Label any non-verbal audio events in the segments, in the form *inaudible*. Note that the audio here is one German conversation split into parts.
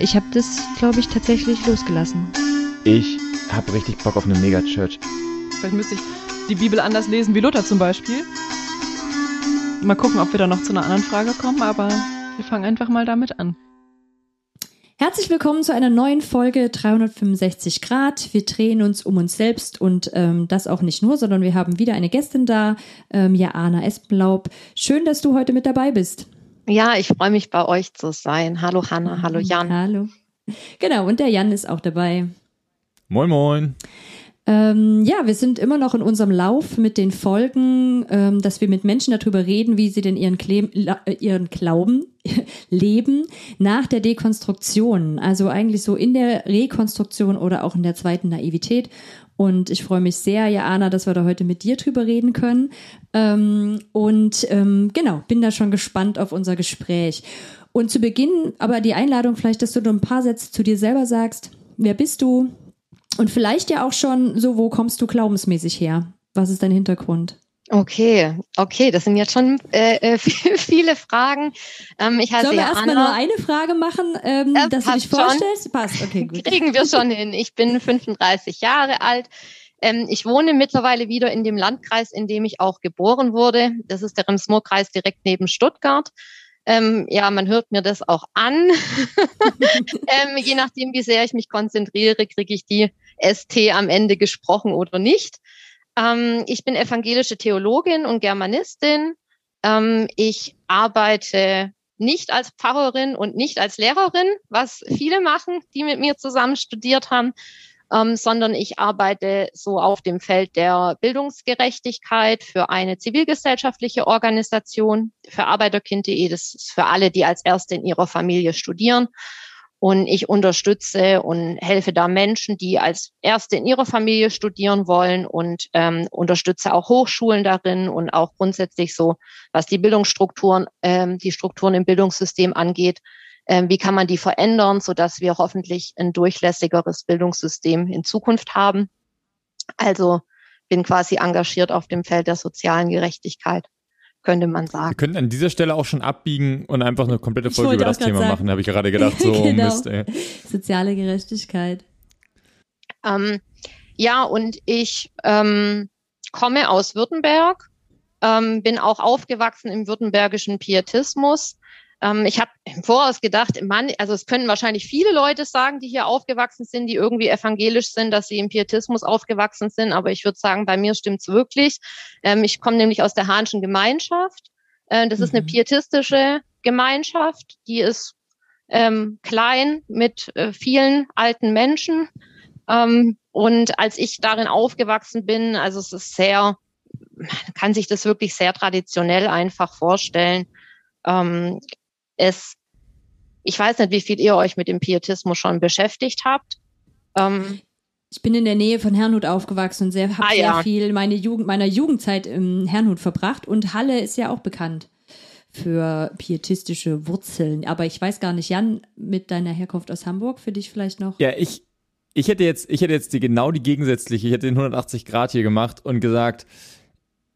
Ich habe das, glaube ich, tatsächlich losgelassen. Ich habe richtig Bock auf eine Megachurch. Vielleicht müsste ich die Bibel anders lesen wie Luther zum Beispiel. Mal gucken, ob wir da noch zu einer anderen Frage kommen, aber wir fangen einfach mal damit an. Herzlich willkommen zu einer neuen Folge 365 Grad. Wir drehen uns um uns selbst und ähm, das auch nicht nur, sondern wir haben wieder eine Gästin da, ähm, Jana Espenlaub. Schön, dass du heute mit dabei bist. Ja, ich freue mich bei euch zu sein. Hallo Hanna, hallo Jan. Hallo. Genau, und der Jan ist auch dabei. Moin, moin. Ähm, ja, wir sind immer noch in unserem Lauf mit den Folgen, ähm, dass wir mit Menschen darüber reden, wie sie denn ihren, Kle äh, ihren Glauben *laughs* leben nach der Dekonstruktion. Also eigentlich so in der Rekonstruktion oder auch in der zweiten Naivität. Und ich freue mich sehr, Jana, dass wir da heute mit dir drüber reden können. Ähm, und ähm, genau, bin da schon gespannt auf unser Gespräch. Und zu Beginn aber die Einladung vielleicht, dass du nur ein paar Sätze zu dir selber sagst. Wer bist du? Und vielleicht ja auch schon so, wo kommst du glaubensmäßig her? Was ist dein Hintergrund? Okay, okay, das sind jetzt schon äh, äh *laughs* viele Fragen. Ähm, ich heiße Sollen wir erstmal nur eine Frage machen, ähm, das dass du dich vorstellst? Schon. Passt, okay, gut. Kriegen wir schon hin. Ich bin 35 Jahre alt. Ähm, ich wohne mittlerweile wieder in dem Landkreis, in dem ich auch geboren wurde. Das ist der Rems-Murr-Kreis direkt neben Stuttgart. Ähm, ja, man hört mir das auch an. *laughs* ähm, je nachdem, wie sehr ich mich konzentriere, kriege ich die ST am Ende gesprochen oder nicht. Ähm, ich bin evangelische Theologin und Germanistin. Ähm, ich arbeite nicht als Pfarrerin und nicht als Lehrerin, was viele machen, die mit mir zusammen studiert haben, ähm, sondern ich arbeite so auf dem Feld der Bildungsgerechtigkeit für eine zivilgesellschaftliche Organisation, für Arbeiterkind.de. Das ist für alle, die als Erste in ihrer Familie studieren. Und ich unterstütze und helfe da Menschen, die als Erste in ihrer Familie studieren wollen und ähm, unterstütze auch Hochschulen darin und auch grundsätzlich so, was die Bildungsstrukturen, ähm, die Strukturen im Bildungssystem angeht, ähm, wie kann man die verändern, so dass wir hoffentlich ein durchlässigeres Bildungssystem in Zukunft haben. Also bin quasi engagiert auf dem Feld der sozialen Gerechtigkeit könnte man sagen. Wir können an dieser Stelle auch schon abbiegen und einfach eine komplette Folge über das Thema sagen. machen, habe ich gerade gedacht. *laughs* So, genau. Mist, ey. Soziale Gerechtigkeit. Ähm, ja, und ich ähm, komme aus Württemberg, ähm, bin auch aufgewachsen im württembergischen Pietismus, ähm, ich habe im Voraus gedacht, Mann, also es können wahrscheinlich viele Leute sagen, die hier aufgewachsen sind, die irgendwie evangelisch sind, dass sie im Pietismus aufgewachsen sind. Aber ich würde sagen, bei mir stimmt's wirklich. Ähm, ich komme nämlich aus der Hahnschen Gemeinschaft. Äh, das mhm. ist eine mhm. pietistische Gemeinschaft, die ist ähm, klein mit äh, vielen alten Menschen. Ähm, und als ich darin aufgewachsen bin, also es ist sehr, man kann sich das wirklich sehr traditionell einfach vorstellen. Ähm, es, ich weiß nicht, wie viel ihr euch mit dem Pietismus schon beschäftigt habt. Ähm, ich bin in der Nähe von Herrnhut aufgewachsen und sehr, habe ah, sehr ja. viel meine Jugend, meiner Jugendzeit im Herrnhut verbracht. Und Halle ist ja auch bekannt für pietistische Wurzeln. Aber ich weiß gar nicht, Jan, mit deiner Herkunft aus Hamburg, für dich vielleicht noch? Ja, ich, ich hätte jetzt, ich hätte jetzt die, genau die gegensätzliche, ich hätte den 180 Grad hier gemacht und gesagt,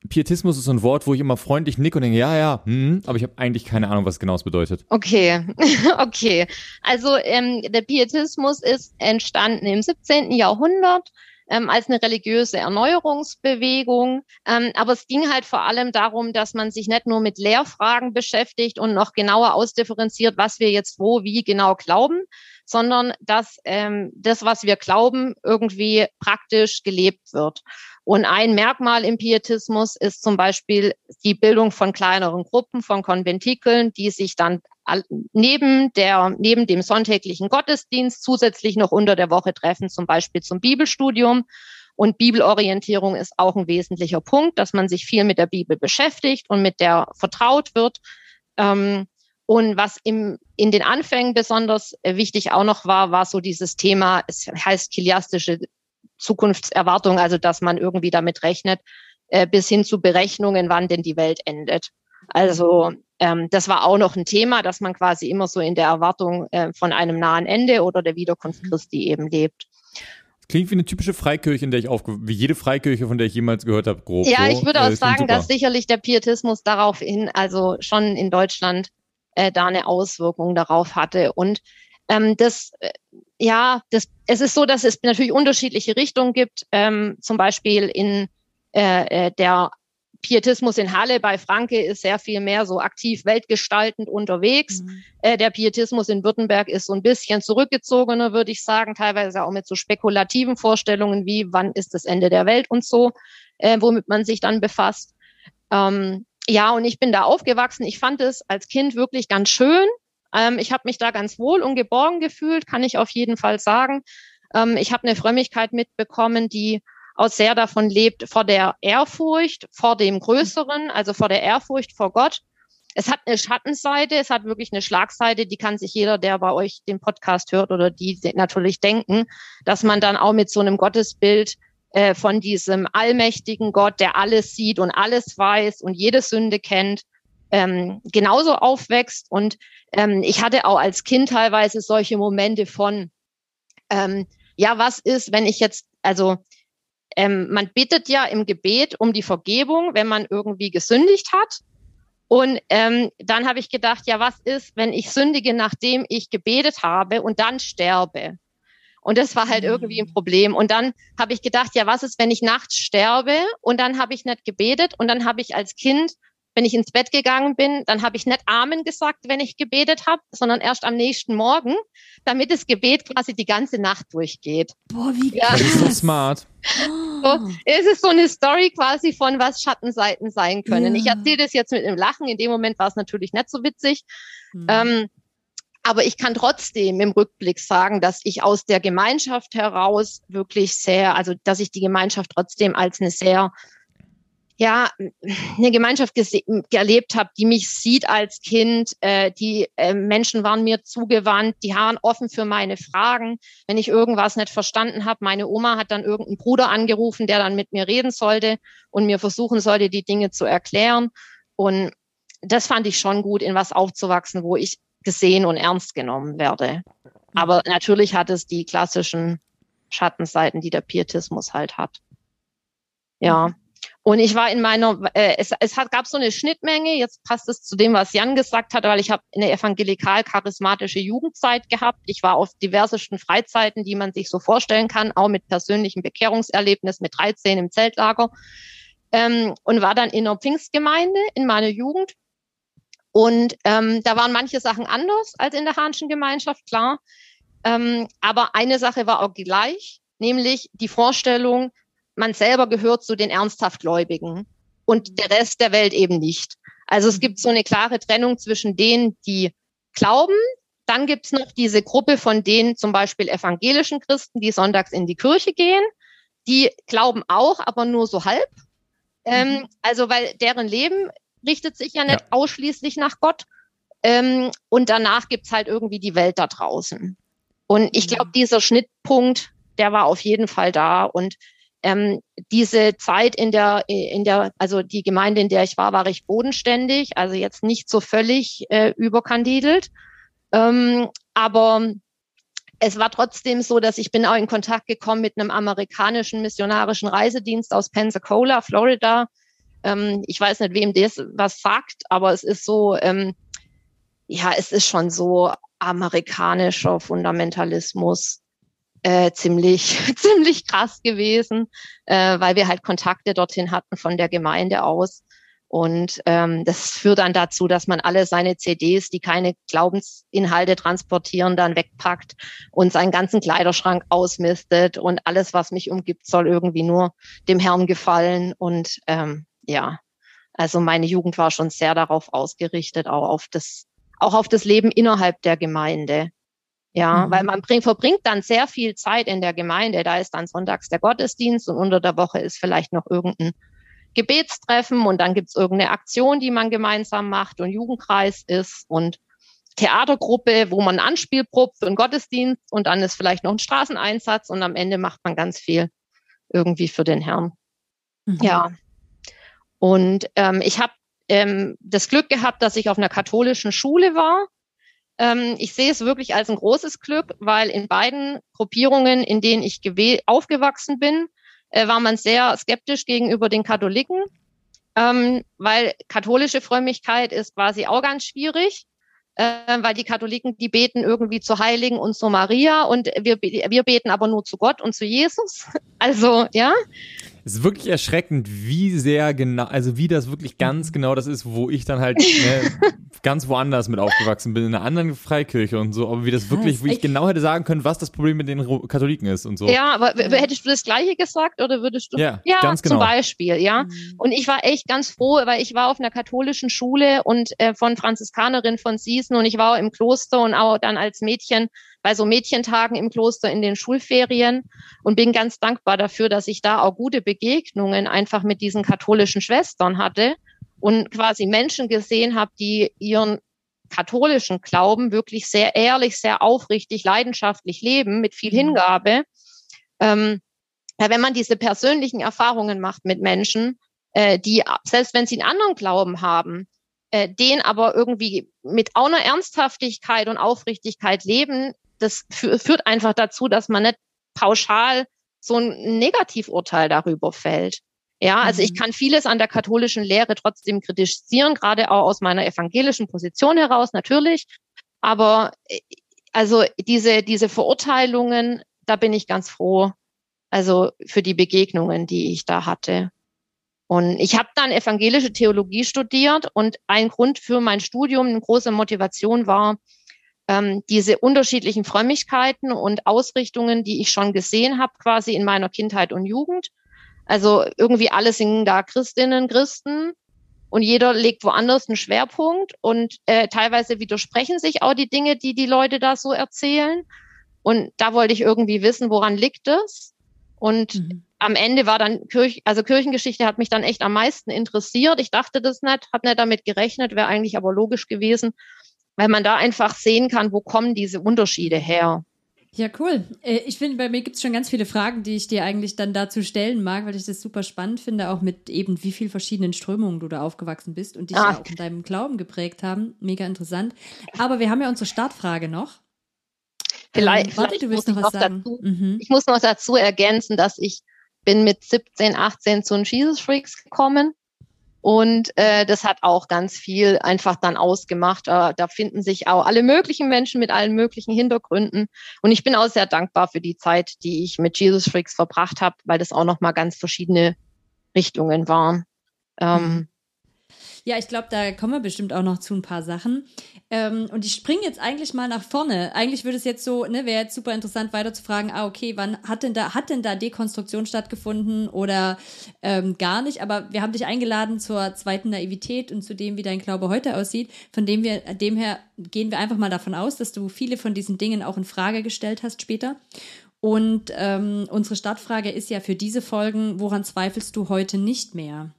Pietismus ist so ein Wort, wo ich immer freundlich nicke und denke, ja, ja, hm, aber ich habe eigentlich keine Ahnung, was genau es bedeutet. Okay, *laughs* okay. Also ähm, der Pietismus ist entstanden im 17. Jahrhundert ähm, als eine religiöse Erneuerungsbewegung. Ähm, aber es ging halt vor allem darum, dass man sich nicht nur mit Lehrfragen beschäftigt und noch genauer ausdifferenziert, was wir jetzt wo, wie genau glauben, sondern dass ähm, das, was wir glauben, irgendwie praktisch gelebt wird. Und ein Merkmal im Pietismus ist zum Beispiel die Bildung von kleineren Gruppen, von Konventikeln, die sich dann neben der, neben dem sonntäglichen Gottesdienst zusätzlich noch unter der Woche treffen, zum Beispiel zum Bibelstudium. Und Bibelorientierung ist auch ein wesentlicher Punkt, dass man sich viel mit der Bibel beschäftigt und mit der vertraut wird. Ähm, und was im, in den Anfängen besonders wichtig auch noch war, war so dieses Thema, es heißt chiliastische Zukunftserwartung, also dass man irgendwie damit rechnet, äh, bis hin zu Berechnungen, wann denn die Welt endet. Also ähm, das war auch noch ein Thema, dass man quasi immer so in der Erwartung äh, von einem nahen Ende oder der Wiederkunft mhm. Christi eben lebt. Klingt wie eine typische Freikirche, in der ich aufge wie jede Freikirche, von der ich jemals gehört habe, grob. Ja, ich würde auch sagen, dass sicherlich der Pietismus daraufhin, also schon in Deutschland, äh, da eine Auswirkung darauf hatte. Und Ähm, das, äh, ja, das, es ist so, dass es natürlich unterschiedliche Richtungen gibt. Ähm, zum Beispiel in äh, äh der Pietismus in Halle bei Franke ist sehr viel mehr so aktiv weltgestaltend unterwegs. Mhm. Äh, der Pietismus in Württemberg ist so ein bisschen zurückgezogener, würde ich sagen, teilweise auch mit so spekulativen Vorstellungen wie, wann ist das Ende der Welt und so, äh, womit man sich dann befasst. Ähm, ja, und ich bin da aufgewachsen. Ich fand es als Kind wirklich ganz schön. Ähm, ich habe mich da ganz wohl und geborgen gefühlt, kann ich auf jeden Fall sagen. Ähm, ich habe eine Frömmigkeit mitbekommen, die auch sehr davon lebt, vor der Ehrfurcht, vor dem Größeren, also vor der Ehrfurcht vor Gott. Es hat eine Schattenseite, es hat wirklich eine Schlagseite, die kann sich jeder, der bei euch den Podcast hört oder die natürlich denken, dass man dann auch mit so einem Gottesbild äh, von diesem allmächtigen Gott, der alles sieht und alles weiß und jede Sünde kennt, ähm, genauso aufwächst. Und ähm, ich hatte auch als Kind teilweise solche Momente von, ähm, ja, was ist, wenn ich jetzt, also ähm, man bittet ja im Gebet um die Vergebung, wenn man irgendwie gesündigt hat. Und ähm, dann habe ich gedacht, ja, was ist, wenn ich sündige, nachdem ich gebetet habe und dann sterbe? Und das war halt irgendwie ein mhm. Problem. Und dann habe ich gedacht, ja, was ist, wenn ich nachts sterbe? Und dann habe ich nicht gebetet. Und dann habe ich als Kind wenn ich ins Bett gegangen bin, dann habe ich nicht Amen gesagt, wenn ich gebetet habe, sondern erst am nächsten Morgen, damit das Gebet quasi die ganze Nacht durchgeht. Boah, wie ja. Das ist so smart. So, es ist so eine Story quasi von, was Schattenseiten sein können. Ja. Ich erzähle das jetzt mit einem Lachen. In dem Moment war es natürlich nicht so witzig. Mhm. Ähm, aber ich kann trotzdem im Rückblick sagen, dass ich aus der Gemeinschaft heraus wirklich sehr, also dass ich die Gemeinschaft trotzdem als eine sehr ja, eine Gemeinschaft erlebt habe, die mich sieht als Kind. Äh, die äh, Menschen waren mir zugewandt, die waren offen für meine Fragen. Wenn ich irgendwas nicht verstanden habe, meine Oma hat dann irgendeinen Bruder angerufen, der dann mit mir reden sollte und mir versuchen sollte, die Dinge zu erklären. Und das fand ich schon gut, in was aufzuwachsen, wo ich gesehen und ernst genommen werde. Aber natürlich hat es die klassischen Schattenseiten, die der Pietismus halt hat. Ja. Und ich war in meiner, äh, es, es hat, gab so eine Schnittmenge, jetzt passt es zu dem, was Jan gesagt hat, weil ich habe eine evangelikal-charismatische Jugendzeit gehabt. Ich war auf diversesten Freizeiten, die man sich so vorstellen kann, auch mit persönlichem Bekehrungserlebnis mit 13 im Zeltlager ähm, und war dann in einer Pfingstgemeinde in meiner Jugend. Und ähm, da waren manche Sachen anders als in der Hahnschen Gemeinschaft, klar. Ähm, aber eine Sache war auch gleich, nämlich die Vorstellung, man selber gehört zu den ernsthaft Gläubigen und der Rest der Welt eben nicht. Also es gibt so eine klare Trennung zwischen denen, die glauben. Dann gibt's noch diese Gruppe von denen, zum Beispiel evangelischen Christen, die sonntags in die Kirche gehen. Die glauben auch, aber nur so halb. Ähm, mhm. also weil deren Leben richtet sich ja nicht ja. ausschließlich nach Gott. Ähm, und danach gibt's halt irgendwie die Welt da draußen. Und ich glaube, dieser Schnittpunkt, der war auf jeden Fall da. Und ähm, diese Zeit in der, in der, also die Gemeinde, in der ich war, war recht bodenständig, also jetzt nicht so völlig äh, überkandidelt. Ähm, aber es war trotzdem so, dass ich bin auch in Kontakt gekommen mit einem amerikanischen missionarischen Reisedienst aus Pensacola, Florida. Ähm, ich weiß nicht, wem das was sagt, aber es ist so, ähm, ja, es ist schon so amerikanischer Fundamentalismus äh, ziemlich, *laughs* ziemlich krass gewesen, äh, weil wir halt Kontakte dorthin hatten von der Gemeinde aus. Und ähm, das führt dann dazu, dass man alle seine CDs, die keine Glaubensinhalte transportieren, dann wegpackt und seinen ganzen Kleiderschrank ausmistet und alles, was mich umgibt, soll irgendwie nur dem Herrn gefallen. Und ähm, ja, also meine Jugend war schon sehr darauf ausgerichtet, auch auf das, auch auf das Leben innerhalb der Gemeinde. Ja, mhm. weil man bringt, verbringt dann sehr viel Zeit in der Gemeinde. Da ist dann sonntags der Gottesdienst und unter der Woche ist vielleicht noch irgendein Gebetstreffen und dann gibt's irgendeine Aktion, die man gemeinsam macht und Jugendkreis ist und Theatergruppe, wo man Anspielprobt für einen Gottesdienst und dann ist vielleicht noch ein Straßeneinsatz und am Ende macht man ganz viel irgendwie für den Herrn. Mhm. Ja. Und ähm, ich habe ähm, das Glück gehabt, dass ich auf einer katholischen Schule war ähm, ich sehe es wirklich als ein großes Glück, weil in beiden Gruppierungen, in denen ich aufgewachsen bin, äh, war man sehr skeptisch gegenüber den Katholiken, ähm, weil katholische Frömmigkeit ist quasi auch ganz schwierig. äh, weil die Katholiken, die beten irgendwie zu Heiligen und zu Maria und wir, wir beten aber nur zu Gott und zu Jesus. *laughs* Also, ja. Es ist wirklich erschreckend, wie sehr genau, also wie das wirklich ganz genau das ist, wo ich dann halt ne, *laughs* ganz woanders mit aufgewachsen bin, in einer anderen Freikirche und so, aber wie das wirklich, wie ich genau hätte sagen können, was das Problem mit den Katholiken ist und so. Ja, aber hättest du das Gleiche gesagt oder würdest du? Ja, ja ganz genau. zum Beispiel, ja. Mhm. Und ich war echt ganz froh, weil ich war auf einer katholischen Schule und äh, von Franziskanerin von Siesen und ich war im Kloster und auch dann als Mädchen bei so Mädchentagen im Kloster in den Schulferien und bin ganz dankbar dafür, dass ich da auch gute Begegnungen einfach mit diesen katholischen Schwestern hatte und quasi Menschen gesehen habe, die ihren katholischen Glauben wirklich sehr ehrlich, sehr aufrichtig, leidenschaftlich leben, mit viel mhm. Hingabe. Ähm, wenn man diese persönlichen Erfahrungen macht mit Menschen, äh, die, selbst wenn sie einen anderen Glauben haben, äh, den aber irgendwie mit auch einer Ernsthaftigkeit und Aufrichtigkeit leben, das führt einfach dazu, dass man nicht pauschal so ein Negativurteil darüber fällt. Ja, also mhm. ich kann vieles an der katholischen Lehre trotzdem kritisieren, gerade auch aus meiner evangelischen Position heraus natürlich. Aber äh, also diese, diese Verurteilungen, da bin ich ganz froh. Also für die Begegnungen, die ich da hatte. Und ich habe dann evangelische Theologie studiert und ein Grund für mein Studium, eine große Motivation war, ähm, diese unterschiedlichen Frömmigkeiten und Ausrichtungen, die ich schon gesehen habe, quasi in meiner Kindheit und Jugend. Also irgendwie alle singen da Christinnen, Christen und jeder legt woanders einen Schwerpunkt und äh, teilweise widersprechen sich auch die Dinge, die die Leute da so erzählen. Und da wollte ich irgendwie wissen, woran liegt es? Und mhm. am Ende war dann Kirch, also Kirchengeschichte hat mich dann echt am meisten interessiert. Ich dachte das nicht, habe nicht damit gerechnet, wäre eigentlich aber logisch gewesen weil man da einfach sehen kann, wo kommen diese Unterschiede her. Ja, cool. Äh, ich finde, bei mir gibt es schon ganz viele Fragen, die ich dir eigentlich dann dazu stellen mag, weil ich das super spannend finde, auch mit eben wie viel verschiedenen Strömungen du da aufgewachsen bist und dich ah. ja auch in deinem Glauben geprägt haben. Mega interessant. Aber wir haben ja unsere Startfrage noch. Vielleicht, ähm, warte, vielleicht du willst noch was sagen. Dazu, mhm. Ich muss noch dazu ergänzen, dass ich bin mit 17, 18 zu den Jesus Freaks gekommen und äh, das hat auch ganz viel einfach dann ausgemacht. Äh, da finden sich auch alle möglichen Menschen mit allen möglichen Hintergründen. Und ich bin auch sehr dankbar für die Zeit, die ich mit Jesus Freaks verbracht habe, weil das auch nochmal ganz verschiedene Richtungen waren. Ähm, mhm. Ja, ich glaube, da kommen wir bestimmt auch noch zu ein paar Sachen. Ähm, und ich springe jetzt eigentlich mal nach vorne. Eigentlich würde es jetzt so, ne, wäre jetzt super interessant weiter zu fragen, ah, okay, wann hat denn da, hat denn da Dekonstruktion stattgefunden oder ähm, gar nicht? Aber wir haben dich eingeladen zur zweiten Naivität und zu dem, wie dein Glaube heute aussieht. Von dem wir, dem her gehen wir einfach mal davon aus, dass du viele von diesen Dingen auch in Frage gestellt hast später. Und ähm, unsere Startfrage ist ja für diese Folgen, woran zweifelst du heute nicht mehr?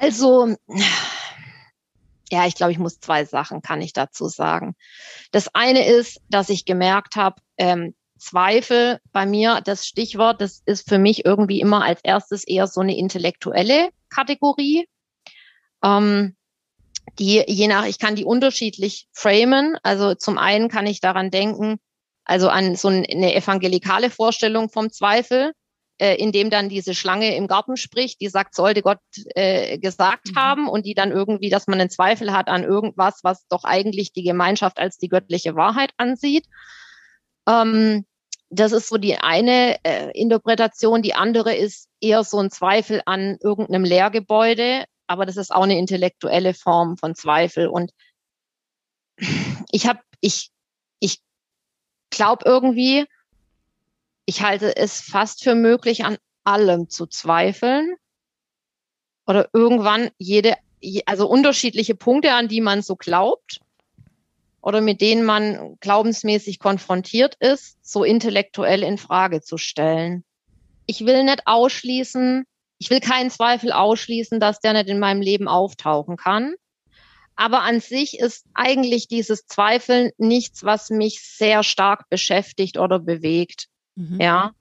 Also, ja, ich glaube, ich muss zwei Sachen, kann ich dazu sagen. Das eine ist, dass ich gemerkt habe, ähm, Zweifel bei mir, das Stichwort, das ist für mich irgendwie immer als erstes eher so eine intellektuelle Kategorie. Ähm, die je nach, ich kann die unterschiedlich framen. Also zum einen kann ich daran denken, also an so eine evangelikale Vorstellung vom Zweifel äh, in dem dann diese Schlange im Garten spricht, die sagt, sollte Gott äh, gesagt mhm. haben und die dann irgendwie, dass man einen Zweifel hat an irgendwas, was doch eigentlich die Gemeinschaft als die göttliche Wahrheit ansieht. Ähm, das ist so die eine äh, Interpretation. Die andere ist eher so ein Zweifel an irgendeinem Lehrgebäude, aber das ist auch eine intellektuelle Form von Zweifel. Und ich habe, ich, ich glaube irgendwie, ich halte es fast für möglich, an allem zu zweifeln oder irgendwann jede, also unterschiedliche Punkte, an die man so glaubt oder mit denen man glaubensmäßig konfrontiert ist, so intellektuell in Frage zu stellen. Ich will nicht ausschließen, ich will keinen Zweifel ausschließen, dass der nicht in meinem Leben auftauchen kann. Aber an sich ist eigentlich dieses Zweifeln nichts, was mich sehr stark beschäftigt oder bewegt. Mhm. Ja.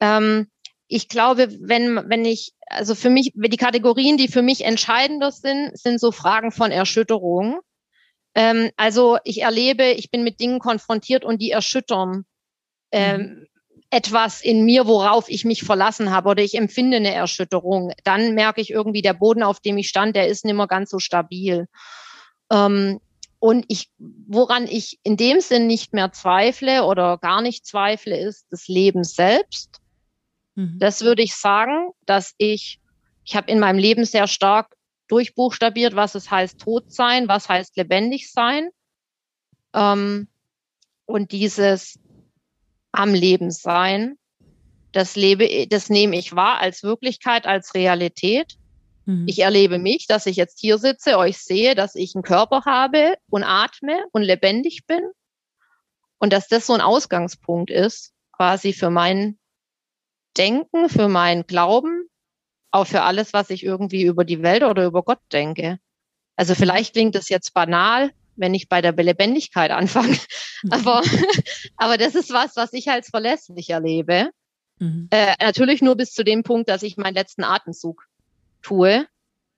Ähm, ich glaube, wenn, wenn ich, also für mich, die Kategorien, die für mich entscheidender sind, sind so Fragen von Erschütterung. Ähm, also ich erlebe, ich bin mit Dingen konfrontiert und die erschüttern ähm, mhm. etwas in mir, worauf ich mich verlassen habe oder ich empfinde eine Erschütterung. Dann merke ich irgendwie, der Boden, auf dem ich stand, der ist nicht mehr ganz so stabil. Ähm, und ich, woran ich in dem Sinn nicht mehr zweifle oder gar nicht zweifle, ist das Leben selbst. Mhm. Das würde ich sagen, dass ich, ich habe in meinem Leben sehr stark durchbuchstabiert, was es heißt, tot sein, was heißt lebendig sein. Ähm, und dieses am Leben sein, das lebe, das nehme ich wahr als Wirklichkeit, als Realität. Mhm. Ich erlebe mich, dass ich jetzt hier sitze, euch sehe, dass ich einen Körper habe und atme und lebendig bin. Und dass das so ein Ausgangspunkt ist, quasi für mein Denken, für mein Glauben, auch für alles, was ich irgendwie über die Welt oder über Gott denke. Also mhm. vielleicht klingt das jetzt banal, wenn ich bei der Lebendigkeit anfange. Mhm. aber, *laughs* aber das ist was, was ich als verlässlich erlebe. Mhm. Äh, natürlich nur bis zu dem Punkt, dass ich meinen letzten Atemzug tue.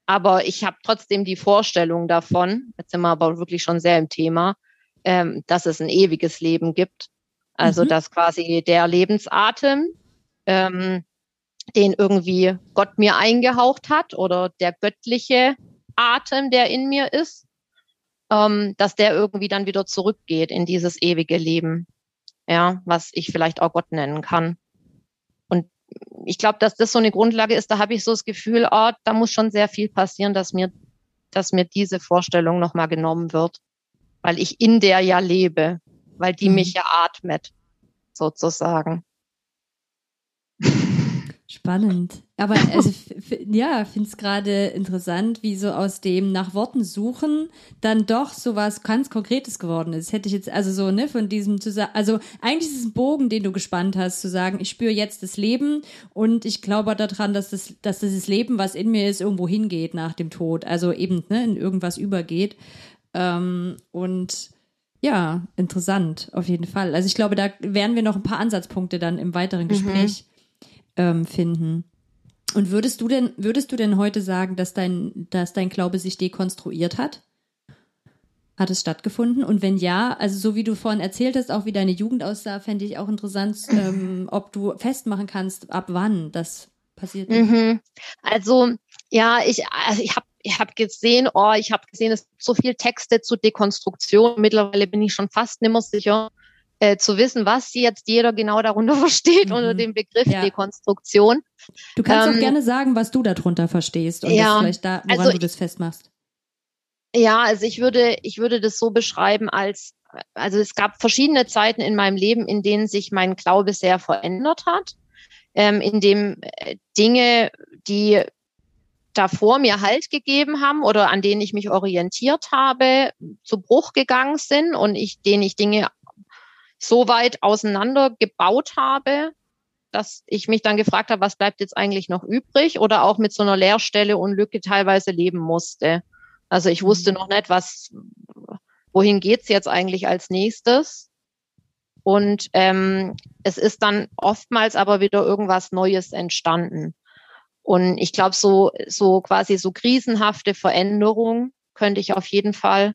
Aber ich habe trotzdem die Vorstellung davon, jetzt sind wir aber wirklich schon sehr im Thema, ähm, dass es ein ewiges Leben gibt. Also mhm. dass quasi der Lebensatem, ähm, den irgendwie Gott mir eingehaucht hat oder der göttliche Atem, der in mir ist, ähm, dass der irgendwie dann wieder zurückgeht in dieses ewige Leben. Ja, was ich vielleicht auch Gott nennen kann ich glaube, dass das so eine Grundlage ist, da habe ich so das Gefühl, oh, da muss schon sehr viel passieren, dass mir, dass mir diese Vorstellung nochmal genommen wird, weil ich in der ja lebe, weil die mhm. mich ja atmet, sozusagen. Spannend. Aber *laughs* also, ja, finde es gerade interessant, wie so aus dem nach Worten suchen dann doch so was ganz Konkretes geworden ist. Hätte ich jetzt, also so, ne, von diesem zu sagen, also eigentlich ist es ein Bogen, den du gespannt hast, zu sagen, ich spüre jetzt das Leben und ich glaube daran, dass das, dass dieses Leben, was in mir ist, irgendwo hingeht nach dem Tod. Also eben, ne, in irgendwas übergeht. Ähm, und ja, interessant, auf jeden Fall. Also ich glaube, da werden wir noch ein paar Ansatzpunkte dann im weiteren mhm. Gespräch mhm ähm, finden. Und würdest du denn, würdest du denn heute sagen, dass dein, dass dein Glaube sich dekonstruiert hat? Hat es stattgefunden? Und wenn ja, also so wie du vorhin erzählt hast, auch wie deine Jugend aussah, fände ich auch interessant, *clears throat* ähm, ob du festmachen kannst, ab wann das passiert ist. Mhm. Also ja, ich, also ich habe ich hab gesehen, oh, ich habe gesehen, es gibt so viele Texte zur Dekonstruktion. Mittlerweile bin ich schon fast nimmer sicher, äh, zu wissen, was jetzt jeder genau darunter *laughs* versteht, mhm. unter dem Begriff ja. Dekonstruktion. Du kannst ähm, auch gerne sagen, was du darunter verstehst und ja, vielleicht da, woran also, du das festmachst. Ja, also ich würde, ich würde das so beschreiben als, also es gab verschiedene Zeiten in meinem Leben, in denen sich mein Glaube sehr verändert hat, ähm, in dem äh, Dinge, die davor mir Halt gegeben haben oder an denen ich mich orientiert habe, zu Bruch gegangen sind und ich, denen ich Dinge so weit auseinander gebaut habe, dass ich mich dann gefragt habe, was bleibt jetzt eigentlich noch übrig oder auch mit so einer Leerstelle und Lücke teilweise leben musste. Also ich wusste mhm. noch nicht, was, wohin geht's jetzt eigentlich als nächstes. Und ähm, es ist dann oftmals aber wieder irgendwas Neues entstanden. Und ich glaube, so, so quasi so krisenhafte Veränderung könnte ich auf jeden Fall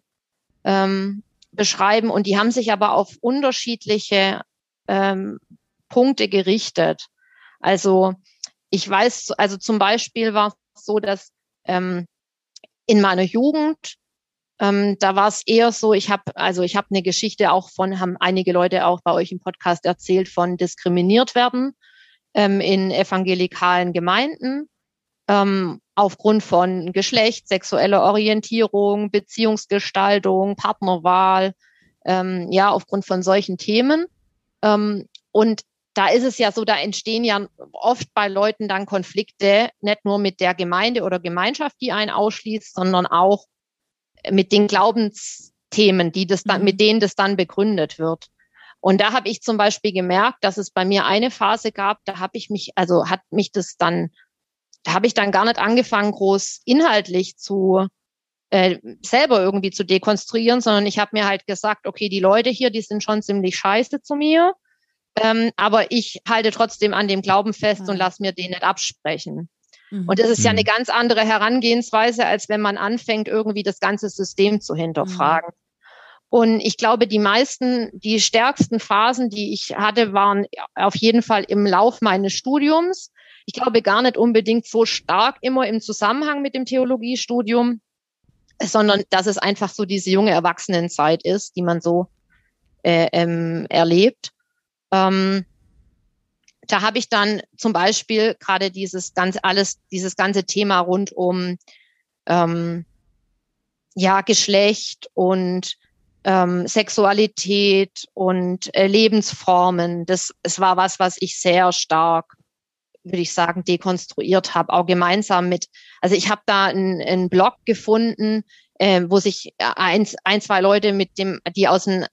ähm, beschreiben und die haben sich aber auf unterschiedliche ähm, Punkte gerichtet. Also ich weiß, also zum Beispiel war es so, dass ähm, in meiner Jugend ähm, da war es eher so, ich habe also ich habe eine Geschichte auch von haben einige Leute auch bei euch im Podcast erzählt von diskriminiert werden ähm, in evangelikalen Gemeinden ähm, aufgrund von Geschlecht, sexueller Orientierung, Beziehungsgestaltung, Partnerwahl, ähm, ja, aufgrund von solchen Themen. Ähm, und da ist es ja so, da entstehen ja oft bei Leuten dann Konflikte, nicht nur mit der Gemeinde oder Gemeinschaft, die einen ausschließt, sondern auch mit den Glaubensthemen, die das dann, mhm. mit denen das dann begründet wird. Und da habe ich zum Beispiel gemerkt, dass es bei mir eine Phase gab, da habe ich mich, also hat mich das dann da habe ich dann gar nicht angefangen, groß inhaltlich zu äh, selber irgendwie zu dekonstruieren, sondern ich habe mir halt gesagt, okay, die Leute hier, die sind schon ziemlich scheiße zu mir, ähm, aber ich halte trotzdem an dem Glauben fest und lass mir den nicht absprechen. Mhm. Und das ist ja eine mhm. ganz andere Herangehensweise, als wenn man anfängt, irgendwie das ganze System zu hinterfragen. Mhm. Und ich glaube, die meisten, die stärksten Phasen, die ich hatte, waren auf jeden Fall im Lauf meines Studiums ich glaube gar nicht unbedingt so stark immer im Zusammenhang mit dem Theologiestudium, sondern dass es einfach so diese junge Erwachsenenzeit ist, die man so äh, ähm, erlebt. Ähm, da habe ich dann zum Beispiel gerade dieses ganze alles, dieses ganze Thema rund um ähm, ja Geschlecht und ähm, Sexualität und äh, Lebensformen. Das es war was, was ich sehr stark, würde ich sagen, dekonstruiert habe, auch gemeinsam mit. Also ich habe da einen Blog gefunden, äh, wo sich ein, ein, zwei Leute mit dem, die aus den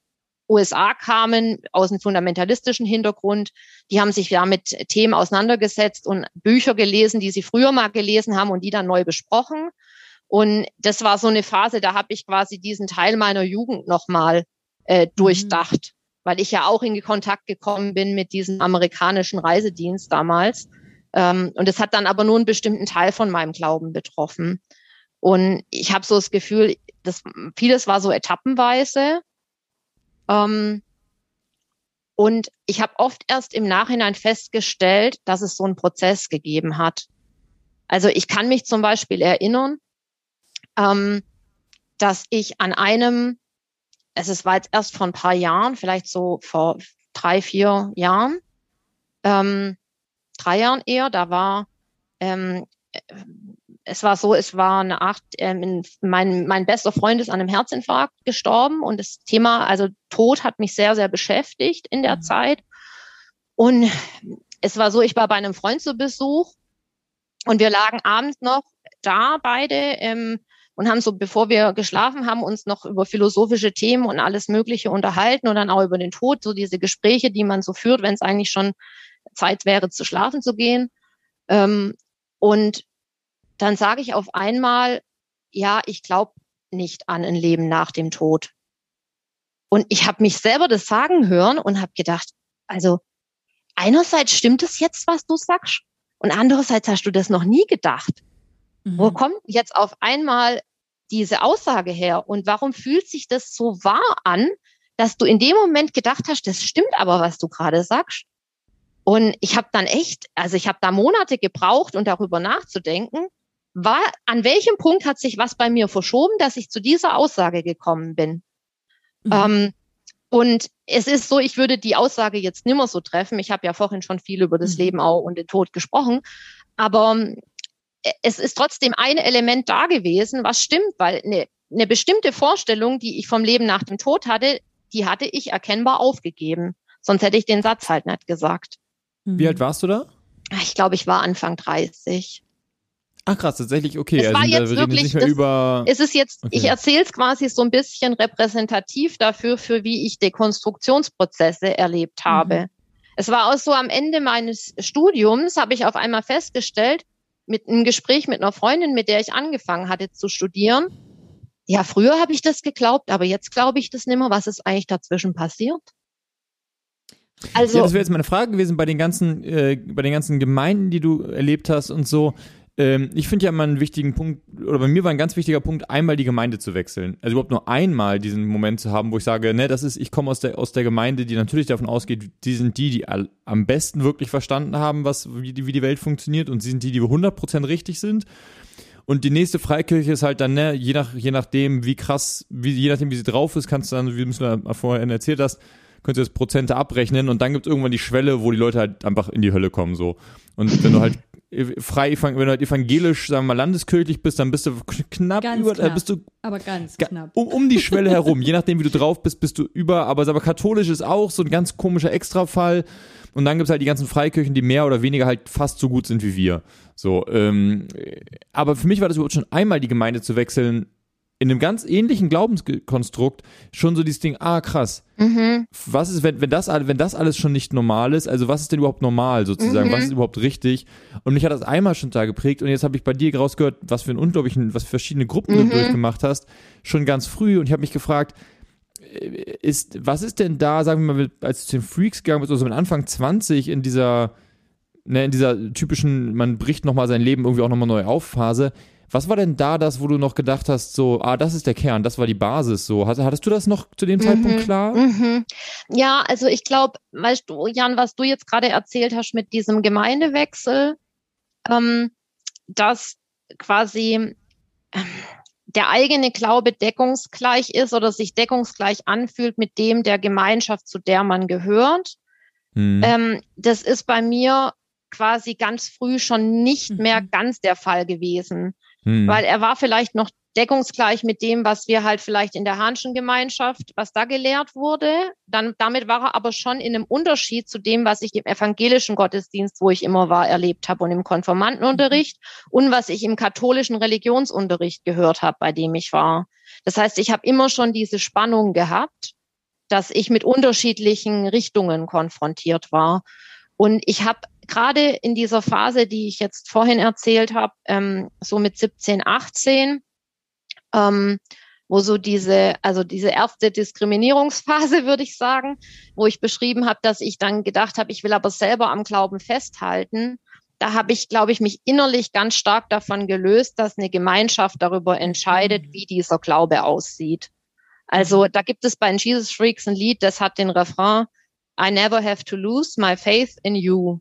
USA kamen, aus einem fundamentalistischen Hintergrund, die haben sich da mit Themen auseinandergesetzt und Bücher gelesen, die sie früher mal gelesen haben und die dann neu besprochen. Und das war so eine Phase, da habe ich quasi diesen Teil meiner Jugend nochmal äh, mhm. durchdacht, mhm. weil ich ja auch in Kontakt gekommen bin mit diesem amerikanischen Reisedienst damals. Ähm, und es hat dann aber nur einen bestimmten Teil von meinem Glauben betroffen. Und ich habe so das Gefühl, dass vieles war so etappenweise. Ähm, und ich habe oft erst im Nachhinein festgestellt, dass es so einen Prozess gegeben hat. Also ich kann mich zum Beispiel erinnern, ähm, dass ich an einem, es ist war jetzt erst vor ein paar Jahren, vielleicht so vor drei, vier Jahren, ähm, drei Jahren eher, da war, ähm, es war so, es war eine Art, ähm, mein, mein bester Freund ist an einem Herzinfarkt gestorben und das Thema, also Tod hat mich sehr, sehr beschäftigt in der mhm. Zeit. Und es war so, ich war bei einem Freund zu Besuch und wir lagen abends noch da beide ähm, und haben so, bevor wir geschlafen haben, uns noch über philosophische Themen und alles Mögliche unterhalten und dann auch über den Tod, so diese Gespräche, die man so führt, wenn es eigentlich schon Zeit wäre, zu schlafen zu gehen. Ähm, und dann sage ich auf einmal, ja, ich glaube nicht an ein Leben nach dem Tod. Und ich habe mich selber das sagen hören und habe gedacht, also einerseits stimmt es jetzt, was du sagst, und andererseits hast du das noch nie gedacht. Mhm. Wo kommt jetzt auf einmal diese Aussage her? Und warum fühlt sich das so wahr an, dass du in dem Moment gedacht hast, das stimmt aber, was du gerade sagst? Und ich habe dann echt, also ich habe da Monate gebraucht, um darüber nachzudenken, war, an welchem Punkt hat sich was bei mir verschoben, dass ich zu dieser Aussage gekommen bin? Mhm. Ähm, und es ist so, ich würde die Aussage jetzt nimmer so treffen. Ich habe ja vorhin schon viel über das mhm. Leben auch und den Tod gesprochen. Aber es ist trotzdem ein Element da gewesen, was stimmt, weil eine, eine bestimmte Vorstellung, die ich vom Leben nach dem Tod hatte, die hatte ich erkennbar aufgegeben. Sonst hätte ich den Satz halt nicht gesagt. Wie alt warst du da? Ich glaube, ich war Anfang 30. Ach krass, tatsächlich, okay. Es also war jetzt wirklich, das, über... es ist jetzt, okay. ich erzähle es quasi so ein bisschen repräsentativ dafür, für wie ich Dekonstruktionsprozesse erlebt habe. Mhm. Es war auch so am Ende meines Studiums, habe ich auf einmal festgestellt, mit einem Gespräch mit einer Freundin, mit der ich angefangen hatte zu studieren. Ja, früher habe ich das geglaubt, aber jetzt glaube ich das nicht mehr. Was ist eigentlich dazwischen passiert? Also, ja, das wäre jetzt meine Frage gewesen bei den ganzen, äh, bei den ganzen Gemeinden, die du erlebt hast und so. Ähm, ich finde ja immer einen wichtigen Punkt, oder bei mir war ein ganz wichtiger Punkt, einmal die Gemeinde zu wechseln. Also überhaupt nur einmal diesen Moment zu haben, wo ich sage, ne, das ist, ich komme aus der, aus der Gemeinde, die natürlich davon ausgeht, die sind die, die all, am besten wirklich verstanden haben, was, wie die, wie die Welt funktioniert und sie sind die, die 100% richtig sind. Und die nächste Freikirche ist halt dann, ne, je nach, je nachdem, wie krass, wie, je nachdem, wie sie drauf ist, kannst du dann, wie du mir vorhin erzählt hast, könnt ihr das Prozente abrechnen und dann gibt es irgendwann die Schwelle, wo die Leute halt einfach in die Hölle kommen, so. Und wenn du halt frei, wenn du halt evangelisch, sagen wir mal, landeskirchlich bist, dann bist du knapp ganz über, äh, knapp. Äh, bist du aber ganz knapp. Um, um die Schwelle herum, je nachdem, wie du drauf bist, bist du über, aber, aber katholisch ist auch so ein ganz komischer Extrafall. Und dann gibt's halt die ganzen Freikirchen, die mehr oder weniger halt fast so gut sind wie wir. So, ähm, aber für mich war das überhaupt schon einmal die Gemeinde zu wechseln, in einem ganz ähnlichen Glaubenskonstrukt schon so dieses Ding, ah krass, mhm. was ist, wenn, wenn, das, wenn das alles schon nicht normal ist, also was ist denn überhaupt normal sozusagen, mhm. was ist überhaupt richtig? Und mich hat das einmal schon da geprägt und jetzt habe ich bei dir rausgehört, was für ein unglaublichen, was für verschiedene Gruppen mhm. du durchgemacht hast, schon ganz früh und ich habe mich gefragt, äh, ist, was ist denn da, sagen wir mal, als du zu den Freaks gegangen bist, also mit Anfang 20 in dieser, ne, in dieser typischen, man bricht nochmal sein Leben irgendwie auch nochmal neu auf Phase, was war denn da das, wo du noch gedacht hast, so, ah, das ist der Kern, das war die Basis, so? Hattest du das noch zu dem Zeitpunkt mhm, klar? Mhm. Ja, also ich glaube, weißt du, Jan, was du jetzt gerade erzählt hast mit diesem Gemeindewechsel, ähm, dass quasi, ähm, der eigene Glaube deckungsgleich ist oder sich deckungsgleich anfühlt mit dem der Gemeinschaft, zu der man gehört. Mhm. Ähm, das ist bei mir quasi ganz früh schon nicht mhm. mehr ganz der Fall gewesen, mhm. weil er war vielleicht noch deckungsgleich mit dem, was wir halt vielleicht in der Hahnschen Gemeinschaft, was da gelehrt wurde. Dann, damit war er aber schon in einem Unterschied zu dem, was ich im evangelischen Gottesdienst, wo ich immer war, erlebt habe und im Konformantenunterricht mhm. und was ich im katholischen Religionsunterricht gehört habe, bei dem ich war. Das heißt, ich habe immer schon diese Spannung gehabt, dass ich mit unterschiedlichen Richtungen konfrontiert war. Und ich habe gerade in dieser Phase, die ich jetzt vorhin erzählt habe, ähm, so mit 17, 18, ähm, wo so diese, also diese erste Diskriminierungsphase, *laughs* würde ich sagen, wo ich beschrieben habe, dass ich dann gedacht habe, ich will aber selber am Glauben festhalten. Da habe ich, glaube ich, mich innerlich ganz stark davon gelöst, dass eine Gemeinschaft darüber entscheidet, mhm. wie dieser Glaube aussieht. Also mhm. da gibt es bei den Jesus Freaks ein Lied, das hat den Refrain I never have to lose my faith in you.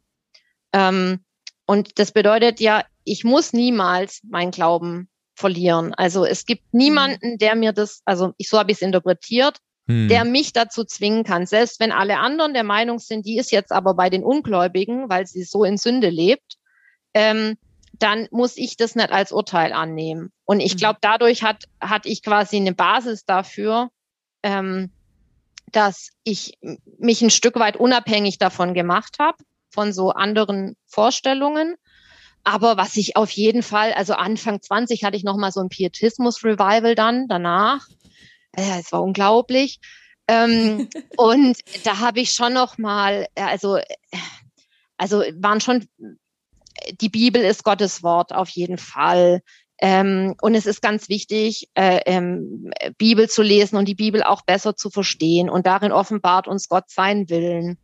Ähm, und das bedeutet ja, ich muss niemals meinen Glauben verlieren. Also es gibt mhm. niemanden, der mir das, also ich, so habe ich es interpretiert, hm. der mich dazu zwingen kann. Selbst wenn alle anderen der Meinung sind, die ist jetzt aber bei den Ungläubigen, weil sie so in Sünde lebt, ähm, dann muss ich das nicht als Urteil annehmen. Und ich mhm. glaube, dadurch hat, hatte ich quasi eine Basis dafür, ähm, dass ich mich ein Stück weit unabhängig davon gemacht habe, von so anderen Vorstellungen aber was ich auf jeden Fall, also Anfang 20 hatte ich noch mal so ein Pietismus-Revival dann danach. Ja, es war unglaublich. Ähm, *laughs* und da habe ich schon noch mal, also, also waren schon, die Bibel ist Gottes Wort auf jeden Fall. Ähm, und es ist ganz wichtig, äh, ähm, Bibel zu lesen und die Bibel auch besser zu verstehen. Und darin offenbart uns Gott seinen Willen.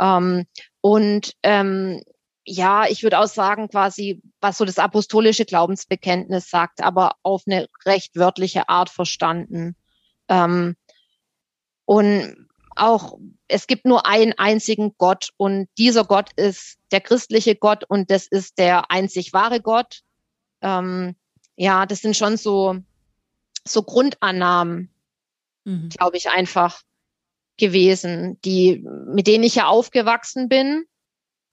Ähm, und ähm, ja, ich würde auch sagen, quasi, was so das apostolische Glaubensbekenntnis sagt, aber auf eine recht wörtliche Art verstanden. Ähm, und auch, es gibt nur einen einzigen Gott und dieser Gott ist der christliche Gott und das ist der einzig wahre Gott. Ähm, ja, das sind schon so, so Grundannahmen, mhm. glaube ich, einfach gewesen, die, mit denen ich ja aufgewachsen bin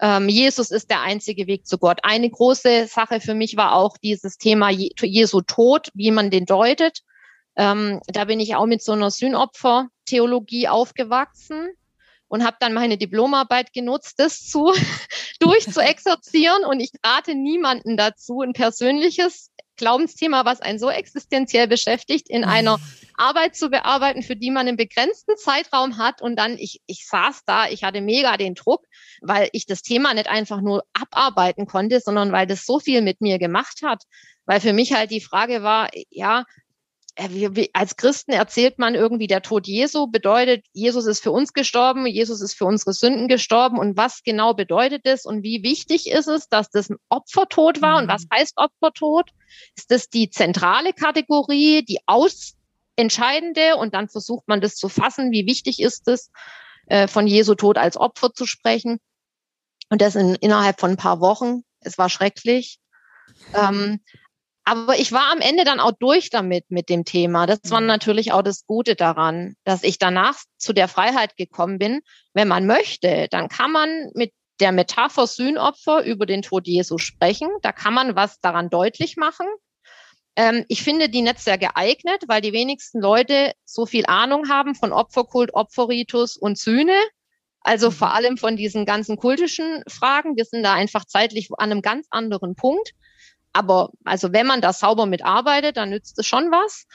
ähm, Jesus ist der einzige Weg zu Gott. Eine große Sache für mich war auch dieses Thema Jesu Tod, wie man den deutet. Ähm, da bin ich auch mit so einer Sühnopfer-Theologie aufgewachsen und habe dann meine Diplomarbeit genutzt, das zu *laughs* durchzuexerzieren. Und ich rate niemanden dazu, ein persönliches Glaubensthema, was einen so existenziell beschäftigt, in einer Arbeit zu bearbeiten, für die man einen begrenzten Zeitraum hat. Und dann, ich, ich saß da, ich hatte mega den Druck, weil ich das Thema nicht einfach nur abarbeiten konnte, sondern weil das so viel mit mir gemacht hat. Weil für mich halt die Frage war, ja, als Christen erzählt man irgendwie, der Tod Jesu bedeutet, Jesus ist für uns gestorben, Jesus ist für unsere Sünden gestorben. Und was genau bedeutet das und wie wichtig ist es, dass das ein Opfertod war? Und was mhm. heißt Opfertod? Ist das die zentrale Kategorie, die ausentscheidende? Und dann versucht man das zu fassen. Wie wichtig ist es, äh, von Jesu Tod als Opfer zu sprechen? Und das in, innerhalb von ein paar Wochen. Es war schrecklich. Ähm, aber ich war am Ende dann auch durch damit, mit dem Thema. Das war mhm. natürlich auch das Gute daran, dass ich danach zu der Freiheit gekommen bin. Wenn man möchte, dann kann man mit der Metapher Sühnopfer über den Tod Jesu sprechen. Da kann man was daran deutlich machen. Ähm, ich finde die nicht sehr geeignet, weil die wenigsten Leute so viel Ahnung haben von Opferkult, Opferritus und Sühne. Also vor mhm. allem von diesen ganzen kultischen Fragen. Wir sind da einfach zeitlich an einem ganz anderen Punkt. Aber also wenn man da sauber mitarbeitet, dann nützt es schon was.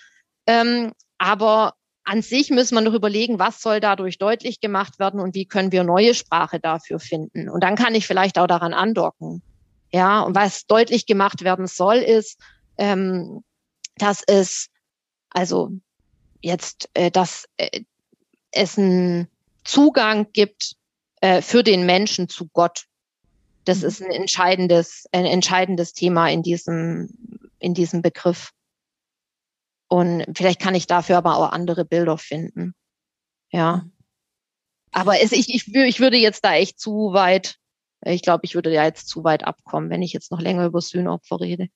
Ähm, aber an sich müssen wir noch überlegen, was soll dadurch deutlich gemacht werden und wie können wir neue Sprache dafür finden. Und dann kann ich vielleicht auch daran andocken. Ja, und was deutlich gemacht werden soll, ist, ähm, dass es, also jetzt, äh, dass äh, es einen Zugang gibt äh, für den Menschen zu Gott. Das mhm. ist ein entscheidendes, ein entscheidendes Thema in diesem, in diesem Begriff. Und vielleicht kann ich dafür aber auch andere Bilder finden. Ja. Mhm. Aber es, ich, ich, ich würde jetzt da echt zu weit, ich glaube, ich würde ja jetzt zu weit abkommen, wenn ich jetzt noch länger über Sühnopfer rede.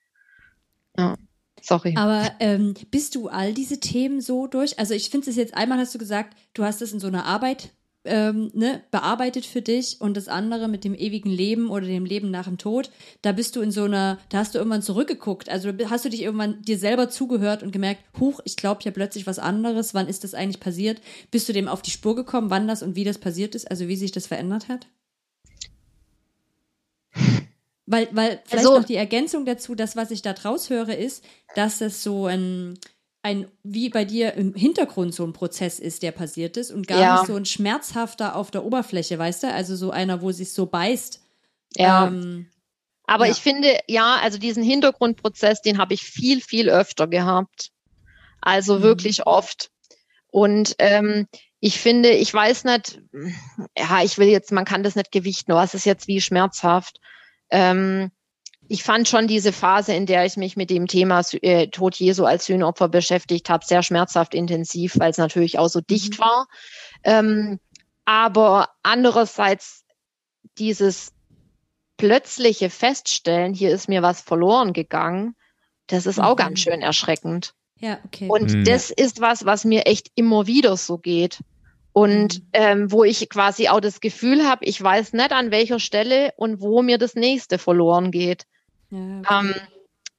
Ja. Sorry. Aber ähm, bist du all diese Themen so durch? Also ich finde es jetzt einmal hast du gesagt, du hast es in so einer Arbeit ähm, ne, bearbeitet für dich und das andere mit dem ewigen Leben oder dem Leben nach dem Tod, da bist du in so einer, da hast du irgendwann zurückgeguckt. Also hast du dich irgendwann dir selber zugehört und gemerkt, huch, ich glaube ja plötzlich was anderes. Wann ist das eigentlich passiert? Bist du dem auf die Spur gekommen, wann das und wie das passiert ist? Also wie sich das verändert hat? Weil, weil vielleicht Also- noch die Ergänzung dazu, das, was ich da draus höre, ist, dass es so ein, ein, wie bei dir im Hintergrund so ein Prozess ist, der passiert ist und gar Ja. nicht so ein schmerzhafter auf der Oberfläche, weißt du? Also so einer, wo sich so beißt. Ja. Ähm, Aber Ja. ich finde, ja, also diesen Hintergrundprozess, den habe ich viel, viel öfter gehabt. Also Mhm. wirklich oft. Und ähm, ich finde, ich weiß nicht, ja, ich will jetzt, man kann das nicht gewichten, was ist jetzt wie schmerzhaft. Ähm, ich fand schon diese Phase, in der ich mich mit dem Thema äh, Tod Jesu als Sühnopfer beschäftigt habe, sehr schmerzhaft intensiv, weil es natürlich auch so dicht Mhm. war. Ähm, aber andererseits dieses plötzliche Feststellen, hier ist mir was verloren gegangen, das ist auch Mhm. ganz schön erschreckend. ja, okay. Und Mhm. das ist was, was mir echt immer wieder so geht. Und Mhm. ähm, wo ich quasi auch das Gefühl habe, ich weiß nicht an welcher Stelle und wo mir das nächste verloren geht. Ja. Ähm,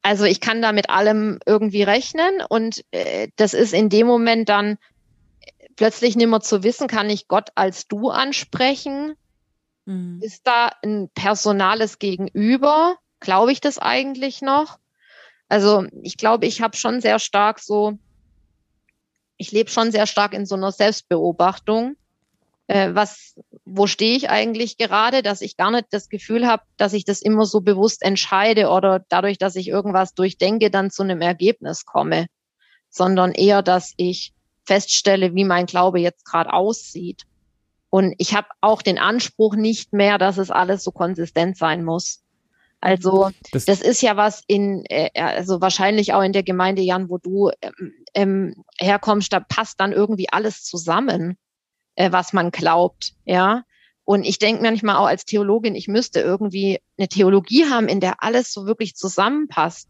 also ich kann da mit allem irgendwie rechnen und äh, das ist in dem Moment dann plötzlich nimmer zu wissen, kann ich Gott als du ansprechen? Mhm. Ist da ein personales Gegenüber? Glaube ich das eigentlich noch? Also ich glaube, ich habe schon sehr stark so, ich lebe schon sehr stark in so einer Selbstbeobachtung. Äh, was, wo stehe ich eigentlich gerade, dass ich gar nicht das Gefühl habe, dass ich das immer so bewusst entscheide oder dadurch, dass ich irgendwas durchdenke, dann zu einem Ergebnis komme, sondern eher, dass ich feststelle, wie mein Glaube jetzt gerade aussieht. Und ich habe auch den Anspruch nicht mehr, dass es alles so konsistent sein muss. Also Das- das, ist ja was in, äh, also wahrscheinlich auch in der Gemeinde, Jan, wo du ähm, ähm, herkommst, da passt dann irgendwie alles zusammen, äh, was man glaubt, ja. Und ich denke manchmal auch als Theologin, ich müsste irgendwie eine Theologie haben, in der alles so wirklich zusammenpasst.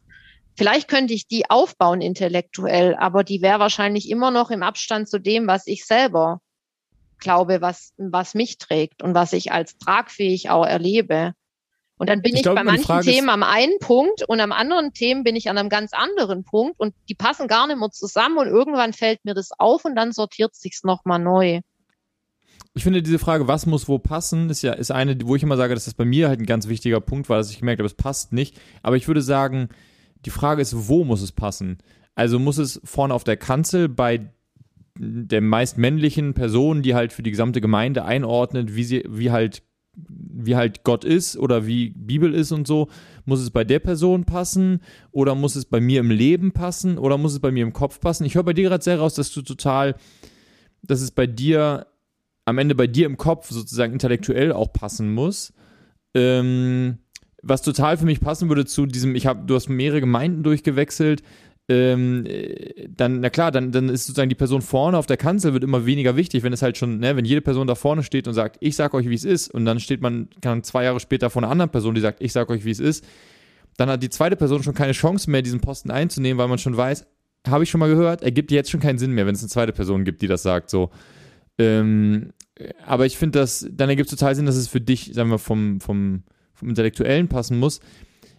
Vielleicht könnte ich die aufbauen intellektuell, aber die wäre wahrscheinlich immer noch im Abstand zu dem, was ich selber glaube, was, was mich trägt und was ich als tragfähig auch erlebe. Und dann bin Ich ich, glaube, bei manchen Themen am einen Punkt und am anderen Themen bin ich an einem ganz anderen Punkt und die passen gar nicht mehr zusammen und irgendwann fällt mir das auf und dann sortiert sich's nochmal neu. Ich finde diese Frage, was muss wo passen, ist ja ist eine, wo ich immer sage, dass das bei mir halt ein ganz wichtiger Punkt war, dass ich gemerkt habe, es passt nicht. Aber ich würde sagen, die Frage ist, wo muss es passen? Also muss es vorne auf der Kanzel bei der meist männlichen Person, die halt für die gesamte Gemeinde einordnet, wie sie, wie halt, wie halt Gott ist oder wie Bibel ist und so, muss es bei der Person passen oder muss es bei mir im Leben passen oder muss es bei mir im Kopf passen? Ich höre bei dir gerade sehr raus, dass du total, dass es bei dir am Ende bei dir im Kopf sozusagen intellektuell auch passen muss. Ähm, was total für mich passen würde zu diesem, ich habe, du hast mehrere Gemeinden durchgewechselt, ähm, äh, dann, na klar, dann, dann ist sozusagen die Person vorne auf der Kanzel wird immer weniger wichtig, wenn es halt schon, ne, wenn jede Person da vorne steht und sagt, ich sag euch, wie es ist, und dann steht man, kann zwei Jahre später vor einer anderen Person, die sagt, ich sag euch, wie es ist, dann hat die zweite Person schon keine Chance mehr, diesen Posten einzunehmen, weil man schon weiß, habe ich schon mal gehört, ergibt jetzt schon keinen Sinn mehr, wenn es eine zweite Person gibt, die das sagt, so. Ähm, aber ich finde das, dann ergibt es total Sinn, dass es für dich, sagen wir, vom, vom, vom Intellektuellen passen muss.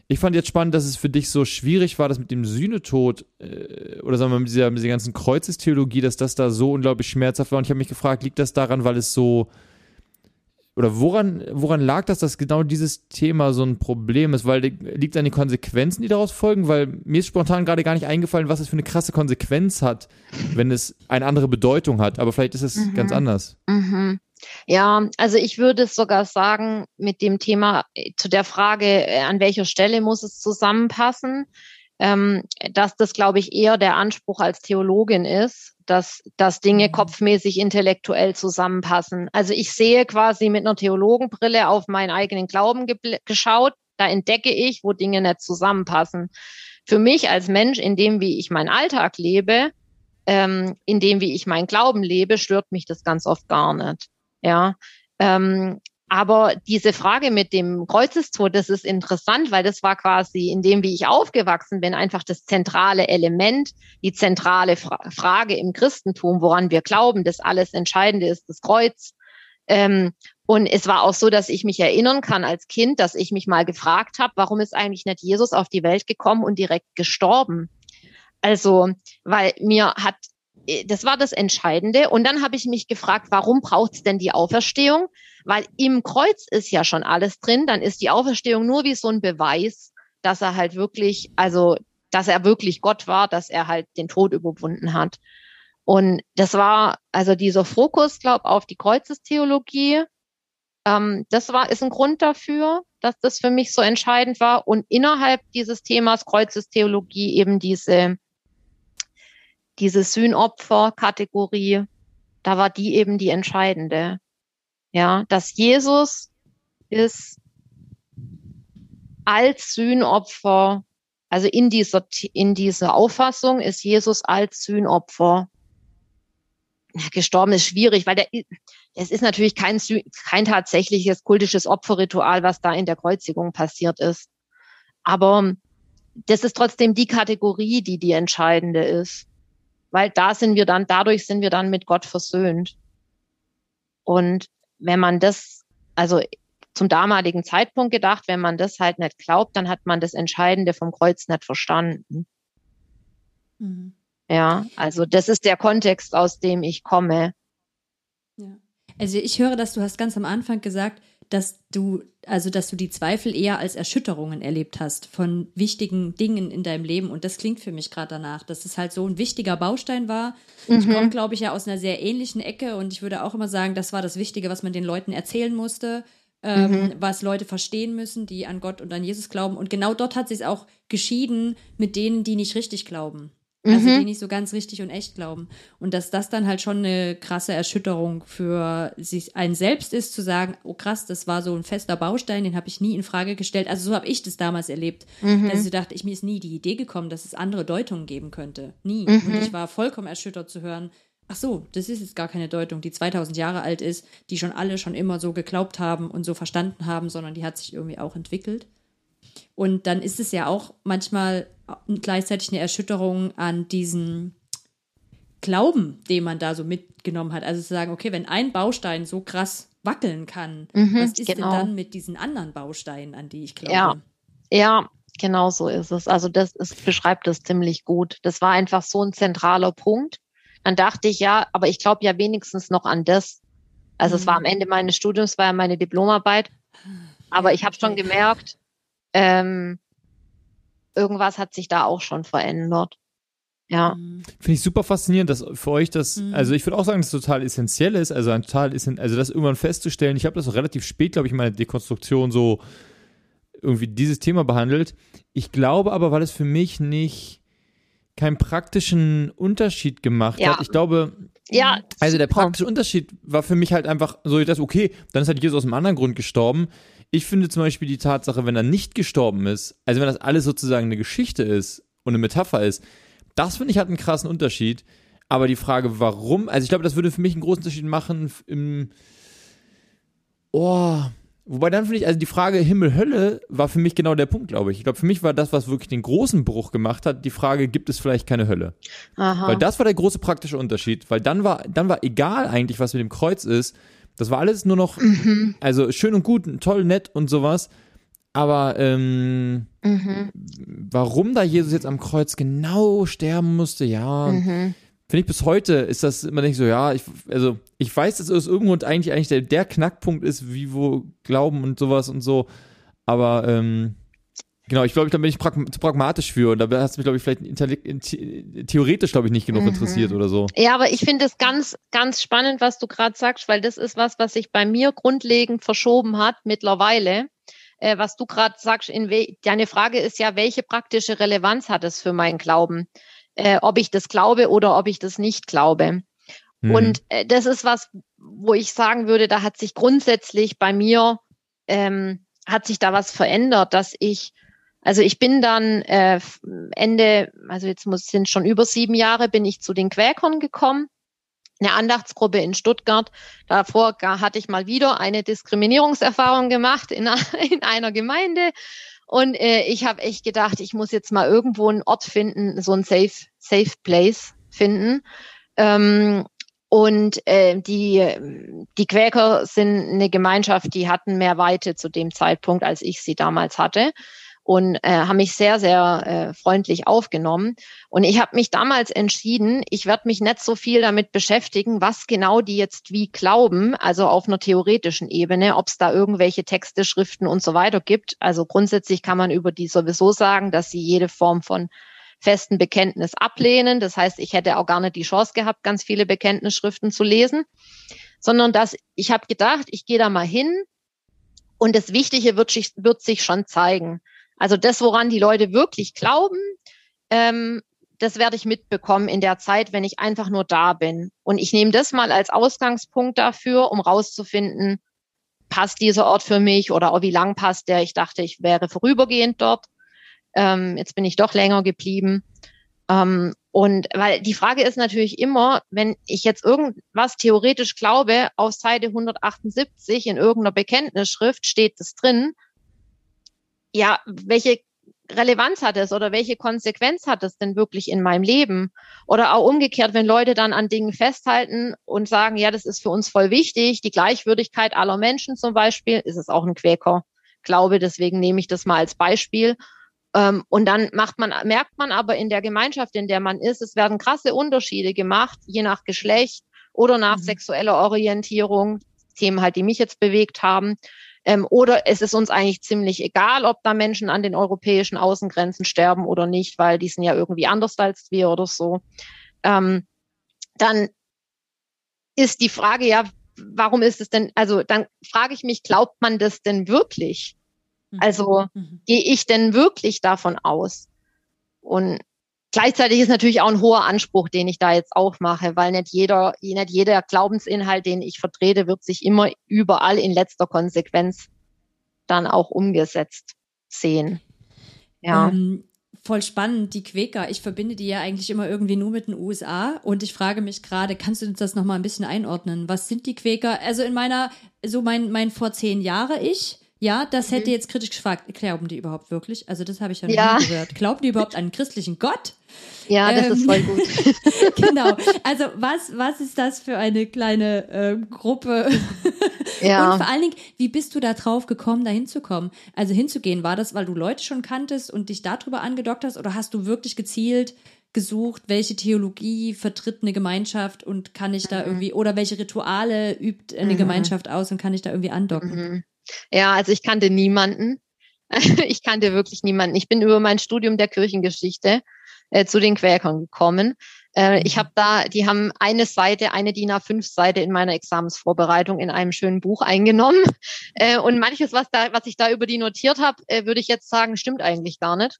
Ich fand jetzt spannend, dass es für dich so schwierig war, das mit dem Sühnetod äh, oder sagen wir mit dieser, mit dieser ganzen Kreuzestheologie, dass das da so unglaublich schmerzhaft war. Und ich habe mich gefragt, liegt das daran, weil es so oder woran, woran lag das, dass genau dieses Thema so ein Problem ist? Weil liegt es an den Konsequenzen, die daraus folgen? Weil mir ist spontan gerade gar nicht eingefallen, was es für eine krasse Konsequenz hat, wenn es eine andere Bedeutung hat. Aber vielleicht ist es Mhm. ganz anders. Mhm. Ja, also ich würde sogar sagen, mit dem Thema äh, zu der Frage, äh, an welcher Stelle muss es zusammenpassen, ähm, dass das, glaube ich, eher der Anspruch als Theologin ist, dass, dass Dinge Mhm. kopfmäßig intellektuell zusammenpassen. Also ich sehe quasi mit einer Theologenbrille auf meinen eigenen Glauben gebl- geschaut. Da entdecke ich, wo Dinge nicht zusammenpassen. Für mich als Mensch, in dem, wie ich meinen Alltag lebe, ähm, in dem, wie ich meinen Glauben lebe, stört mich das ganz oft gar nicht. Ja, ähm, aber diese Frage mit dem Kreuzestod, das ist interessant, weil das war quasi in dem, wie ich aufgewachsen bin, einfach das zentrale Element, die zentrale Fra Frage im Christentum, woran wir glauben, das alles Entscheidende ist das Kreuz. Ähm, und es war auch so, dass ich mich erinnern kann als Kind, dass ich mich mal gefragt habe, warum ist eigentlich nicht Jesus auf die Welt gekommen und direkt gestorben? Also, weil mir hat das war das Entscheidende. Und dann habe ich mich gefragt, warum braucht es denn die Auferstehung? Weil im Kreuz ist ja schon alles drin. Dann ist die Auferstehung nur wie so ein Beweis, dass er halt wirklich, also, dass er wirklich Gott war, dass er halt den Tod überwunden hat. Und das war also dieser Fokus, glaube auf die Kreuzestheologie. Ähm, das war ist ein Grund dafür, dass das für mich so entscheidend war. Und innerhalb dieses Themas Kreuzestheologie eben diese diese Sühnopfer-Kategorie, da war die eben die entscheidende. Ja, dass Jesus ist als Sühnopfer, also in dieser, in dieser Auffassung ist Jesus als Sühnopfer gestorben ist schwierig, weil der, es ist natürlich kein, kein tatsächliches kultisches Opferritual, was da in der Kreuzigung passiert ist. Aber das ist trotzdem die Kategorie, die die entscheidende ist weil da sind wir dann, dadurch sind wir dann mit Gott versöhnt. Und wenn man das, also zum damaligen Zeitpunkt gedacht, wenn man das halt nicht glaubt, dann hat man das Entscheidende vom Kreuz nicht verstanden. Mhm. Ja, also das ist der Kontext, aus dem ich komme. Ja. Also ich höre, dass du hast ganz am Anfang gesagt, dass du, also dass du die Zweifel eher als Erschütterungen erlebt hast von wichtigen Dingen in deinem Leben. Und das klingt für mich gerade danach, dass es halt so ein wichtiger Baustein war. Mhm. Ich komme, glaube ich, ja aus einer sehr ähnlichen Ecke und ich würde auch immer sagen, das war das Wichtige, was man den Leuten erzählen musste. Ähm, mhm. was Leute verstehen müssen, die an Gott und an Jesus glauben. Und genau dort hat sich auch geschieden mit denen, die nicht richtig glauben. Also mhm. die nicht so ganz richtig und echt glauben. Und dass das dann halt schon eine krasse Erschütterung für sich einen selbst ist, zu sagen, oh krass, das war so ein fester Baustein, den habe ich nie in Frage gestellt. Also so habe ich das damals erlebt. Mhm. Dass ich dachte, ich mir ist nie die Idee gekommen, dass es andere Deutungen geben könnte. Nie. Mhm. Und ich war vollkommen erschüttert zu hören, ach so, das ist jetzt gar keine Deutung, die 2000 Jahre alt ist, die schon alle schon immer so geglaubt haben und so verstanden haben, sondern die hat sich irgendwie auch entwickelt. Und dann ist es ja auch manchmal gleichzeitig eine Erschütterung an diesen Glauben, den man da so mitgenommen hat. Also zu sagen, okay, wenn ein Baustein so krass wackeln kann, mhm, was ist genau. denn dann mit diesen anderen Bausteinen, an die ich glaube? Ja, ja genau so ist es. Also das ist, beschreibt das ziemlich gut. Das war einfach so ein zentraler Punkt. Dann dachte ich, ja, aber ich glaube ja wenigstens noch an das. Also mhm. es war am mhm. Ende meines Studiums, war ja meine Diplomarbeit. Aber ich habe schon gemerkt, ähm, irgendwas hat sich da auch schon verändert. Ja. Mhm. Finde ich super faszinierend, dass für euch das, mhm. also ich würde auch sagen, dass es total essentiell ist, also ein total ist, also das irgendwann festzustellen. Ich habe das auch relativ spät, glaube ich, in meiner Dekonstruktion so irgendwie dieses Thema behandelt. Ich glaube aber, weil es für mich nicht keinen praktischen Unterschied gemacht ja. hat. Ich glaube, ja, also der praktische Unterschied war für mich halt einfach so, dass okay, dann ist halt Jesus aus einem anderen Grund gestorben. Ich finde zum Beispiel die Tatsache, wenn er nicht gestorben ist, also wenn das alles sozusagen eine Geschichte ist und eine Metapher ist, das finde ich hat einen krassen Unterschied. Aber die Frage, warum, also ich glaube, das würde für mich einen großen Unterschied machen im, oh, wobei dann finde ich, also die Frage Himmel-Hölle war für mich genau der Punkt, glaube ich. Ich glaube, für mich war das, was wirklich den großen Bruch gemacht hat, die Frage, gibt es vielleicht keine Hölle? Aha. Weil das war der große praktische Unterschied, weil dann war, dann war egal eigentlich, was mit dem Kreuz ist, das war alles nur noch, mhm. also schön und gut, toll, nett und sowas. Aber ähm, mhm. warum da Jesus jetzt am Kreuz genau sterben musste, ja, mhm. finde ich bis heute ist das immer nicht so, ja, ich, also ich weiß, dass es irgendwo und eigentlich eigentlich der, der Knackpunkt ist, wie wo Glauben und sowas und so. Aber ähm, Genau, ich glaube, da bin ich prag zu pragmatisch für und da hast du mich, glaube ich, vielleicht theoretisch, glaube ich, nicht genug mhm. interessiert oder so. Ja, aber ich finde es ganz, ganz spannend, was du gerade sagst, weil das ist was, was sich bei mir grundlegend verschoben hat mittlerweile. Äh, was du gerade sagst, in deine Frage ist ja, welche praktische Relevanz hat es für meinen Glauben? Äh, ob ich das glaube oder ob ich das nicht glaube. Mhm. Und äh, das ist was, wo ich sagen würde, da hat sich grundsätzlich bei mir, ähm, hat sich da was verändert, dass ich also ich bin dann äh, Ende, also jetzt muss sind schon über sieben Jahre, bin ich zu den Quäkern gekommen. eine Andachtsgruppe in Stuttgart. Davor hatte ich mal wieder eine Diskriminierungserfahrung gemacht in, *laughs* in einer Gemeinde. Und äh, ich habe echt gedacht, ich muss jetzt mal irgendwo einen Ort finden, so ein Safe, Safe Place finden. Ähm, und äh, die, die Quäker sind eine Gemeinschaft, die hatten mehr Weite zu dem Zeitpunkt, als ich sie damals hatte und äh, haben mich sehr, sehr äh, freundlich aufgenommen. Und ich habe mich damals entschieden, ich werde mich nicht so viel damit beschäftigen, was genau die jetzt wie glauben, also auf einer theoretischen Ebene, ob es da irgendwelche Texte, Schriften und so weiter gibt. Also grundsätzlich kann man über die sowieso sagen, dass sie jede Form von festen Bekenntnis ablehnen. Das heißt, ich hätte auch gar nicht die Chance gehabt, ganz viele Bekenntnisschriften zu lesen, sondern dass ich habe gedacht, ich gehe da mal hin und das Wichtige wird sich, wird sich schon zeigen. Also das, woran die Leute wirklich glauben, ähm, das werde ich mitbekommen in der Zeit, wenn ich einfach nur da bin. Und ich nehme das mal als Ausgangspunkt dafür, um rauszufinden, passt dieser Ort für mich oder wie lang passt der. Ich dachte, ich wäre vorübergehend dort. Ähm, jetzt bin ich doch länger geblieben. Ähm, und weil die Frage ist natürlich immer, wenn ich jetzt irgendwas theoretisch glaube, auf Seite 178 in irgendeiner Bekenntnisschrift steht das drin, ja, welche Relevanz hat es oder welche Konsequenz hat es denn wirklich in meinem Leben? Oder auch umgekehrt, wenn Leute dann an Dingen festhalten und sagen, ja, das ist für uns voll wichtig, die Gleichwürdigkeit aller Menschen zum Beispiel, ist es auch ein Quäker Glaube, deswegen nehme ich das mal als Beispiel. Ähm, und dann macht man, merkt man aber in der Gemeinschaft, in der man ist, es werden krasse Unterschiede gemacht, je nach Geschlecht oder nach mhm. sexueller Orientierung, Themen halt, die mich jetzt bewegt haben. Ähm, oder es ist uns eigentlich ziemlich egal, ob da Menschen an den europäischen Außengrenzen sterben oder nicht, weil die sind ja irgendwie anders als wir oder so. Ähm, dann ist die Frage ja, warum ist es denn, also dann frage ich mich, glaubt man das denn wirklich? Mhm. Also mhm. gehe ich denn wirklich davon aus? Und Gleichzeitig ist natürlich auch ein hoher Anspruch, den ich da jetzt aufmache, weil nicht jeder, nicht jeder Glaubensinhalt, den ich vertrete, wird sich immer überall in letzter Konsequenz dann auch umgesetzt sehen. Ja. Ähm, voll spannend, die Quäker. Ich verbinde die ja eigentlich immer irgendwie nur mit den USA und ich frage mich gerade, kannst du uns das nochmal ein bisschen einordnen? Was sind die Quäker? Also in meiner, so mein, mein vor zehn Jahre ich, ja, das hätte mhm. jetzt kritisch gefragt. Glauben die überhaupt wirklich? Also das habe ich ja noch ja. nie gehört. Glauben die überhaupt an einen christlichen Gott? Ja, das ähm, ist voll gut. *laughs* genau. Also was, was ist das für eine kleine äh, Gruppe? ja. Und vor allen Dingen, wie bist du da drauf gekommen, da hinzukommen? Also hinzugehen, war das, weil du Leute schon kanntest und dich darüber angedockt hast? Oder hast du wirklich gezielt gesucht, welche Theologie vertritt eine Gemeinschaft und kann ich da mhm. irgendwie, oder welche Rituale übt eine mhm. Gemeinschaft aus und kann ich da irgendwie andocken? Mhm. Ja, also ich kannte niemanden. *laughs* Ich kannte wirklich niemanden. Ich bin über mein Studium der Kirchengeschichte äh, zu den Quäkern gekommen. Äh, ich mhm. habe da, die haben eine Seite, eine DIN A5 Seite in meiner Examensvorbereitung in einem schönen Buch eingenommen. *laughs* Äh, und manches, was da, was ich da über die notiert habe, äh, würde ich jetzt sagen, stimmt eigentlich gar nicht.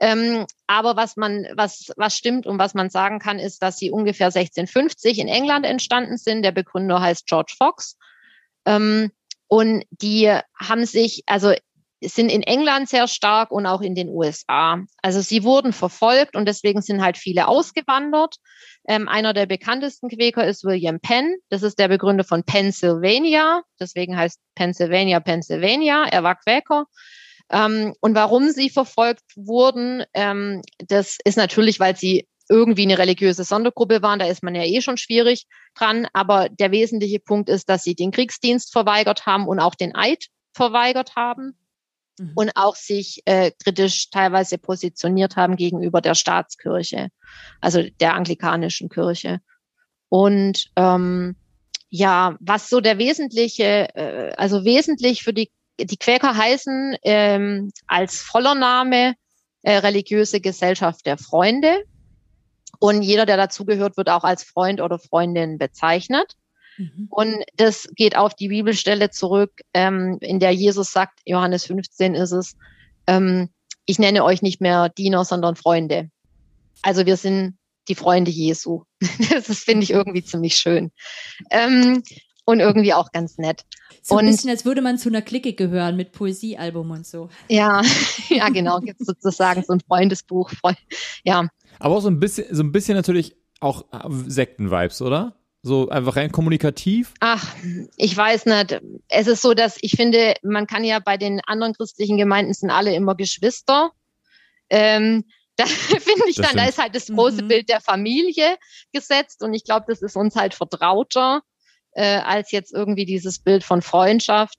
Ähm, aber was man, was, was stimmt und was man sagen kann, ist, dass sie ungefähr 1650 in England entstanden sind. Der Begründer heißt George Fox. Ähm, und die haben sich, also sind in England sehr stark und auch in den USA. Also sie wurden verfolgt und deswegen sind halt viele ausgewandert. Ähm, einer der bekanntesten Quäker ist William Penn. Das ist der Begründer von Pennsylvania. Deswegen heißt Pennsylvania Pennsylvania. Er war Quäker. Ähm, und warum sie verfolgt wurden, ähm, das ist natürlich, weil sie irgendwie eine religiöse Sondergruppe waren, da ist man ja eh schon schwierig dran. Aber der wesentliche Punkt ist, dass sie den Kriegsdienst verweigert haben und auch den Eid verweigert haben mhm. und auch sich äh, kritisch teilweise positioniert haben gegenüber der Staatskirche, also der anglikanischen Kirche. Und ähm, ja, was so der wesentliche, äh, also wesentlich für die, die Quäker heißen ähm, als voller Name äh, religiöse Gesellschaft der Freunde. Und jeder, der dazugehört, wird auch als Freund oder Freundin bezeichnet. Mhm. Und das geht auf die Bibelstelle zurück, ähm, in der Jesus sagt, Johannes 15 ist es, ähm, ich nenne euch nicht mehr Diener, sondern Freunde. Also wir sind die Freunde Jesu. *laughs* das finde ich irgendwie ziemlich schön. Ähm, und irgendwie auch ganz nett. So ein bisschen, als würde man zu einer Clique gehören mit Poesiealbum und so. Ja, *laughs* ja, genau, gibt sozusagen so ein Freundesbuch. Ja. Aber auch so ein bisschen, so ein bisschen natürlich auch Sekten-Vibes, oder? So einfach rein kommunikativ? Ach, ich weiß nicht. Es ist so, dass ich finde, man kann ja bei den anderen christlichen Gemeinden sind alle immer Geschwister. Ähm, *laughs* da finde ich Das dann, da stimmt. ist halt das große Mhm. Bild der Familie gesetzt und ich glaube, das ist uns halt vertrauter äh, als jetzt irgendwie dieses Bild von Freundschaft.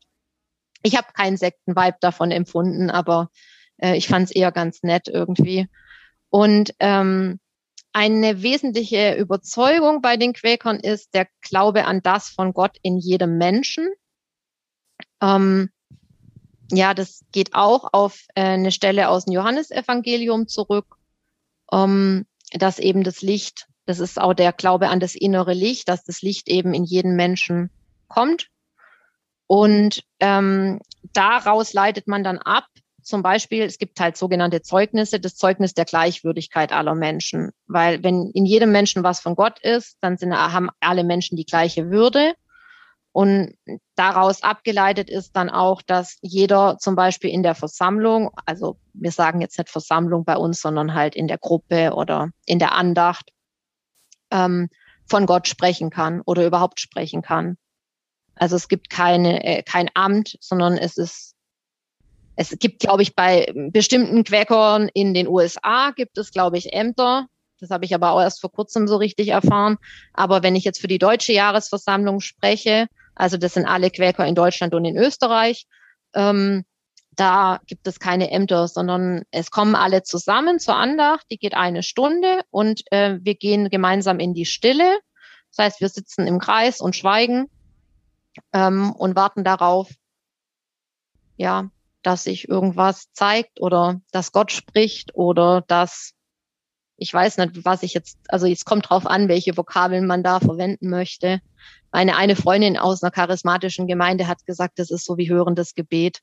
Ich habe keinen Sektenvibe davon empfunden, aber äh, ich fand es eher ganz nett irgendwie. Und ähm, eine wesentliche Überzeugung bei den Quäkern ist der Glaube an das von Gott in jedem Menschen. Ähm, ja, das geht auch auf äh, eine Stelle aus dem Johannesevangelium zurück, ähm, dass eben das Licht, das ist auch der Glaube an das innere Licht, dass das Licht eben in jeden Menschen kommt. Und ähm, daraus leitet man dann ab, zum Beispiel, es gibt halt sogenannte Zeugnisse, das Zeugnis der Gleichwürdigkeit aller Menschen. Weil wenn in jedem Menschen was von Gott ist, dann sind, haben alle Menschen die gleiche Würde. Und daraus abgeleitet ist dann auch, dass jeder zum Beispiel in der Versammlung, also wir sagen jetzt nicht Versammlung bei uns, sondern halt in der Gruppe oder in der Andacht, ähm, von Gott sprechen kann oder überhaupt sprechen kann. Also es gibt keine, äh, kein Amt, sondern es ist, es gibt, glaube ich, bei bestimmten Quäkern in den USA gibt es, glaube ich, Ämter. Das habe ich aber auch erst vor kurzem so richtig erfahren. Aber wenn ich jetzt für die deutsche Jahresversammlung spreche, also das sind alle Quäker in Deutschland und in Österreich, ähm, da gibt es keine Ämter, sondern es kommen alle zusammen zur Andacht, die geht eine Stunde und äh, wir gehen gemeinsam in die Stille. Das heißt, wir sitzen im Kreis und schweigen ähm, und warten darauf, ja, dass sich irgendwas zeigt oder dass Gott spricht oder dass ich weiß nicht, was ich jetzt, also es kommt drauf an, welche Vokabeln man da verwenden möchte. Meine eine Freundin aus einer charismatischen Gemeinde hat gesagt, das ist so wie hörendes Gebet.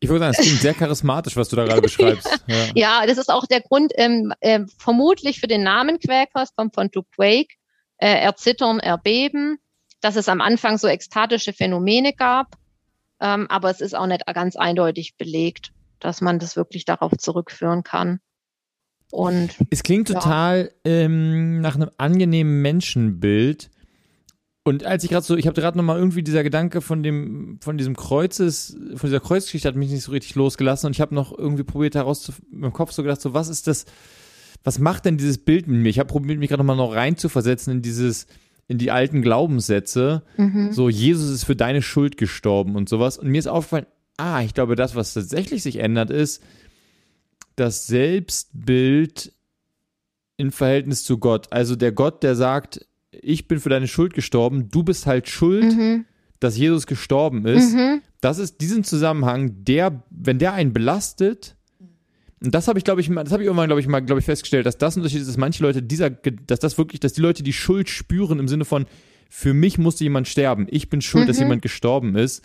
Ich würde sagen, es klingt sehr charismatisch, was du da gerade beschreibst. *laughs* Ja. Ja, das ist auch der Grund, ähm, äh, vermutlich für den Namen Quäker, es kommt von to quake, äh, erzittern, erbeben, dass es am Anfang so ekstatische Phänomene gab, ähm, aber es ist auch nicht ganz eindeutig belegt, dass man das wirklich darauf zurückführen kann. Und Es klingt Ja. total ähm, nach einem angenehmen Menschenbild. Und als ich gerade so, ich habe gerade noch mal irgendwie dieser Gedanke von dem, von diesem Kreuzes, von dieser Kreuzgeschichte hat mich nicht so richtig losgelassen und ich habe noch irgendwie probiert heraus im Kopf so gedacht, so was ist das, was macht denn dieses Bild mit mir? Ich habe probiert mich gerade noch mal noch rein zu versetzen in dieses, in die alten Glaubenssätze. mhm. So Jesus ist für deine Schuld gestorben und sowas. Und mir ist aufgefallen, ah, ich glaube, das, was tatsächlich sich ändert, ist das Selbstbild in Verhältnis zu Gott. Also der Gott, der sagt, ich bin für deine Schuld gestorben, du bist halt schuld, Mhm. dass Jesus gestorben ist. Mhm. Das ist diesen Zusammenhang, der, wenn der einen belastet, und das habe ich, glaube ich, mal- das habe ich irgendwann, glaube ich, mal, glaube ich, festgestellt, dass das ein Unterschied ist, dass manche Leute dieser, dass das wirklich, dass die Leute die Schuld spüren im Sinne von, für mich musste jemand sterben, ich bin schuld, dass Mhm. jemand gestorben ist,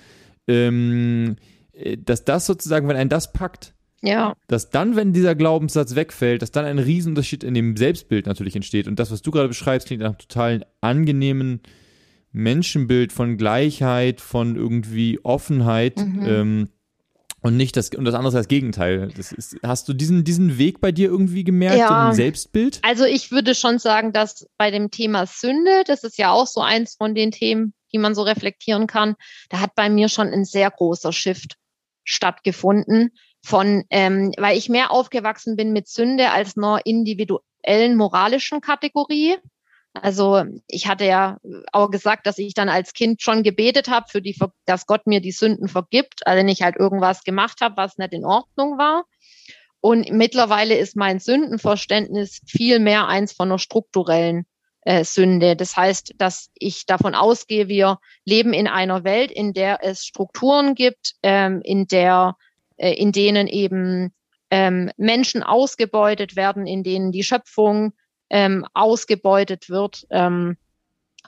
ähm, äh, dass das sozusagen, wenn einen das packt, Ja, dass dann, wenn dieser Glaubenssatz wegfällt, dass dann ein Riesenunterschied in dem Selbstbild natürlich entsteht. Und das, was du gerade beschreibst, klingt nach einem total angenehmen Menschenbild von Gleichheit, von irgendwie Offenheit. Mhm. Ähm, und nicht das, und das andere ist das Gegenteil. Das ist, hast du diesen, diesen Weg bei dir irgendwie gemerkt, Ja. ein Selbstbild? Also ich würde schon sagen, dass bei dem Thema Sünde, das ist ja auch so eins von den Themen, die man so reflektieren kann, da hat bei mir schon ein sehr großer Shift stattgefunden von, ähm, weil ich mehr aufgewachsen bin mit Sünde als einer individuellen moralischen Kategorie. Also ich hatte ja auch gesagt, dass ich dann als Kind schon gebetet habe, für die, dass Gott mir die Sünden vergibt, also wenn ich halt irgendwas gemacht habe, was nicht in Ordnung war. Und mittlerweile ist mein Sündenverständnis viel mehr eins von einer strukturellen äh, Sünde. Das heißt, dass ich davon ausgehe, wir leben in einer Welt, in der es Strukturen gibt, ähm, in der, äh, in denen eben ähm, Menschen ausgebeutet werden, in denen die Schöpfung ähm, ausgebeutet wird ähm,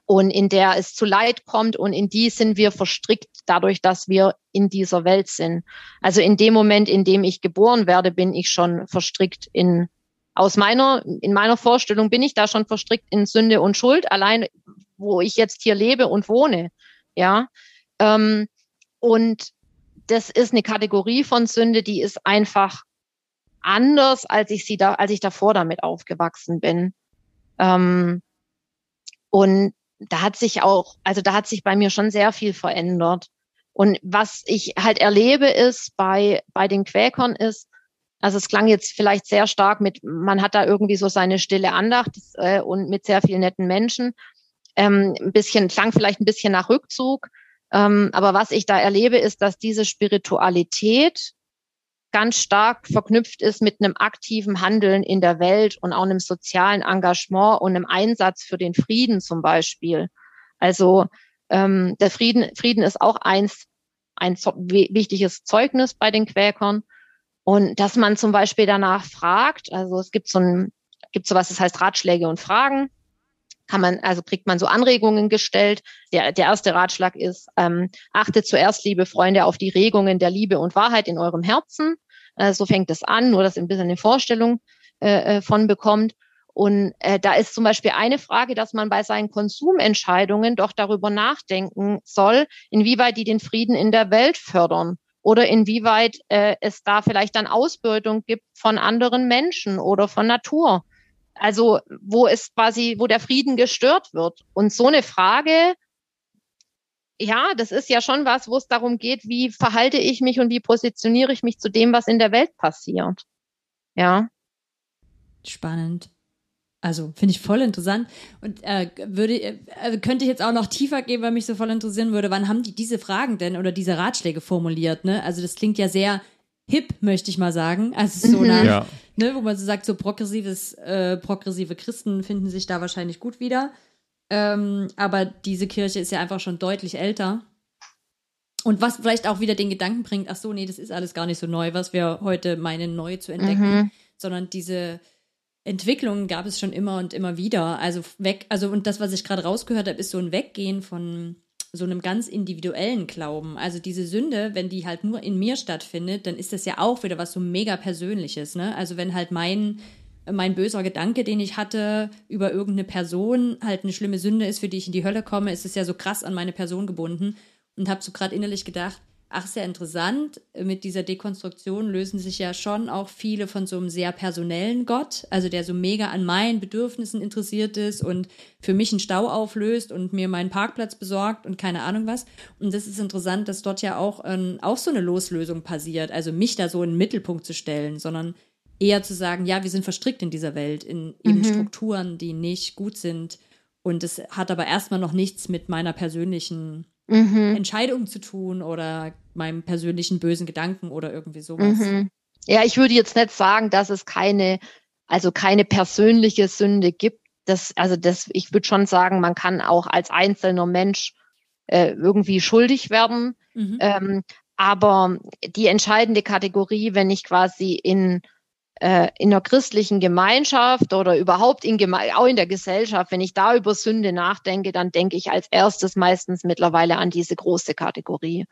und in der es zu Leid kommt und in die sind wir verstrickt dadurch, dass wir in dieser Welt sind. Also in dem Moment, in dem ich geboren werde, bin ich schon verstrickt in aus meiner in meiner Vorstellung bin ich da schon verstrickt in Sünde und Schuld allein, wo ich jetzt hier lebe und wohne, ja. Ähm, und das ist eine Kategorie von Sünde, die ist einfach anders, als ich sie da, als ich davor damit aufgewachsen bin. Ähm, und da hat sich auch, also da hat sich bei mir schon sehr viel verändert. Und was ich halt erlebe ist bei, bei den Quäkern ist, also es klang jetzt vielleicht sehr stark mit, man hat da irgendwie so seine stille Andacht äh, und mit sehr vielen netten Menschen. Ähm, ein bisschen, klang vielleicht ein bisschen nach Rückzug. Ähm, aber was ich da erlebe, ist, dass diese Spiritualität ganz stark verknüpft ist mit einem aktiven Handeln in der Welt und auch einem sozialen Engagement und einem Einsatz für den Frieden zum Beispiel. Also ähm, der Frieden, Frieden ist auch eins, ein wichtiges Zeugnis bei den Quäkern. Und dass man zum Beispiel danach fragt, also es gibt so ein, gibt sowas, das heißt Ratschläge und Fragen. Kann man, also kriegt man so Anregungen gestellt. Der, der erste Ratschlag ist, ähm, achtet zuerst, liebe Freunde, auf die Regungen der Liebe und Wahrheit in eurem Herzen. Äh, so fängt es an, nur dass ihr ein bisschen eine Vorstellung äh, äh, von bekommt. Und äh, da ist zum Beispiel eine Frage, dass man bei seinen Konsumentscheidungen doch darüber nachdenken soll, inwieweit die den Frieden in der Welt fördern oder inwieweit äh, es da vielleicht dann Ausbeutung gibt von anderen Menschen oder von Natur. Also wo es quasi, wo der Frieden gestört wird. Und so eine Frage, ja, das ist ja schon was, wo es darum geht, wie verhalte ich mich und wie positioniere ich mich zu dem, was in der Welt passiert. Ja. Spannend. Also finde ich voll interessant und äh, würde äh, also könnte ich jetzt auch noch tiefer gehen, weil mich so voll interessieren würde, wann haben die diese Fragen denn oder diese Ratschläge formuliert? Ne? Also das klingt ja sehr hip, möchte ich mal sagen. Also so mhm. nach, ja. ne, wo man so sagt, so progressives, äh, progressive Christen finden sich da wahrscheinlich gut wieder. Ähm, aber diese Kirche ist ja einfach schon deutlich älter. Und was vielleicht auch wieder den Gedanken bringt, ach so, nee, das ist alles gar nicht so neu, was wir heute meinen, neu zu entdecken, mhm. sondern diese Entwicklungen gab es schon immer und immer wieder. Also weg, also und das, was ich gerade rausgehört habe, ist so ein Weggehen von so einem ganz individuellen Glauben. Also diese Sünde, wenn die halt nur in mir stattfindet, dann ist das ja auch wieder was so mega Persönliches. Ne? Also wenn halt mein mein böser Gedanke, den ich hatte über irgendeine Person, halt eine schlimme Sünde ist, für die ich in die Hölle komme, ist es ja so krass an meine Person gebunden und habe so gerade innerlich gedacht, Ach, sehr interessant. Mit dieser Dekonstruktion lösen sich ja schon auch viele von so einem sehr personellen Gott, also der so mega an meinen Bedürfnissen interessiert ist und für mich einen Stau auflöst und mir meinen Parkplatz besorgt und keine Ahnung was. Und das ist interessant, dass dort ja auch, ähm, auch so eine Loslösung passiert, also mich da so in den Mittelpunkt zu stellen, sondern eher zu sagen, ja, wir sind verstrickt in dieser Welt, in eben mhm. Strukturen, die nicht gut sind. Und es hat aber erstmal noch nichts mit meiner persönlichen mhm. Entscheidungen zu tun oder meinem persönlichen bösen Gedanken oder irgendwie sowas. Mhm. Ja, ich würde jetzt nicht sagen, dass es keine, also keine persönliche Sünde gibt. Das, also das, ich würde schon sagen, man kann auch als einzelner Mensch äh, irgendwie schuldig werden. Mhm. Ähm, aber die entscheidende Kategorie, wenn ich quasi in äh, in der christlichen Gemeinschaft oder überhaupt in Geme auch in der Gesellschaft, wenn ich da über Sünde nachdenke, dann denke ich als erstes meistens mittlerweile an diese große Kategorie,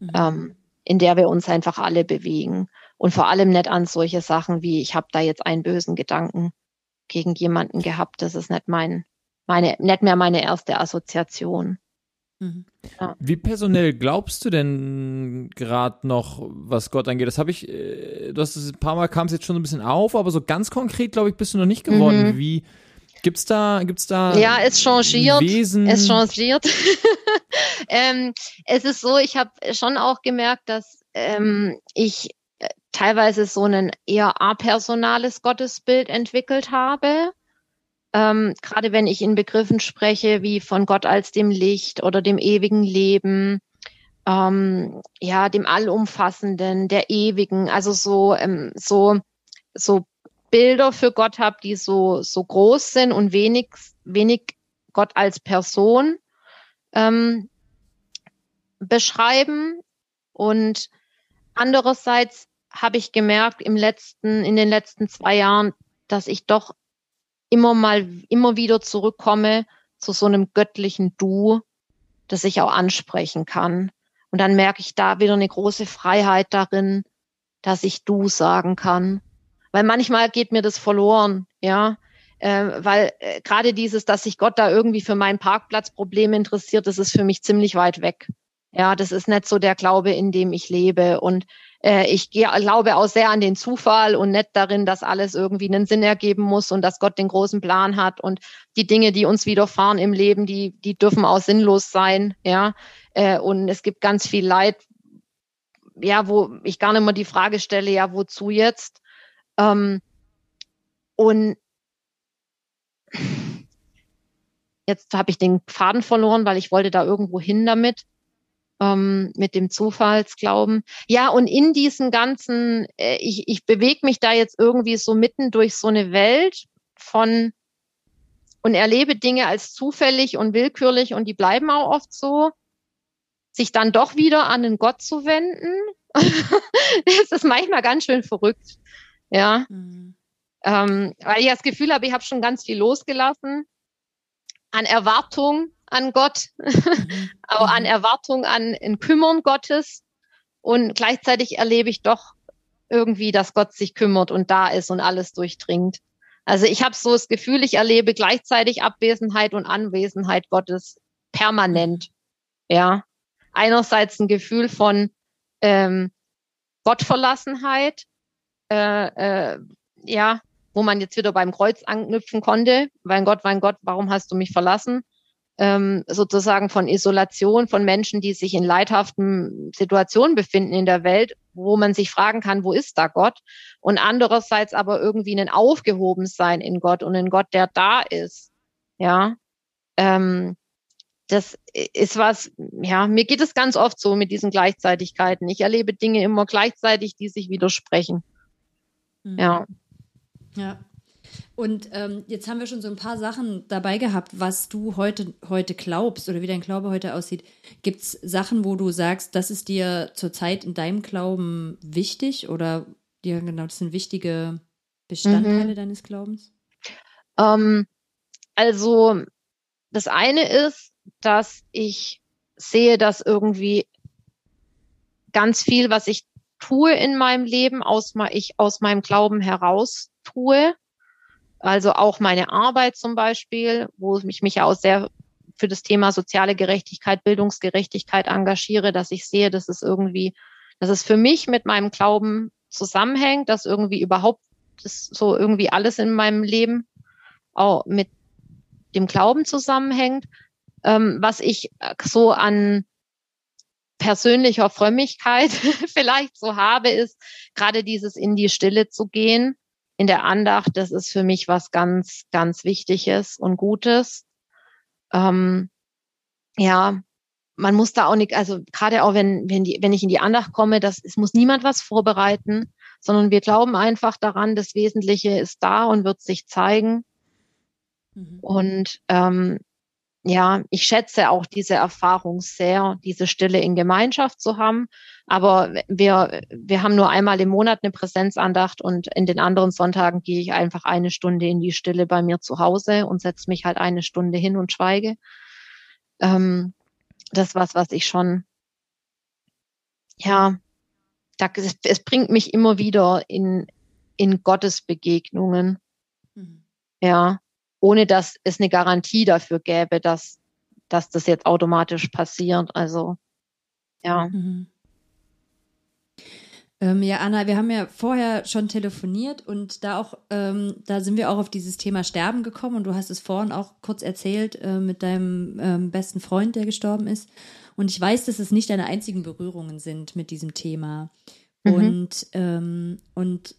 mhm. ähm, in der wir uns einfach alle bewegen. Und vor allem nicht an solche Sachen wie, ich habe da jetzt einen bösen Gedanken gegen jemanden gehabt. Das ist nicht mein, meine, nicht mehr meine erste Assoziation. Mhm. Ja. Wie personell glaubst du denn gerade noch, was Gott angeht? Das habe ich, äh, du hast es ein paar Mal kam es jetzt schon ein bisschen auf, aber so ganz konkret, glaube ich, bist du noch nicht geworden. Mhm. Wie gibt's da, gibt's da? Ja, es changiert. Wesen? Es changiert. *laughs* ähm, es ist so, ich habe schon auch gemerkt, dass ähm, ich äh, teilweise so ein eher apersonales Gottesbild entwickelt habe ähm, gerade wenn ich in Begriffen spreche wie von Gott als dem Licht oder dem ewigen Leben, ähm, ja, dem Allumfassenden, der Ewigen, also so, ähm, so, so Bilder für Gott habe, die so, so groß sind und wenig, wenig Gott als Person ähm, beschreiben. Und andererseits habe ich gemerkt im letzten, in den letzten zwei Jahren, dass ich doch immer mal, immer wieder zurückkomme zu so einem göttlichen Du, das ich auch ansprechen kann. Und dann merke ich da wieder eine große Freiheit darin, dass ich Du sagen kann. Weil manchmal geht mir das verloren, ja. Äh, weil äh, gerade dieses, dass sich Gott da irgendwie für mein Parkplatzproblem interessiert, das ist für mich ziemlich weit weg. Ja, das ist nicht so der Glaube, in dem ich lebe. Und ich glaube auch sehr an den Zufall und nicht darin, dass alles irgendwie einen Sinn ergeben muss und dass Gott den großen Plan hat und die Dinge, die uns widerfahren im Leben, die, die dürfen auch sinnlos sein. Ja, äh, und es gibt ganz viel Leid, ja, wo ich gar nicht mehr die Frage stelle, ja, wozu jetzt? Ähm, und jetzt habe ich den Faden verloren, weil ich wollte da irgendwo hin damit, ähm, mit dem Zufallsglauben. Ja, und in diesen ganzen, äh, ich, ich bewege mich da jetzt irgendwie so mitten durch so eine Welt von und erlebe Dinge als zufällig und willkürlich und die bleiben auch oft so sich dann doch wieder an den Gott zu wenden, *laughs* das ist manchmal ganz schön verrückt. Ja. Mhm. Ähm, weil ich das Gefühl habe, ich habe schon ganz viel losgelassen an Erwartung an Gott, mhm. *laughs* auch an mhm. Erwartung an ein Kümmern Gottes. Und gleichzeitig erlebe ich doch irgendwie, dass Gott sich kümmert und da ist und alles durchdringt. Also ich habe so das Gefühl, ich erlebe gleichzeitig Abwesenheit und Anwesenheit Gottes permanent. Ja einerseits ein Gefühl von ähm, Gottverlassenheit, äh, äh, ja, wo man jetzt wieder beim Kreuz anknüpfen konnte. Mein Gott, mein Gott, warum hast du mich verlassen? Ähm, sozusagen von Isolation von Menschen, die sich in leidhaften Situationen befinden in der Welt, wo man sich fragen kann, wo ist da Gott? Und andererseits aber irgendwie ein Aufgehobensein in Gott und ein Gott, der da ist. Ja. Ähm, das ist was, ja, mir geht es ganz oft so mit diesen Gleichzeitigkeiten. Ich erlebe Dinge immer gleichzeitig, die sich widersprechen. Mhm. Ja. Ja. Und ähm, jetzt haben wir schon so ein paar Sachen dabei gehabt, was du heute, heute glaubst oder wie dein Glaube heute aussieht. Gibt es Sachen, wo du sagst, das ist dir zurzeit in deinem Glauben wichtig oder ja, genau, das sind wichtige Bestandteile mhm. deines Glaubens? Ähm, also, das eine ist, dass ich sehe, dass irgendwie ganz viel, was ich tue in meinem Leben, aus, ich aus meinem Glauben heraus tue. Also auch meine Arbeit zum Beispiel, wo ich mich ja auch sehr für das Thema soziale Gerechtigkeit, Bildungsgerechtigkeit engagiere, dass ich sehe, dass es irgendwie, dass es für mich mit meinem Glauben zusammenhängt, dass irgendwie überhaupt das so irgendwie alles in meinem Leben auch mit dem Glauben zusammenhängt. Ähm, was ich äh, so an persönlicher Frömmigkeit *laughs* vielleicht so habe, ist gerade dieses in die Stille zu gehen, in der Andacht. Das ist für mich was ganz, ganz Wichtiges und Gutes. Ähm, ja, man muss da auch nicht, also gerade auch wenn, wenn, die, wenn ich in die Andacht komme, das, es muss niemand was vorbereiten, sondern wir glauben einfach daran, das Wesentliche ist da und wird sich zeigen. Mhm. Und ähm, ja, ich schätze auch diese Erfahrung sehr, diese Stille in Gemeinschaft zu haben. Aber wir, wir haben nur einmal im Monat eine Präsenzandacht und in den anderen Sonntagen gehe ich einfach eine Stunde in die Stille bei mir zu Hause und setze mich halt eine Stunde hin und schweige. Ähm, das ist was, was ich schon, ja, da, es, es bringt mich immer wieder in, in Gottes Begegnungen. Mhm. Ja, ohne dass es eine Garantie dafür gäbe, dass, dass das jetzt automatisch passiert. Also, ja. Mhm. Ähm, ja, Anna, wir haben ja vorher schon telefoniert und da auch, ähm, da sind wir auch auf dieses Thema Sterben gekommen und du hast es vorhin auch kurz erzählt äh, mit deinem ähm, besten Freund, der gestorben ist. Und ich weiß, dass es nicht deine einzigen Berührungen sind mit diesem Thema. Mhm. Und, ähm, und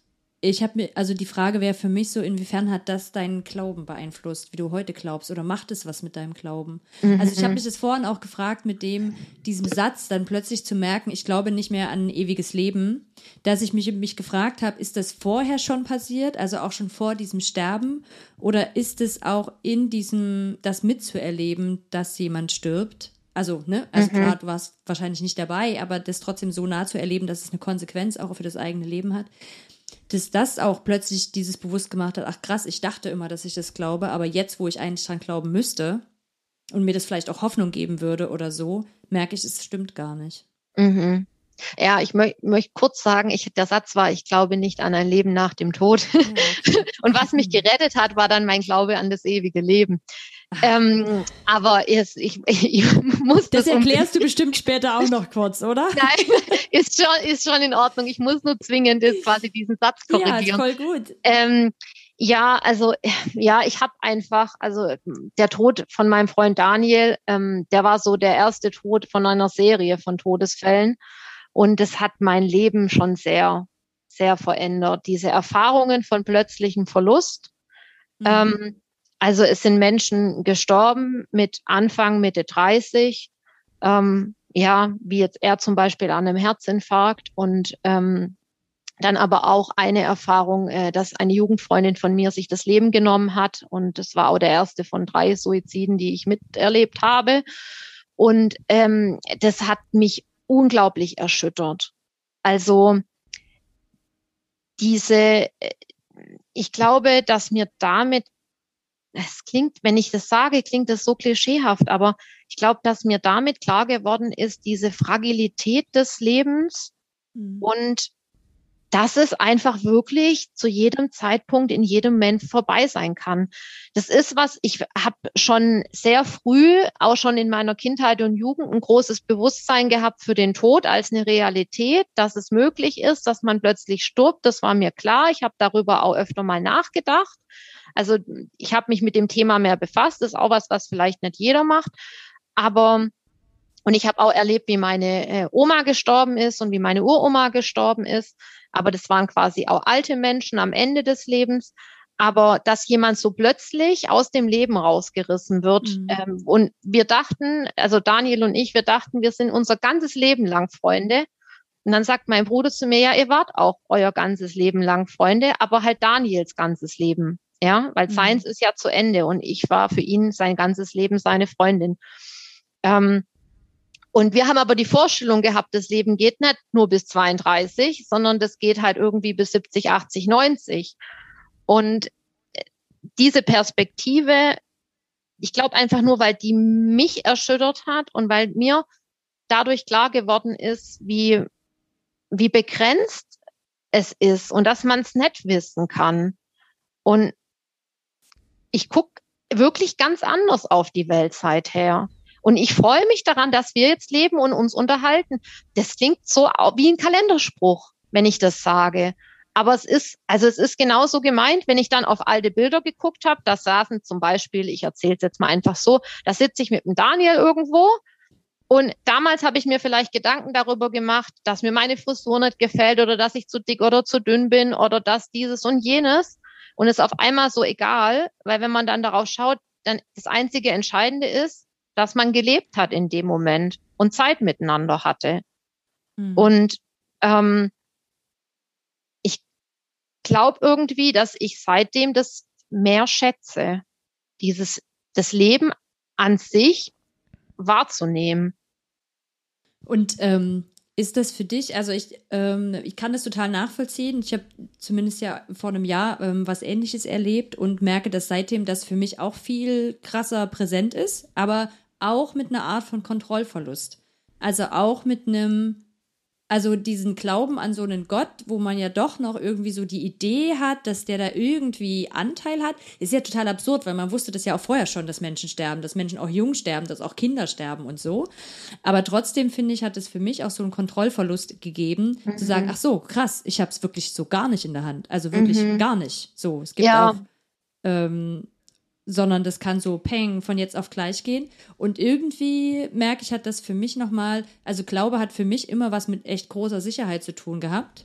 ich habe mir, also die Frage wäre für mich so, inwiefern hat das deinen Glauben beeinflusst, wie du heute glaubst, oder macht es was mit deinem Glauben? Mhm. Also ich habe mich das vorhin auch gefragt, mit dem, diesem Satz dann plötzlich zu merken, ich glaube nicht mehr an ein ewiges Leben, dass ich mich, mich gefragt habe, ist das vorher schon passiert, also auch schon vor diesem Sterben, oder ist es auch in diesem, das mitzuerleben, dass jemand stirbt? Also, ne, also mhm. klar, du warst wahrscheinlich nicht dabei, aber das trotzdem so nah zu erleben, dass es eine Konsequenz auch für das eigene Leben hat dass das auch plötzlich dieses bewusst gemacht hat, ach krass, ich dachte immer, dass ich das glaube, aber jetzt, wo ich eigentlich dran glauben müsste und mir das vielleicht auch Hoffnung geben würde oder so, merke ich, es stimmt gar nicht. Mhm. Ja, ich mö möchte kurz sagen, ich, der Satz war, ich glaube nicht an ein Leben nach dem Tod. Ja, okay. *laughs* und was mich *laughs* gerettet hat, war dann mein Glaube an das ewige Leben. Ähm, aber ist, ich, ich *laughs* muss das. Das erklärst du bestimmt *laughs* später auch noch kurz, oder? Nein, ist schon, ist schon in Ordnung. Ich muss nur zwingend quasi diesen Satz korrigieren. Ja, voll gut. Ähm, ja, also ja, ich habe einfach, also der Tod von meinem Freund Daniel, ähm, der war so der erste Tod von einer Serie von Todesfällen und es hat mein Leben schon sehr, sehr verändert. Diese Erfahrungen von plötzlichem Verlust. Mhm. Ähm, also es sind Menschen gestorben mit Anfang, Mitte 30. Ähm, ja, wie jetzt er zum Beispiel an einem Herzinfarkt und ähm, dann aber auch eine Erfahrung, äh, dass eine Jugendfreundin von mir sich das Leben genommen hat. Und das war auch der erste von drei Suiziden, die ich miterlebt habe. Und ähm, das hat mich unglaublich erschüttert. Also diese, äh, ich glaube, dass mir damit, es klingt, wenn ich das sage, klingt das so klischeehaft, aber ich glaube, dass mir damit klar geworden ist, diese Fragilität des Lebens mhm. und dass es einfach wirklich zu jedem Zeitpunkt in jedem Moment vorbei sein kann. Das ist was, ich habe schon sehr früh, auch schon in meiner Kindheit und Jugend, ein großes Bewusstsein gehabt für den Tod als eine Realität, dass es möglich ist, dass man plötzlich stirbt. Das war mir klar. Ich habe darüber auch öfter mal nachgedacht. Also ich habe mich mit dem Thema mehr befasst. Das ist auch was, was vielleicht nicht jeder macht. Aber und ich habe auch erlebt, wie meine äh, Oma gestorben ist und wie meine Uroma gestorben ist. Aber das waren quasi auch alte Menschen am Ende des Lebens. Aber dass jemand so plötzlich aus dem Leben rausgerissen wird. Mhm. Ähm, und wir dachten, also Daniel und ich, wir dachten, wir sind unser ganzes Leben lang Freunde. Und dann sagt mein Bruder zu mir, ja, ihr wart auch euer ganzes Leben lang Freunde, aber halt Daniels ganzes Leben. Ja, weil mhm. seins ist ja zu Ende und ich war für ihn sein ganzes Leben seine Freundin. Ähm, und wir haben aber die Vorstellung gehabt, das Leben geht nicht nur bis 32, sondern das geht halt irgendwie bis 70, 80, 90. Und äh, diese Perspektive, ich glaube einfach nur, weil die mich erschüttert hat und weil mir dadurch klar geworden ist, wie, wie begrenzt es ist und dass man es nicht wissen kann. Und ich gucke wirklich ganz anders auf die Welt seither. Und ich freue mich daran, dass wir jetzt leben und uns unterhalten. Das klingt so wie ein Kalenderspruch, wenn ich das sage. Aber es ist, also es ist genauso gemeint, wenn ich dann auf alte Bilder geguckt habe, da saßen zum Beispiel, ich erzähle es jetzt mal einfach so, da sitze ich mit dem Daniel irgendwo und damals habe ich mir vielleicht Gedanken darüber gemacht, dass mir meine Frisur nicht gefällt oder dass ich zu dick oder zu dünn bin oder dass dieses und jenes. Und es ist auf einmal so egal, weil wenn man dann darauf schaut, dann das einzige Entscheidende ist, dass man gelebt hat in dem Moment und Zeit miteinander hatte. Mhm. Und ähm, ich glaube irgendwie, dass ich seitdem das mehr schätze, dieses das Leben an sich wahrzunehmen. Und ähm, ist das für dich, also ich, ähm, ich kann das total nachvollziehen. Ich habe zumindest ja vor einem Jahr ähm, was ähnliches erlebt und merke, dass seitdem das für mich auch viel krasser präsent ist, aber auch mit einer Art von Kontrollverlust. Also auch mit einem, also diesen Glauben an so einen Gott, wo man ja doch noch irgendwie so die Idee hat, dass der da irgendwie Anteil hat, ist ja total absurd, weil man wusste das ja auch vorher schon, dass Menschen sterben, dass Menschen auch jung sterben, dass auch Kinder sterben und so. Aber trotzdem finde ich, hat es für mich auch so einen Kontrollverlust gegeben, mhm. zu sagen, ach so, krass, ich habe es wirklich so gar nicht in der Hand. Also wirklich mhm. gar nicht. So, es gibt ja. auch ähm, sondern das kann so peng von jetzt auf gleich gehen. Und irgendwie merke ich, hat das für mich nochmal, also Glaube hat für mich immer was mit echt großer Sicherheit zu tun gehabt.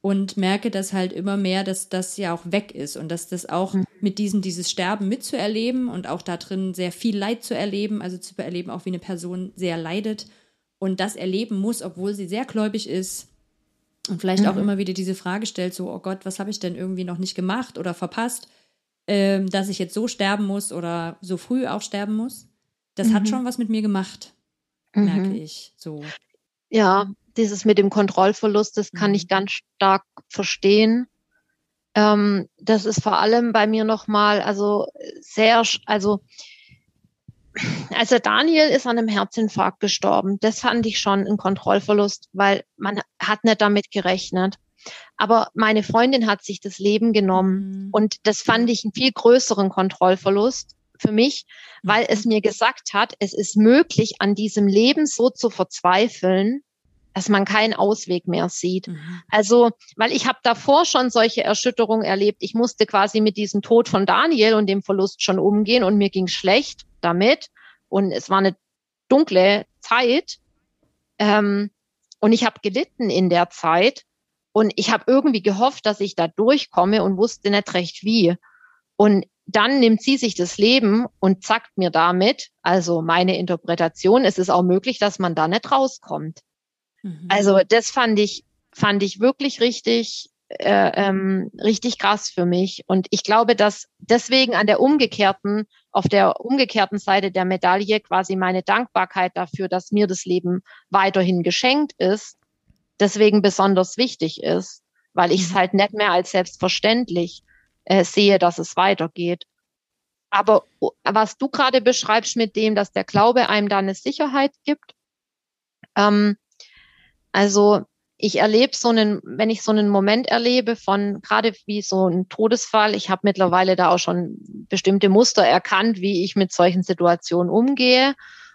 Und merke das halt immer mehr, dass das ja auch weg ist und dass das auch mhm. mit diesem, dieses Sterben mitzuerleben und auch da drin sehr viel Leid zu erleben, also zu erleben, auch wie eine Person sehr leidet und das erleben muss, obwohl sie sehr gläubig ist und vielleicht mhm. auch immer wieder diese Frage stellt, so, oh Gott, was habe ich denn irgendwie noch nicht gemacht oder verpasst? Ähm, dass ich jetzt so sterben muss oder so früh auch sterben muss. Das mhm. hat schon was mit mir gemacht, mhm. merke ich so. Ja, dieses mit dem Kontrollverlust, das kann mhm. ich ganz stark verstehen. Ähm, das ist vor allem bei mir nochmal, also sehr, also *clears throat* also Daniel ist an einem Herzinfarkt gestorben. Das fand ich schon ein Kontrollverlust, weil man hat nicht damit gerechnet. Aber meine Freundin hat sich das Leben genommen. Mhm. Und das fand ich einen viel größeren Kontrollverlust, für mich, weil es mir gesagt hat, es ist möglich, an diesem Leben so zu verzweifeln, dass man keinen Ausweg mehr sieht. Mhm. Also, weil ich habe davor schon solche Erschütterungen erlebt. Ich musste quasi mit diesem Tod von Daniel und dem Verlust schon umgehen und mir ging schlecht damit. Und es war eine dunkle Zeit. Ähm, und ich habe gelitten in der Zeit. Und ich habe irgendwie gehofft, dass ich da durchkomme und wusste nicht recht wie. Und dann nimmt sie sich das Leben und zackt mir damit, also meine Interpretation, es ist auch möglich, dass man da nicht rauskommt. Mhm. Also das fand ich, fand ich wirklich richtig, äh, ähm, richtig krass für mich. Und ich glaube, dass deswegen an der umgekehrten, auf der umgekehrten Seite der Medaille quasi meine Dankbarkeit dafür, dass mir das Leben weiterhin geschenkt ist, deswegen besonders wichtig ist, weil ich es mhm. halt nicht mehr als selbstverständlich äh, sehe, dass es weitergeht. Aber was du gerade beschreibst mit dem, dass der Glaube einem da eine Sicherheit gibt, ähm, also ich erlebe so einen, wenn ich so einen Moment erlebe von gerade wie so ein Todesfall, ich habe mittlerweile da auch schon bestimmte Muster erkannt, wie ich mit solchen Situationen umgehe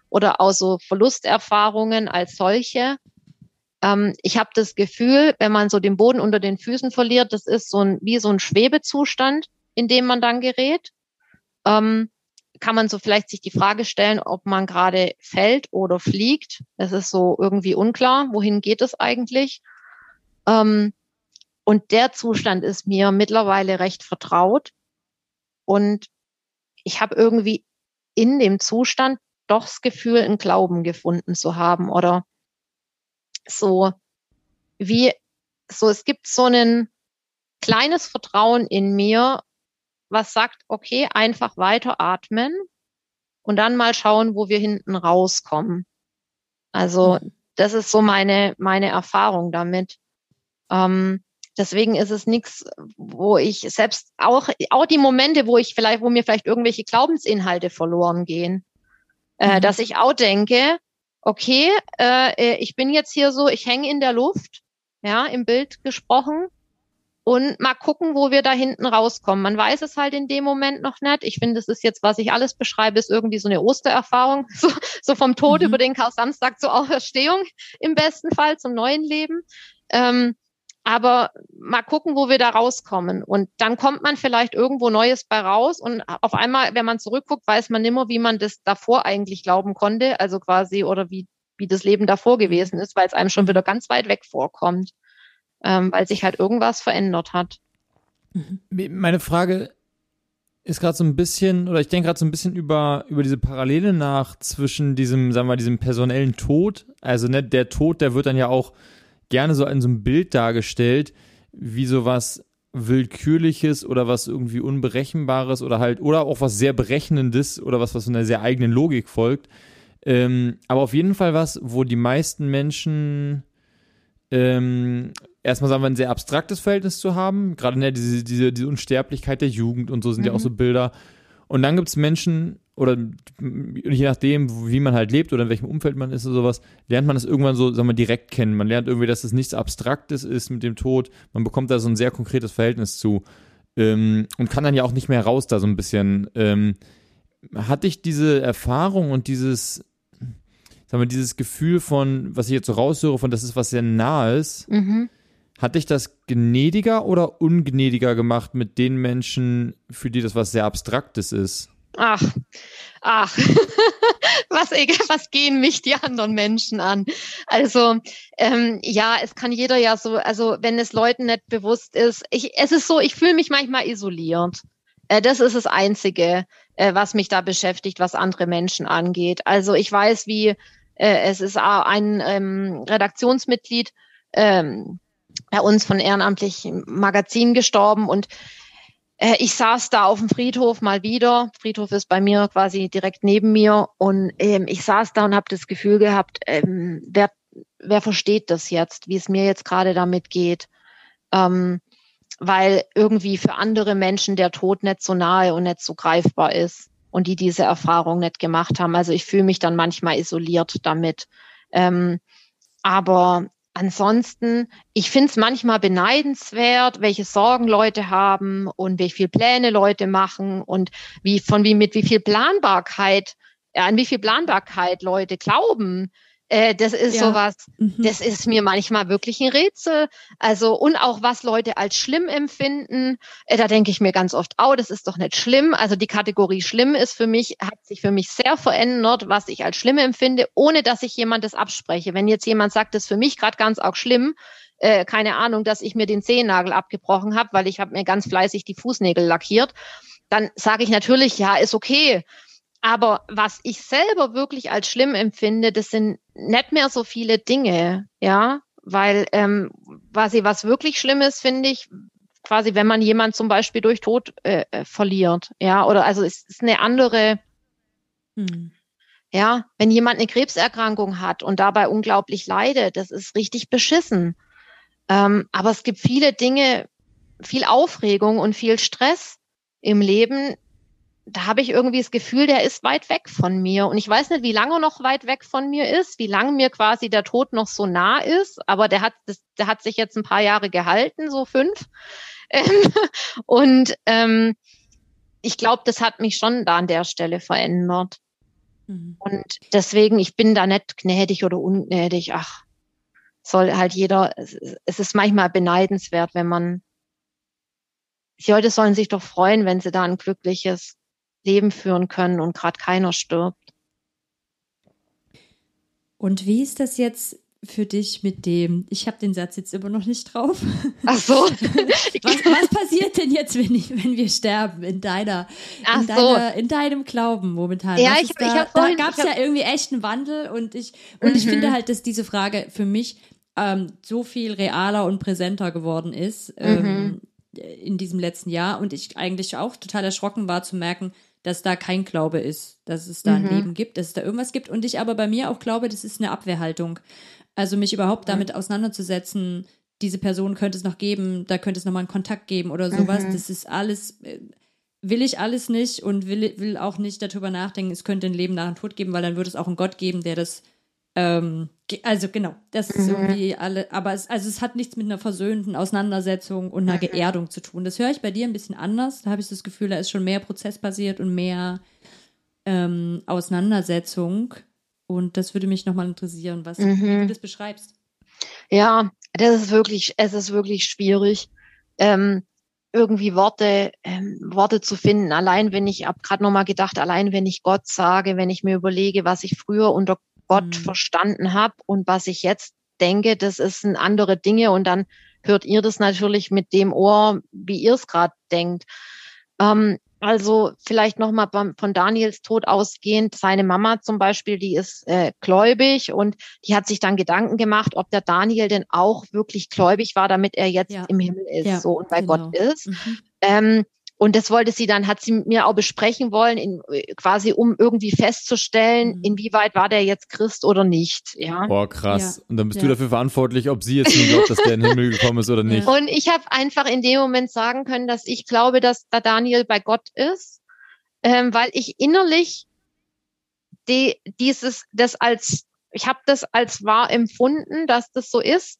oder auch so Verlusterfahrungen als solche. Ähm, ich habe das Gefühl, wenn man so den Boden unter den Füßen verliert, das ist so ein wie so ein Schwebezustand, in dem man dann gerät. Ähm, kann man so vielleicht sich die Frage stellen, ob man gerade fällt oder fliegt. Es ist so irgendwie unklar, wohin geht es eigentlich. Ähm, und der Zustand ist mir mittlerweile recht vertraut. Und ich habe irgendwie in dem Zustand doch das Gefühl, einen Glauben gefunden zu haben oder so wie so, es gibt so ein kleines Vertrauen in mir, was sagt, okay, einfach weiter atmen und dann mal schauen, wo wir hinten rauskommen. Also mhm. das ist so meine, meine Erfahrung damit. Ähm, deswegen ist es nichts, wo ich selbst auch, auch die Momente, wo ich vielleicht, wo mir vielleicht irgendwelche Glaubensinhalte verloren gehen, äh, mhm. dass ich auch denke, okay, äh, äh ich bin jetzt hier so, ich hänge in der Luft, ja, im Bild gesprochen und mal gucken, wo wir da hinten rauskommen. Man weiß es halt in dem Moment noch nicht. Ich finde, es ist jetzt, was ich alles beschreibe, ist irgendwie so eine Ostererfahrung, *laughs* so, so vom Tod mhm. über den Karl-Samstag zur Auferstehung im besten Fall zum neuen Leben. Ähm, aber mal gucken, wo wir da rauskommen. Und dann kommt man vielleicht irgendwo Neues bei raus und auf einmal, wenn man zurückguckt, weiß man nimmer, wie man das davor eigentlich glauben konnte, also quasi, oder wie, wie das Leben davor gewesen ist, weil es einem schon wieder ganz weit weg vorkommt ähm, weil sich halt irgendwas verändert hat. Meine Frage ist gerade so ein bisschen, oder ich denke gerade so ein bisschen über, über diese Parallele nach zwischen diesem, sagen wir diesem personellen Tod. Also ne, der Tod, der wird dann ja auch gerne so in so einem Bild dargestellt, wie sowas Willkürliches oder was irgendwie Unberechenbares oder halt, oder auch was sehr Berechnendes oder was, was einer sehr eigenen Logik folgt. Ähm, aber auf jeden Fall was, wo die meisten Menschen ähm, erstmal sagen wir ein sehr abstraktes Verhältnis zu haben. Gerade ne, diese, diese, diese Unsterblichkeit der Jugend und so sind mhm. ja auch so Bilder. Und dann gibt es Menschen, oder je nachdem, wie man halt lebt oder in welchem Umfeld man ist oder sowas, lernt man das irgendwann so, sagen wir, direkt kennen. Man lernt irgendwie, dass es nichts Abstraktes ist mit dem Tod. Man bekommt da so ein sehr konkretes Verhältnis zu. Ähm, und kann dann ja auch nicht mehr raus da so ein bisschen. Ähm, hatte ich diese Erfahrung und dieses, sagen wir, dieses Gefühl von, was ich jetzt so raushöre, von das ist was sehr nahes, mhm. hat dich das gnädiger oder ungnädiger gemacht mit den Menschen, für die das was sehr Abstraktes ist? Ach, ach, *laughs* was, was gehen mich die anderen Menschen an? Also, ähm, ja, es kann jeder ja so, also wenn es Leuten nicht bewusst ist, ich, es ist so, ich fühle mich manchmal isoliert. Äh, das ist das Einzige, äh, was mich da beschäftigt, was andere Menschen angeht. Also ich weiß, wie äh, es ist ein ähm, Redaktionsmitglied ähm, bei uns von ehrenamtlichen Magazin gestorben und äh, ich saß da auf dem Friedhof mal wieder. Friedhof ist bei mir quasi direkt neben mir und ähm, ich saß da und habe das Gefühl gehabt, ähm, wer, wer versteht das jetzt, wie es mir jetzt gerade damit geht. Ähm, weil irgendwie für andere Menschen der Tod nicht so nahe und nicht so greifbar ist und die diese Erfahrung nicht gemacht haben. Also ich fühle mich dann manchmal isoliert damit. Ähm, aber ansonsten, ich finde es manchmal beneidenswert, welche Sorgen Leute haben und wie viel Pläne Leute machen und wie von wie mit wie viel Planbarkeit, äh, an wie viel Planbarkeit Leute glauben. Äh, das ist Ja. sowas, Mhm. das ist mir manchmal wirklich ein Rätsel. Also, und auch was Leute als schlimm empfinden, äh, da denke ich mir ganz oft, oh, das ist doch nicht schlimm. Also die Kategorie schlimm ist für mich, hat sich für mich sehr verändert, was ich als schlimm empfinde, ohne dass ich jemandes abspreche. Wenn jetzt jemand sagt, das ist für mich gerade ganz auch schlimm, äh, keine Ahnung, dass ich mir den Zehennagel abgebrochen habe, weil ich habe mir ganz fleißig die Fußnägel lackiert, dann sage ich natürlich, ja, ist okay. Aber was ich selber wirklich als schlimm empfinde, das sind nicht mehr so viele Dinge, ja, weil ähm, quasi was wirklich schlimm ist, finde ich, quasi, wenn man jemand zum Beispiel durch Tod äh, äh, verliert, ja, oder also es ist eine andere, Mhm. ja, wenn jemand eine Krebserkrankung hat und dabei unglaublich leidet, das ist richtig beschissen. Ähm, aber es gibt viele Dinge, viel Aufregung und viel Stress im Leben. Da habe ich irgendwie das Gefühl, der ist weit weg von mir. Und ich weiß nicht, wie lange er noch weit weg von mir ist, wie lange mir quasi der Tod noch so nah ist. Aber der hat, das, der hat sich jetzt ein paar Jahre gehalten, so fünf. *laughs* Ähm, und ähm, ich glaube, das hat mich schon da an der Stelle verändert. Mhm. Und deswegen, ich bin da nicht gnädig oder ungnädig. Ach, soll halt jeder, es ist manchmal beneidenswert, wenn man, die Leute sollen sich doch freuen, wenn sie da ein glückliches Leben führen können und gerade keiner stirbt. Und wie ist das jetzt für dich mit dem, ich habe den Satz jetzt immer noch nicht drauf. Ach so. *laughs* Was, was passiert denn jetzt, wenn, ich, wenn wir sterben in deiner, Ach in, so. deiner in deinem Glauben momentan? Ja, Was ich- ist ich da, da gab es ich ja irgendwie echt einen Wandel und ich und ich Mhm. finde halt, dass diese Frage für mich ähm, so viel realer und präsenter geworden ist ähm, in diesem letzten Jahr und ich eigentlich auch total erschrocken war zu merken, dass da kein Glaube ist, dass es da ein Mhm. Leben gibt, dass es da irgendwas gibt und ich aber bei mir auch glaube, das ist eine Abwehrhaltung. Also mich überhaupt damit auseinanderzusetzen, diese Person könnte es noch geben, da könnte es noch mal einen Kontakt geben oder sowas. Mhm. Das ist alles, äh, will ich alles nicht und will, will auch nicht darüber nachdenken, es könnte ein Leben nach dem Tod geben, weil dann würde es auch einen Gott geben, der das, ähm, also genau, das ist Mhm. irgendwie alle, aber es, also es hat nichts mit einer versöhnten Auseinandersetzung und einer Mhm. Geerdung zu tun. Das höre ich bei dir ein bisschen anders. Da habe ich das Gefühl, da ist schon mehr prozessbasiert und mehr ähm, Auseinandersetzung. Und das würde mich nochmal interessieren, was Mhm. wie du das beschreibst. Ja, das ist wirklich, es ist wirklich schwierig, ähm, irgendwie Worte, ähm, Worte zu finden. Allein wenn ich, habe gerade nochmal gedacht, allein wenn ich Gott sage, wenn ich mir überlege, was ich früher unter Gott Mhm. verstanden habe und was ich jetzt denke, das ist ein andere Dinge und dann hört ihr das natürlich mit dem Ohr, wie ihr es gerade denkt. Ähm, also vielleicht nochmal von Daniels Tod ausgehend. Seine Mama zum Beispiel, die ist äh, gläubig und die hat sich dann Gedanken gemacht, ob der Daniel denn auch wirklich gläubig war, damit er jetzt Ja. im Himmel ist Ja, so und bei genau. Gott ist. Mhm. Ähm, und das wollte sie dann, hat sie mit mir auch besprechen wollen, in, quasi um irgendwie festzustellen, Mhm. inwieweit war der jetzt Christ oder nicht. Ja. Boah, krass. Ja. Und dann bist Ja. du dafür verantwortlich, ob sie jetzt nun glaubt, dass der in den Himmel gekommen ist oder nicht. Und ich habe einfach in dem Moment sagen können, dass ich glaube, dass der Daniel bei Gott ist, ähm, weil ich innerlich die, dieses, das als, ich habe das als wahr empfunden, dass das so ist,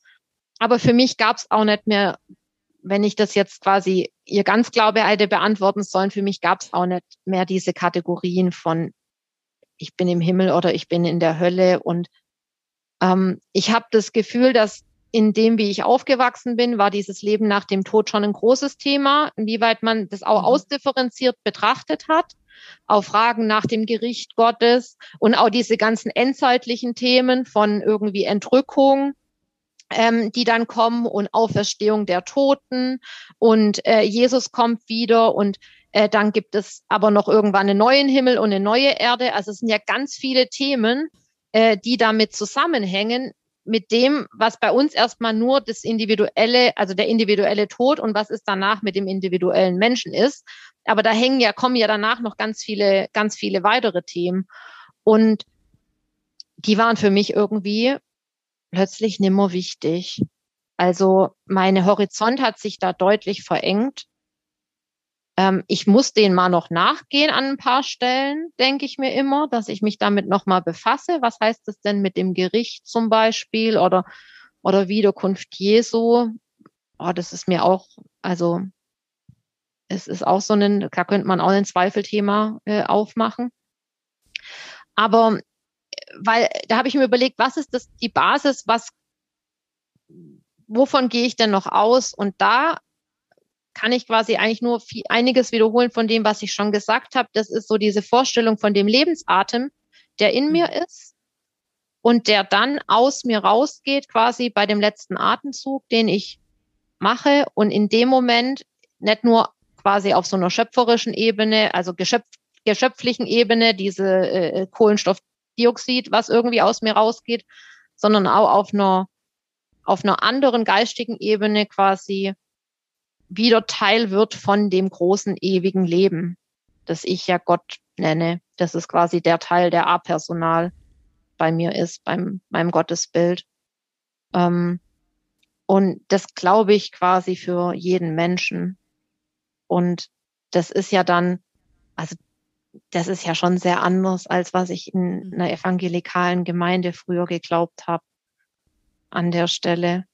aber für mich gab es auch nicht mehr, wenn ich das jetzt quasi ihr ganz Glaube hätte beantworten sollen, für mich gab es auch nicht mehr diese Kategorien von ich bin im Himmel oder ich bin in der Hölle und ähm, ich habe das Gefühl, dass in dem, wie ich aufgewachsen bin, war dieses Leben nach dem Tod schon ein großes Thema, inwieweit man das auch Mhm. ausdifferenziert betrachtet hat, auf Fragen nach dem Gericht Gottes und auch diese ganzen endzeitlichen Themen von irgendwie Entrückung, ähm, die dann kommen und Auferstehung der Toten und äh, Jesus kommt wieder und äh, dann gibt es aber noch irgendwann einen neuen Himmel und eine neue Erde. Also es sind ja ganz viele Themen, äh, die damit zusammenhängen, mit dem, was bei uns erstmal nur das individuelle, also der individuelle Tod und was ist danach mit dem individuellen Menschen ist. Aber da hängen ja, kommen ja danach noch ganz viele, ganz viele weitere Themen. Und die waren für mich irgendwie plötzlich nimmer wichtig. Also meine Horizont hat sich da deutlich verengt. Ähm, ich muss den mal noch nachgehen an ein paar Stellen, denke ich mir immer, dass ich mich damit nochmal befasse. Was heißt das denn mit dem Gericht zum Beispiel? Oder oder Wiederkunft Jesu. Oh, das ist mir auch, also es ist auch so ein, da könnte man auch ein Zweifelthema äh, aufmachen. Aber weil da habe ich mir überlegt, was ist das die Basis, was wovon gehe ich denn noch aus? Und da kann ich quasi eigentlich nur viel, einiges wiederholen von dem, was ich schon gesagt habe. Das ist so diese Vorstellung von dem Lebensatem, der in mir mhm. ist und der dann aus mir rausgeht, quasi bei dem letzten Atemzug, den ich mache und in dem Moment nicht nur quasi auf so einer schöpferischen Ebene, also geschöpf, geschöpflichen Ebene, diese äh, Kohlenstoffdioxid, was irgendwie aus mir rausgeht, sondern auch auf einer auf einer anderen geistigen Ebene quasi wieder Teil wird von dem großen ewigen Leben, das ich ja Gott nenne. Das ist quasi der Teil, der A-Personal bei mir ist, beim meinem Gottesbild. Ähm, und das glaube ich quasi für jeden Menschen. Und das ist ja dann, also das ist ja schon sehr anders, als was ich in mhm. einer evangelikalen Gemeinde früher geglaubt habe an der Stelle.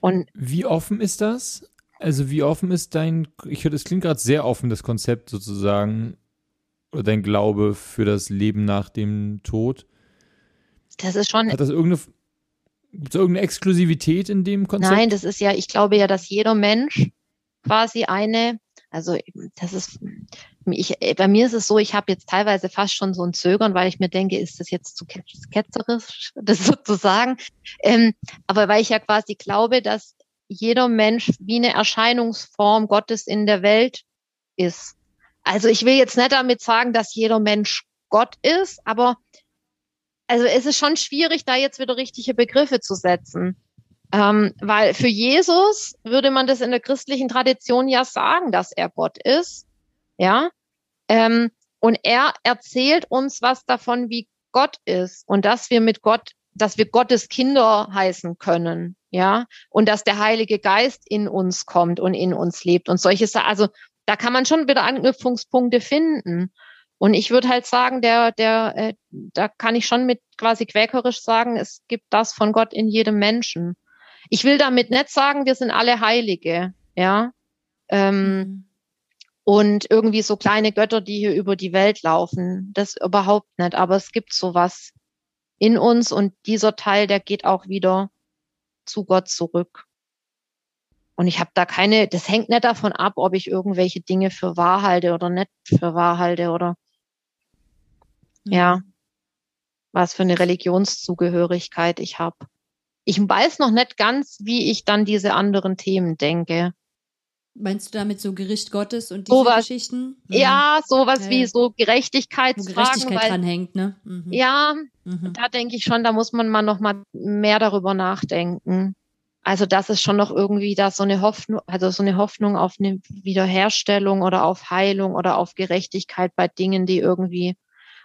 Und wie offen ist das? Also wie offen ist dein, ich höre, das klingt gerade sehr offen, das Konzept sozusagen, oder dein Glaube für das Leben nach dem Tod. Das ist schon. Hat das irgendeine, gibt es irgendeine Exklusivität in dem Konzept? Nein, das ist ja, ich glaube ja, dass jeder Mensch quasi eine, also das ist, ich, bei mir ist es so, ich habe jetzt teilweise fast schon so ein Zögern, weil ich mir denke, ist das jetzt zu ketzerisch, *laughs* das sozusagen. Ähm, aber weil ich ja quasi glaube, dass jeder Mensch wie eine Erscheinungsform Gottes in der Welt ist. Also ich will jetzt nicht damit sagen, dass jeder Mensch Gott ist, aber also es ist schon schwierig, da jetzt wieder richtige Begriffe zu setzen. Ähm, weil für Jesus würde man das in der christlichen Tradition ja sagen, dass er Gott ist. Ja. Ähm, und er erzählt uns was davon, wie Gott ist und dass wir mit Gott, dass wir Gottes Kinder heißen können ja, und dass der Heilige Geist in uns kommt und in uns lebt und solches, also da kann man schon wieder Anknüpfungspunkte finden. Und ich würde halt sagen, der, der, äh, da kann ich schon mit quasi quäkerisch sagen, es gibt das von Gott in jedem Menschen. Ich will damit nicht sagen, wir sind alle Heilige, ja. Ähm, mhm. Und irgendwie so kleine Götter, die hier über die Welt laufen. Das überhaupt nicht. Aber es gibt sowas in uns und dieser Teil, der geht auch wieder zu Gott zurück. Und ich habe da keine, das hängt nicht davon ab, ob ich irgendwelche Dinge für wahr halte oder nicht für wahr halte oder mhm. ja, was für eine Religionszugehörigkeit ich habe. Ich weiß noch nicht ganz, wie ich dann diese anderen Themen denke. Meinst du damit so Gericht Gottes und diese sowas, Geschichten? Mhm. Ja, sowas ja, wie so Gerechtigkeitsfragen. Wo Gerechtigkeit weil, dran hängt, ne? Mhm. Ja, mhm. da denke ich schon, da muss man mal noch mal mehr darüber nachdenken. Also das ist schon noch irgendwie da so eine Hoffnung, also so eine Hoffnung auf eine Wiederherstellung oder auf Heilung oder auf Gerechtigkeit bei Dingen, die irgendwie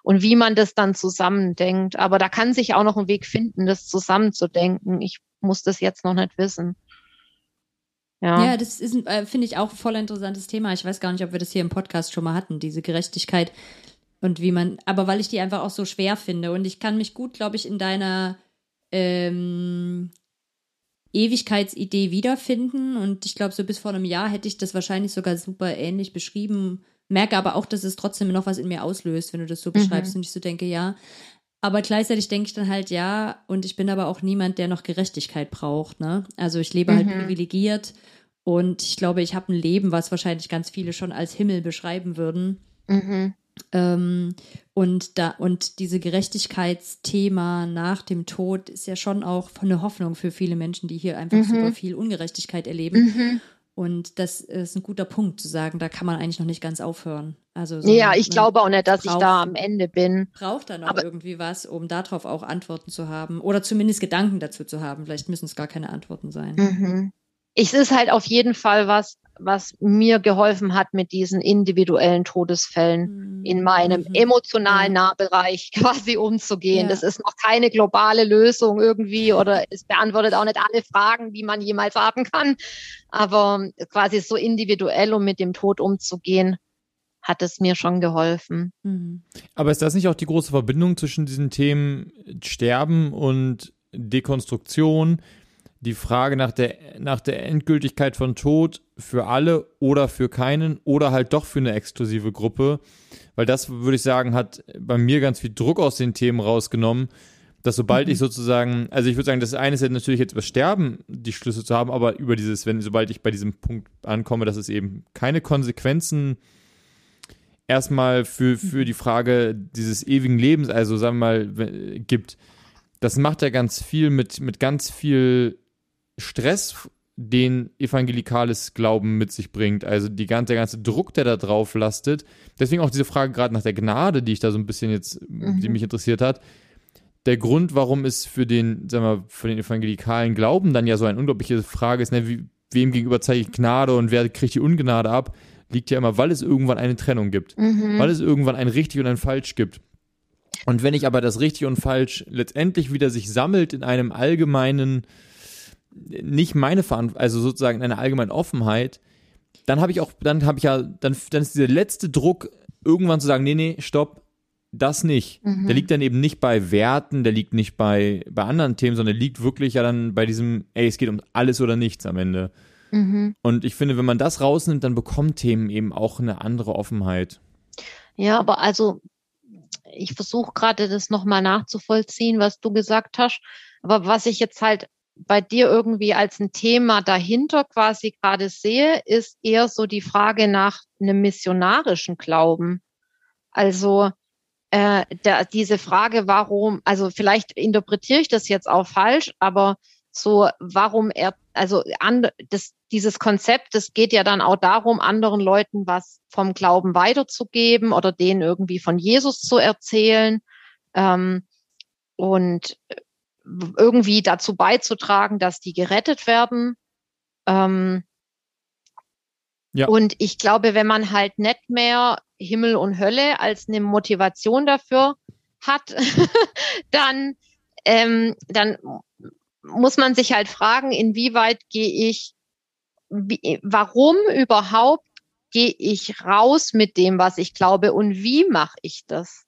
und wie man das dann zusammendenkt. Aber da kann sich auch noch ein Weg finden, das zusammenzudenken. Ich muss das jetzt noch nicht wissen. Ja, ja das ist, äh, finde ich, auch ein voll interessantes Thema. Ich weiß gar nicht, ob wir das hier im Podcast schon mal hatten, diese Gerechtigkeit und wie man, aber weil ich die einfach auch so schwer finde und ich kann mich gut, glaube ich, in deiner ähm, Ewigkeitsidee wiederfinden und ich glaube, so bis vor einem Jahr hätte ich das wahrscheinlich sogar super ähnlich beschrieben, merke aber auch, dass es trotzdem noch was in mir auslöst, wenn du das so mhm. beschreibst und ich so denke, ja, aber gleichzeitig denke ich dann halt, ja, und ich bin aber auch niemand, der noch Gerechtigkeit braucht. Ne? Also ich lebe halt mhm. halt privilegiert und ich glaube, ich habe ein Leben, was wahrscheinlich ganz viele schon als Himmel beschreiben würden. Mhm. Ähm, und da und diese Gerechtigkeitsthema nach dem Tod ist ja schon auch von der Hoffnung für viele Menschen, die hier einfach mhm. super viel Ungerechtigkeit erleben. Mhm. Und das ist ein guter Punkt zu sagen, da kann man eigentlich noch nicht ganz aufhören. Also so ja, ich glaube auch nicht, dass braucht, ich da am Ende bin. Braucht da noch Aber irgendwie was, um darauf auch Antworten zu haben oder zumindest Gedanken dazu zu haben. Vielleicht müssen es gar keine Antworten sein. Mhm. Es ist halt auf jeden Fall was, was mir geholfen hat mit diesen individuellen Todesfällen mhm. in meinem mhm. emotionalen Nahbereich *laughs* quasi umzugehen. Ja. Das ist noch keine globale Lösung irgendwie oder es beantwortet auch nicht alle Fragen, die man jemals haben kann. Aber quasi so individuell, um mit dem Tod umzugehen, hat es mir schon geholfen. Mhm. Aber ist das nicht auch die große Verbindung zwischen diesen Themen Sterben und Dekonstruktion? Die Frage nach der, nach der Endgültigkeit von Tod für alle oder für keinen oder halt doch für eine exklusive Gruppe. Weil das, würde ich sagen, hat bei mir ganz viel Druck aus den Themen rausgenommen, dass sobald mhm. ich sozusagen, also ich würde sagen, das eine ist ja natürlich jetzt über Sterben die Schlüsse zu haben, aber über dieses, wenn, sobald ich bei diesem Punkt ankomme, dass es eben keine Konsequenzen erstmal für, für die Frage dieses ewigen Lebens, also sagen wir mal, gibt. Das macht ja ganz viel mit, mit ganz viel Stress, den evangelikales Glauben mit sich bringt. Also die ganze, der ganze Druck, der da drauf lastet. Deswegen auch diese Frage gerade nach der Gnade, die ich da so ein bisschen jetzt, mhm. die mich interessiert hat. Der Grund, warum es für den, sagen wir, für den evangelikalen Glauben dann ja so eine unglaubliche Frage ist, ne, wie, wem gegenüber zeige ich Gnade und wer kriegt die Ungnade ab, liegt ja immer, weil es irgendwann eine Trennung gibt. Mhm. Weil es irgendwann ein richtig und ein falsch gibt. Und wenn ich aber das richtig und falsch letztendlich wieder sich sammelt in einem allgemeinen, nicht meine Verantwortung, also sozusagen in einer allgemeinen Offenheit, dann habe ich auch, dann habe ich ja, dann, dann ist dieser letzte Druck, irgendwann zu sagen, nee, nee, stopp, das nicht. Mhm. Der liegt dann eben nicht bei Werten, der liegt nicht bei, bei anderen Themen, sondern der liegt wirklich ja dann bei diesem, ey, es geht um alles oder nichts am Ende. Mhm. Und ich finde, wenn man das rausnimmt, dann bekommen Themen eben auch eine andere Offenheit. Ja, aber also ich versuche gerade das nochmal nachzuvollziehen, was du gesagt hast. Aber was ich jetzt halt bei dir irgendwie als ein Thema dahinter quasi gerade sehe, ist eher so die Frage nach einem missionarischen Glauben. Also äh, der, diese Frage, warum, also vielleicht interpretiere ich das jetzt auch falsch, aber so, warum er, also an, das, dieses Konzept, das geht ja dann auch darum, anderen Leuten was vom Glauben weiterzugeben oder denen irgendwie von Jesus zu erzählen ähm, und irgendwie dazu beizutragen, dass die gerettet werden. Ähm, ja. Und ich glaube, wenn man halt nicht mehr Himmel und Hölle als eine Motivation dafür hat, *laughs* dann, ähm, dann muss man sich halt fragen, inwieweit gehe ich, wie, warum überhaupt gehe ich raus mit dem, was ich glaube und wie mache ich das?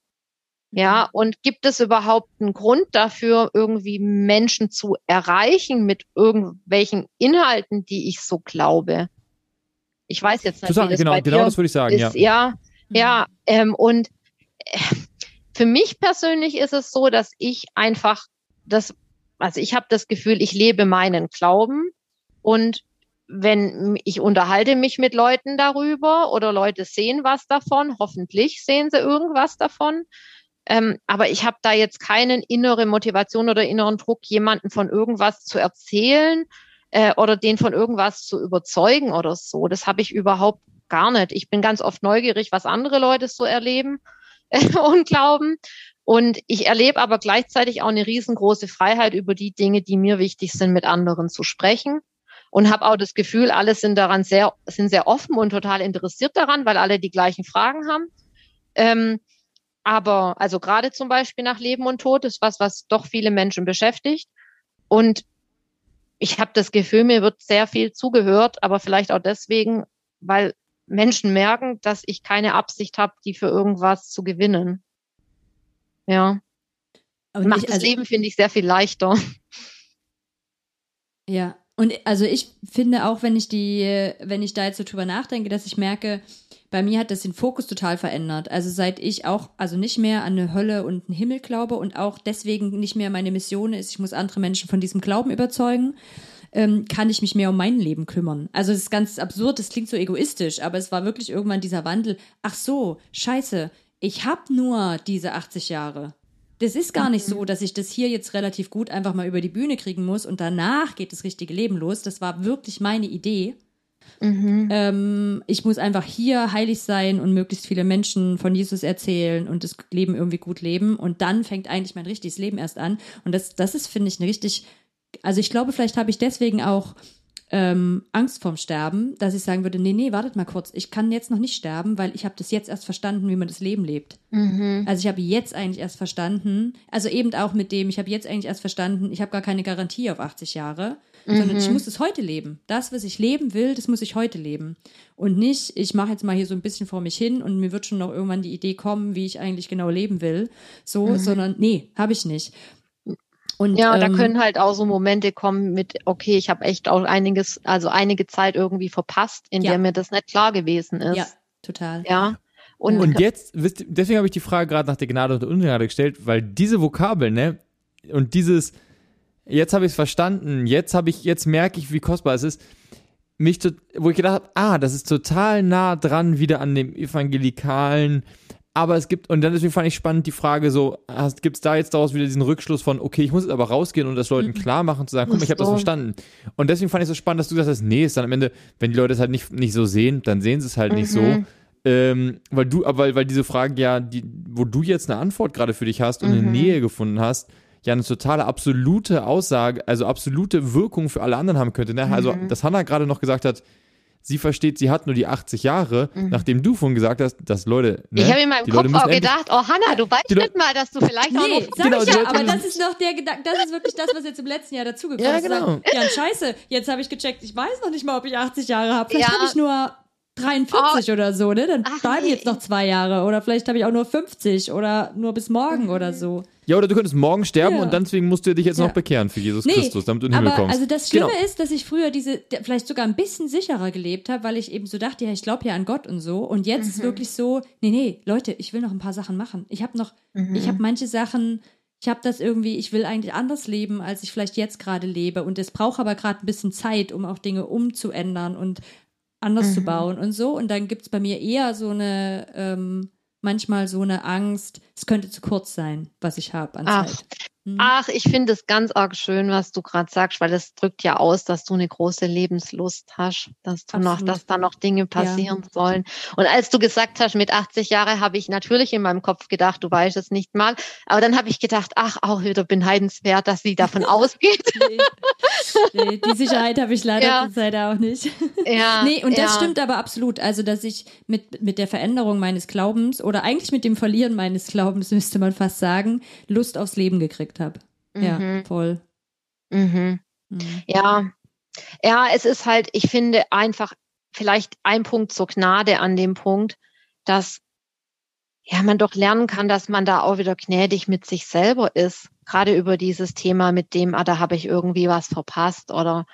Ja, mhm. und gibt es überhaupt einen Grund dafür, irgendwie Menschen zu erreichen mit irgendwelchen Inhalten, die ich so glaube? Ich weiß jetzt nicht, sagen, wie das genau, bei genau das würde ich sagen, ist. ja. Ja, ja, mhm. ähm, und äh, für mich persönlich ist es so, dass ich einfach das also ich habe das Gefühl, ich lebe meinen Glauben und wenn ich unterhalte mich mit Leuten darüber oder Leute sehen was davon, hoffentlich sehen sie irgendwas davon. Ähm, aber ich habe da jetzt keine innere Motivation oder inneren Druck, jemanden von irgendwas zu erzählen äh, oder den von irgendwas zu überzeugen oder so. Das habe ich überhaupt gar nicht. Ich bin ganz oft neugierig, was andere Leute so erleben äh, *laughs* und glauben. Und ich erlebe aber gleichzeitig auch eine riesengroße Freiheit über die Dinge, die mir wichtig sind, mit anderen zu sprechen. Und habe auch das Gefühl, alle sind daran sehr, sind sehr offen und total interessiert daran, weil alle die gleichen Fragen haben. Ähm, aber also gerade zum Beispiel nach Leben und Tod ist was, was doch viele Menschen beschäftigt. Und ich habe das Gefühl, mir wird sehr viel zugehört, aber vielleicht auch deswegen, weil Menschen merken, dass ich keine Absicht habe, die für irgendwas zu gewinnen. Ja. Aber Macht ich, also, das Leben, finde ich, sehr viel leichter. Ja, und also ich finde auch, wenn ich die, wenn ich da jetzt so drüber nachdenke, dass ich merke, bei mir hat das den Fokus total verändert. Also seit ich auch, also nicht mehr an eine Hölle und einen Himmel glaube und auch deswegen nicht mehr meine Mission ist, ich muss andere Menschen von diesem Glauben überzeugen, ähm, kann ich mich mehr um mein Leben kümmern. Also das ist ganz absurd, das klingt so egoistisch, aber es war wirklich irgendwann dieser Wandel. Ach so, scheiße, ich habe nur diese 80 Jahre. Das ist gar nicht so, dass ich das hier jetzt relativ gut einfach mal über die Bühne kriegen muss und danach geht das richtige Leben los. Das war wirklich meine Idee. Mhm. Ähm, ich muss einfach hier heilig sein und möglichst viele Menschen von Jesus erzählen und das Leben irgendwie gut leben. Und dann fängt eigentlich mein richtiges Leben erst an. Und das, das ist, finde ich, eine richtig, also ich glaube, vielleicht habe ich deswegen auch ähm, Angst vorm Sterben, dass ich sagen würde, nee, nee, wartet mal kurz, ich kann jetzt noch nicht sterben, weil ich habe das jetzt erst verstanden, wie man das Leben lebt. Mhm. Also ich habe jetzt eigentlich erst verstanden, also eben auch mit dem, ich habe jetzt eigentlich erst verstanden, ich habe gar keine Garantie auf 80 Jahre, mhm. sondern ich muss es heute leben. Das, was ich leben will, das muss ich heute leben. Und nicht, ich mache jetzt mal hier so ein bisschen vor mich hin und mir wird schon noch irgendwann die Idee kommen, wie ich eigentlich genau leben will. So, mhm. sondern nee, habe ich nicht. Und, Ja, da ähm, können halt auch so Momente kommen mit, okay, ich habe echt auch einiges, also einige Zeit irgendwie verpasst, in Ja. der mir das nicht klar gewesen ist. Ja, total. Ja. Und, Und jetzt, wisst ihr, deswegen habe ich die Frage gerade nach der Gnade und der Ungnade gestellt, weil diese Vokabeln, ne, und dieses, jetzt habe ich es verstanden, jetzt habe ich, jetzt merke ich, wie kostbar es ist, mich, tot- wo ich gedacht habe, ah, das ist total nah dran wieder an dem evangelikalen, aber es gibt, und dann deswegen fand ich spannend die Frage so, gibt es da jetzt daraus wieder diesen Rückschluss von, okay, ich muss jetzt aber rausgehen und das Leuten klar machen, zu sagen, guck mal, ich habe das verstanden. Und deswegen fand ich es so spannend, dass du gesagt hast, nee, ist dann am Ende, wenn die Leute es halt nicht, nicht so sehen, dann sehen sie es halt nicht so. Mhm. Ähm, weil du, aber weil, weil diese Frage ja, die, wo du jetzt eine Antwort gerade für dich hast und eine Mhm. Nähe gefunden hast, ja eine totale absolute Aussage, also absolute Wirkung für alle anderen haben könnte. Ne? Also, Mhm. dass Hannah gerade noch gesagt hat, sie versteht, sie hat nur die 80 Jahre, nachdem du vorhin gesagt hast, dass Leute. Ne, Mhm. ich habe in meinem Leute Kopf auch gedacht, oh Hanna, du weißt nicht mal, dass du vielleicht auch Nee, noch sag Genau, ich ja, aber das ist noch der Gedanke, das ist wirklich das, was jetzt im letzten Jahr dazugekommen Ja, ist. genau. Sagen, Ja, scheiße, jetzt habe ich gecheckt, ich weiß noch nicht mal, ob ich 80 Jahre habe. Vielleicht Ja. habe ich nur 43 oder so, ne? Dann Ach, bleiben nee. jetzt noch zwei Jahre. Oder vielleicht habe ich auch nur 50 oder nur bis morgen oder so. Ja, oder du könntest morgen sterben Ja. und deswegen musst du dich jetzt Ja. noch bekehren für Jesus Nee, Christus, damit du in den Himmel kommst. also das Schlimme Genau. ist, dass ich früher diese, vielleicht sogar ein bisschen sicherer gelebt habe, weil ich eben so dachte, ja, ich glaube ja an Gott und so. Und jetzt Mhm. ist wirklich so, nee, nee, Leute, ich will noch ein paar Sachen machen. Ich habe noch, Mhm. ich habe manche Sachen, ich habe das irgendwie, ich will eigentlich anders leben, als ich vielleicht jetzt gerade lebe. Und es braucht aber gerade ein bisschen Zeit, um auch Dinge umzuändern und anders zu Mhm. bauen und so. Und dann gibt's bei mir eher so eine, ähm, manchmal so eine Angst, es könnte zu kurz sein, was ich habe an Ach. Zeit. Mhm. Ach, ich finde es ganz arg schön, was du gerade sagst, weil das drückt ja aus, dass du eine große Lebenslust hast, dass du noch, Absolut. dass da noch Dinge passieren sollen. Und als du gesagt hast, mit 80 Jahre, habe ich natürlich in meinem Kopf gedacht, du weißt es nicht mal. Aber dann habe ich gedacht, ach, auch wieder beneidenswert, dass sie davon *laughs* ausgeht. Nee. nee, die Sicherheit habe ich leider Ja. zurzeit auch nicht. ja, *laughs* nee, und das ja. stimmt aber absolut. Also, dass ich mit, mit der Veränderung meines Glaubens oder eigentlich mit dem Verlieren meines Glaubens, *laughs* müsste man fast sagen, Lust aufs Leben gekriegt habe. Ja, Mhm. voll. Mhm. Mhm. Ja, ja, es ist halt, ich finde einfach vielleicht ein Punkt zur Gnade an dem Punkt, dass ja man doch lernen kann, dass man da auch wieder gnädig mit sich selber ist. Gerade über dieses Thema mit dem, ah, da habe ich irgendwie was verpasst oder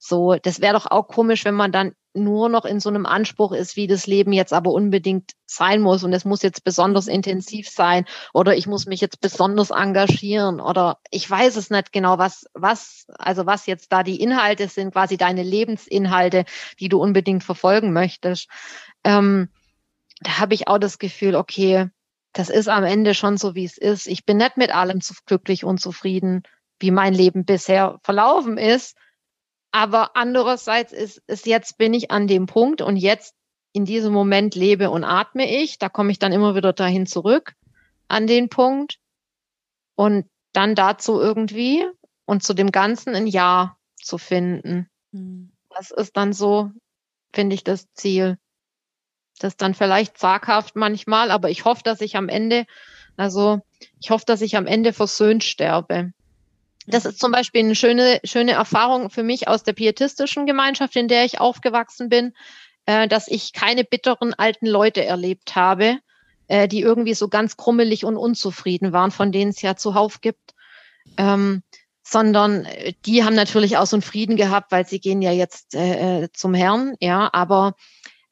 so. Das wäre doch auch komisch, wenn man dann nur noch in so einem Anspruch ist, wie das Leben jetzt aber unbedingt sein muss und es muss jetzt besonders intensiv sein oder ich muss mich jetzt besonders engagieren oder ich weiß es nicht genau, was, was, also was jetzt da die Inhalte sind, quasi deine Lebensinhalte, die du unbedingt verfolgen möchtest. Ähm, da habe ich auch das Gefühl, okay, das ist am Ende schon so, wie es ist. Ich bin nicht mit allem zu glücklich und zufrieden, wie mein Leben bisher verlaufen ist. Aber andererseits ist, ist jetzt bin ich an dem Punkt und jetzt in diesem Moment lebe und atme ich. Da komme ich dann immer wieder dahin zurück an den Punkt und dann dazu irgendwie und zu dem Ganzen ein Ja zu finden. Mhm. Das ist dann so, finde ich, das Ziel. Das ist dann vielleicht zaghaft manchmal, aber ich hoffe, dass ich am Ende, also ich hoffe, dass ich am Ende versöhnt sterbe. Das ist zum Beispiel eine schöne, schöne Erfahrung für mich aus der pietistischen Gemeinschaft, in der ich aufgewachsen bin, äh, dass ich keine bitteren alten Leute erlebt habe, äh, die irgendwie so ganz krummelig und unzufrieden waren, von denen es ja zuhauf gibt. Ähm, sondern äh, die haben natürlich auch so einen Frieden gehabt, weil sie gehen ja jetzt äh, äh, zum Herrn, ja, aber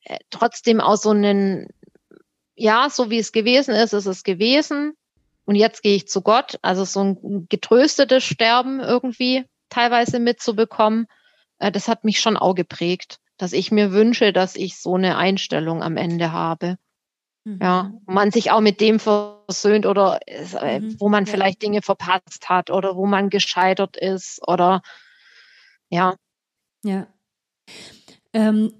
äh, trotzdem auch so einen, ja, so wie es gewesen ist, ist es gewesen und jetzt gehe ich zu Gott, also so ein getröstetes Sterben irgendwie teilweise mitzubekommen, äh, das hat mich schon auch geprägt, dass ich mir wünsche, dass ich so eine Einstellung am Ende habe. Mhm. Ja, man sich auch mit dem versöhnt oder äh, Mhm, wo man ja. vielleicht Dinge verpasst hat oder wo man gescheitert ist oder ja. Ja. Ähm,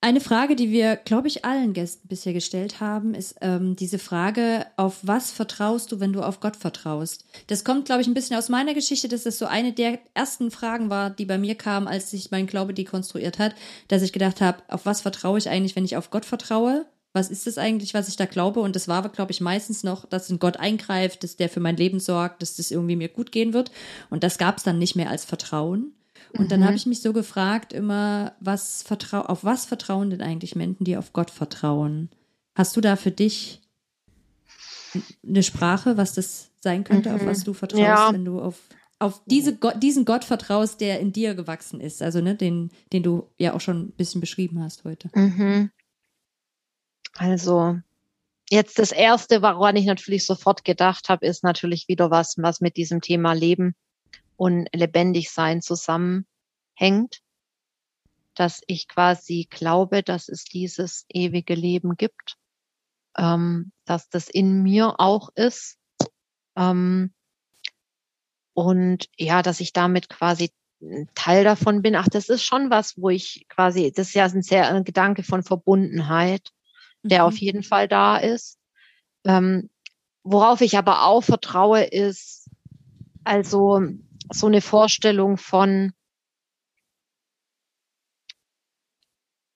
eine Frage, die wir, glaube ich, allen Gästen bisher gestellt haben, ist ähm, diese Frage, auf was vertraust du, wenn du auf Gott vertraust? Das kommt, glaube ich, ein bisschen aus meiner Geschichte, dass das so eine der ersten Fragen war, die bei mir kam, als sich mein Glaube dekonstruiert hat, dass ich gedacht habe, auf was vertraue ich eigentlich, wenn ich auf Gott vertraue? Was ist das eigentlich, was ich da glaube? Und das war, glaube ich, meistens noch, dass ein Gott eingreift, dass der für mein Leben sorgt, dass das irgendwie mir gut gehen wird. Und das gab es dann nicht mehr als Vertrauen. Und dann Mhm. habe ich mich so gefragt, immer, was vertrau auf was vertrauen denn eigentlich Menschen, die auf Gott vertrauen? Hast du da für dich eine Sprache, was das sein könnte, auf Mhm. was du vertraust, Ja. wenn du auf auf diese Gott, diesen Gott vertraust, der in dir gewachsen ist, also ne, den, den du ja auch schon ein bisschen beschrieben hast heute. Mhm. Also jetzt das erste, woran ich natürlich sofort gedacht habe, ist natürlich wieder was, was mit diesem Thema Leben und lebendig sein zusammenhängt, dass ich quasi glaube, dass es dieses ewige Leben gibt, ähm, dass das in mir auch ist. Ähm, und ja, dass ich damit quasi Teil davon bin. Ach, das ist schon was, wo ich quasi, das ist ja ein sehr ein Gedanke von Verbundenheit, der Mhm. auf jeden Fall da ist. Ähm, worauf ich aber auch vertraue, ist also so eine Vorstellung von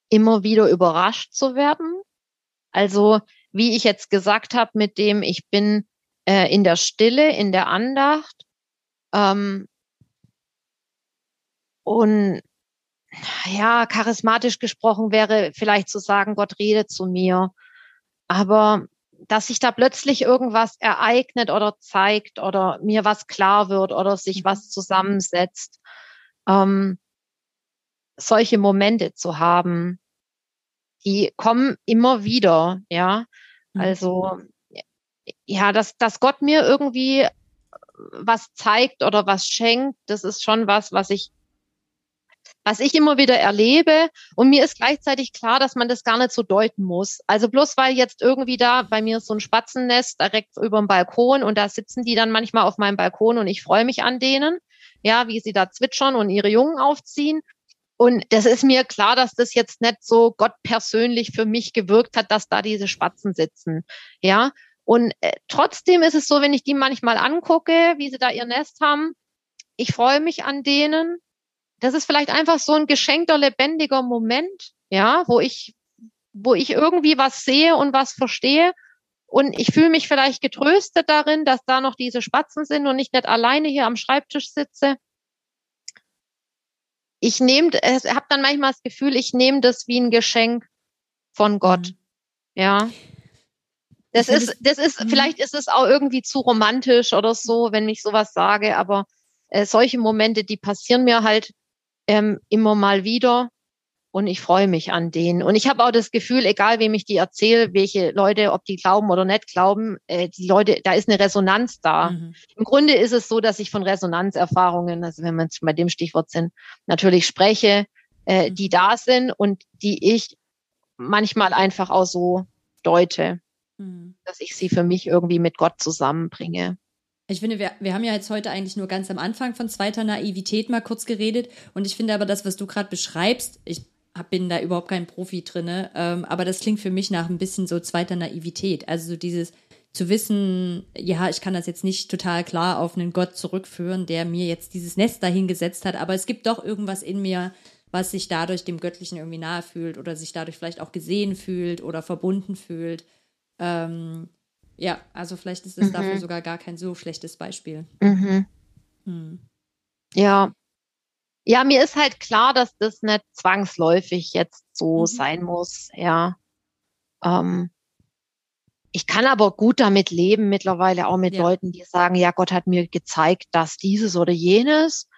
immer wieder überrascht zu werden. Also wie ich jetzt gesagt habe, mit dem ich bin äh, in der Stille, in der Andacht ähm, und ja, charismatisch gesprochen wäre vielleicht zu sagen, Gott redet zu mir. Aber dass sich da plötzlich irgendwas ereignet oder zeigt oder mir was klar wird oder sich was zusammensetzt, ähm, solche Momente zu haben, die kommen immer wieder, ja. Mhm. Also, ja, dass, dass Gott mir irgendwie was zeigt oder was schenkt, das ist schon was, was ich, was ich immer wieder erlebe. Und mir ist gleichzeitig klar, dass man das gar nicht so deuten muss. Also bloß weil jetzt irgendwie da bei mir so ein Spatzennest direkt über dem Balkon und da sitzen die dann manchmal auf meinem Balkon und ich freue mich an denen, ja, wie sie da zwitschern und ihre Jungen aufziehen. Und das ist mir klar, dass das jetzt nicht so Gott persönlich für mich gewirkt hat, dass da diese Spatzen sitzen. Ja. Und äh, trotzdem ist es so, wenn ich die manchmal angucke, wie sie da ihr Nest haben, ich freue mich an denen. Das ist vielleicht einfach so ein geschenkter, lebendiger Moment, ja, wo ich, wo ich irgendwie was sehe und was verstehe. Und ich fühle mich vielleicht getröstet darin, dass da noch diese Spatzen sind und ich nicht alleine hier am Schreibtisch sitze ich nehme, habe dann manchmal das Gefühl, ich nehme das wie ein Geschenk von Gott. Mhm. Ja. Das ist, das ist, Mhm. vielleicht ist es auch irgendwie zu romantisch oder so, wenn ich sowas sage, aber äh, solche Momente, die passieren mir halt ähm, immer mal wieder und ich freue mich an denen. Und ich habe auch das Gefühl, egal wem ich die erzähle, welche Leute, ob die glauben oder nicht glauben, äh, die Leute, da ist eine Resonanz da. Mhm. Im Grunde ist es so, dass ich von Resonanzerfahrungen, also wenn wir jetzt bei dem Stichwort sind, natürlich spreche, äh, Mhm. die da sind und die ich manchmal einfach auch so deute, Mhm. dass ich sie für mich irgendwie mit Gott zusammenbringe. Ich finde, wir, wir haben ja jetzt heute eigentlich nur ganz am Anfang von zweiter Naivität mal kurz geredet. Und ich finde aber das, was du gerade beschreibst, ich bin da überhaupt kein Profi drinne, ähm, aber das klingt für mich nach ein bisschen so zweiter Naivität. Also so dieses zu wissen, ja, ich kann das jetzt nicht total klar auf einen Gott zurückführen, der mir jetzt dieses Nest dahingesetzt hat, aber es gibt doch irgendwas in mir, was sich dadurch dem Göttlichen irgendwie nahe fühlt oder sich dadurch vielleicht auch gesehen fühlt oder verbunden fühlt. Ähm, ja, also vielleicht ist es Mhm. dafür sogar gar kein so schlechtes Beispiel. Mhm. Hm. Ja. Ja, mir ist halt klar, dass das nicht zwangsläufig jetzt so Mhm. sein muss, ja. Ähm, ich kann aber gut damit leben, mittlerweile auch mit Ja. Leuten, die sagen, ja, Gott hat mir gezeigt, dass dieses oder jenes.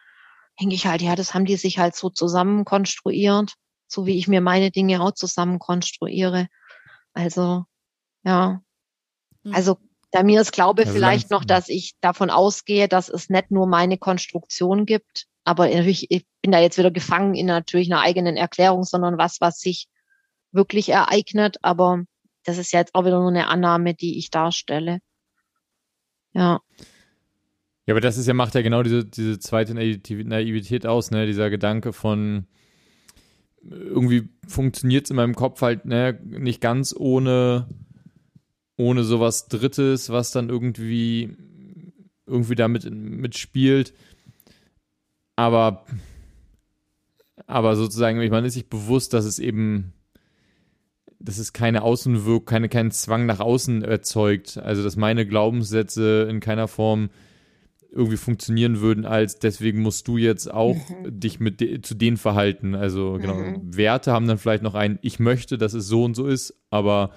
Denke ich halt, ja, das haben die sich halt so zusammen konstruiert, so wie ich mir meine Dinge auch zusammen konstruiere. Also, ja. Mhm. Also, da mir ist Glaube Also vielleicht noch, dass ich davon ausgehe, dass es nicht nur meine Konstruktion gibt, aber natürlich, ich bin da jetzt wieder gefangen in natürlich einer eigenen Erklärung, sondern was, was sich wirklich ereignet. Aber das ist ja jetzt auch wieder nur eine Annahme, die ich darstelle. Ja. Ja, aber das ist ja, macht ja genau diese, diese zweite Naiv- Naivität aus, ne? Dieser Gedanke von irgendwie funktioniert es in meinem Kopf halt ne, nicht ganz ohne, ohne sowas Drittes, was dann irgendwie irgendwie damit mitspielt. Aber, aber sozusagen, ich meine, ist sich bewusst, dass es eben, dass es keine Außenwirkung, keine, keinen Zwang nach außen erzeugt. Also, dass meine Glaubenssätze in keiner Form irgendwie funktionieren würden, als deswegen musst du jetzt auch dich mit de zu denen verhalten. Also genau, Mhm. Werte haben dann vielleicht noch ein, ich möchte, dass es so und so ist, aber,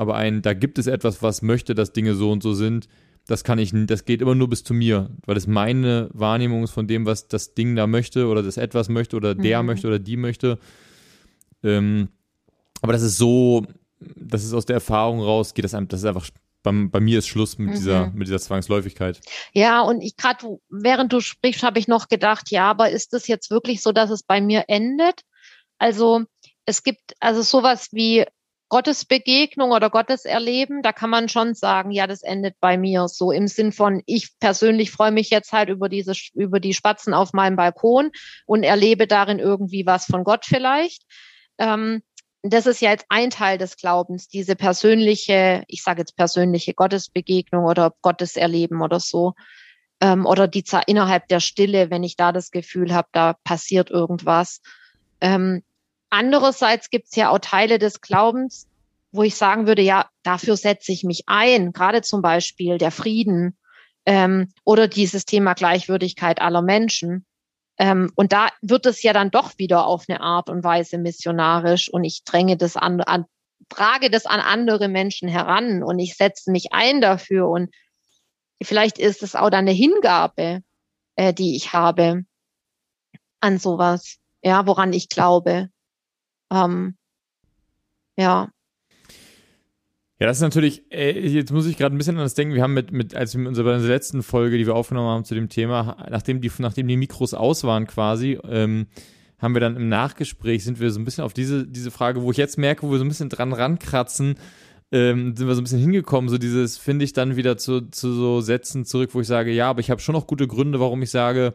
aber ein, da gibt es etwas, was möchte, dass Dinge so und so sind. das kann ich, das geht immer nur bis zu mir, weil es meine Wahrnehmung ist von dem, was das Ding da möchte oder das etwas möchte oder der Mhm. möchte oder die möchte. Ähm, aber das ist so, das ist aus der Erfahrung raus, geht das einfach, das ist einfach, bei, bei mir ist Schluss mit Mhm. dieser, mit dieser Zwangsläufigkeit. Ja, und ich gerade, während du sprichst, habe ich noch gedacht, ja, aber ist das jetzt wirklich so, dass es bei mir endet? Also es gibt also sowas wie Gottesbegegnung oder Gotteserleben, da kann man schon sagen, ja, das endet bei mir so im Sinn von, ich persönlich freue mich jetzt halt über diese, über die Spatzen auf meinem Balkon und erlebe darin irgendwie was von Gott vielleicht. Ähm, das ist ja jetzt ein Teil des Glaubens, diese persönliche, ich sage jetzt persönliche Gottesbegegnung oder Gotteserleben oder so. Ähm, oder die innerhalb der Stille, wenn ich da das Gefühl habe, da passiert irgendwas. Ähm, andererseits gibt es ja auch Teile des Glaubens, wo ich sagen würde, ja, dafür setze ich mich ein. Gerade zum Beispiel der Frieden ähm, oder dieses Thema Gleichwürdigkeit aller Menschen. Ähm, und da wird es ja dann doch wieder auf eine Art und Weise missionarisch und ich dränge das an, an trage das an andere Menschen heran und ich setze mich ein dafür und vielleicht ist es auch dann eine Hingabe, äh, die ich habe an sowas, ja, woran ich glaube. Ähm, ja. Ja, das ist natürlich, äh, jetzt muss ich gerade ein bisschen an das denken. Wir haben mit, mit als wir mit unserer, letzten Folge, die wir aufgenommen haben zu dem Thema, nachdem die, nachdem die Mikros aus waren quasi, ähm, haben wir dann im Nachgespräch, sind wir so ein bisschen auf diese, diese Frage, wo ich jetzt merke, wo wir so ein bisschen dran rankratzen, ähm, sind wir so ein bisschen hingekommen, so dieses, finde ich dann wieder zu, zu so Sätzen zurück, wo ich sage, ja, aber ich habe schon noch gute Gründe, warum ich sage,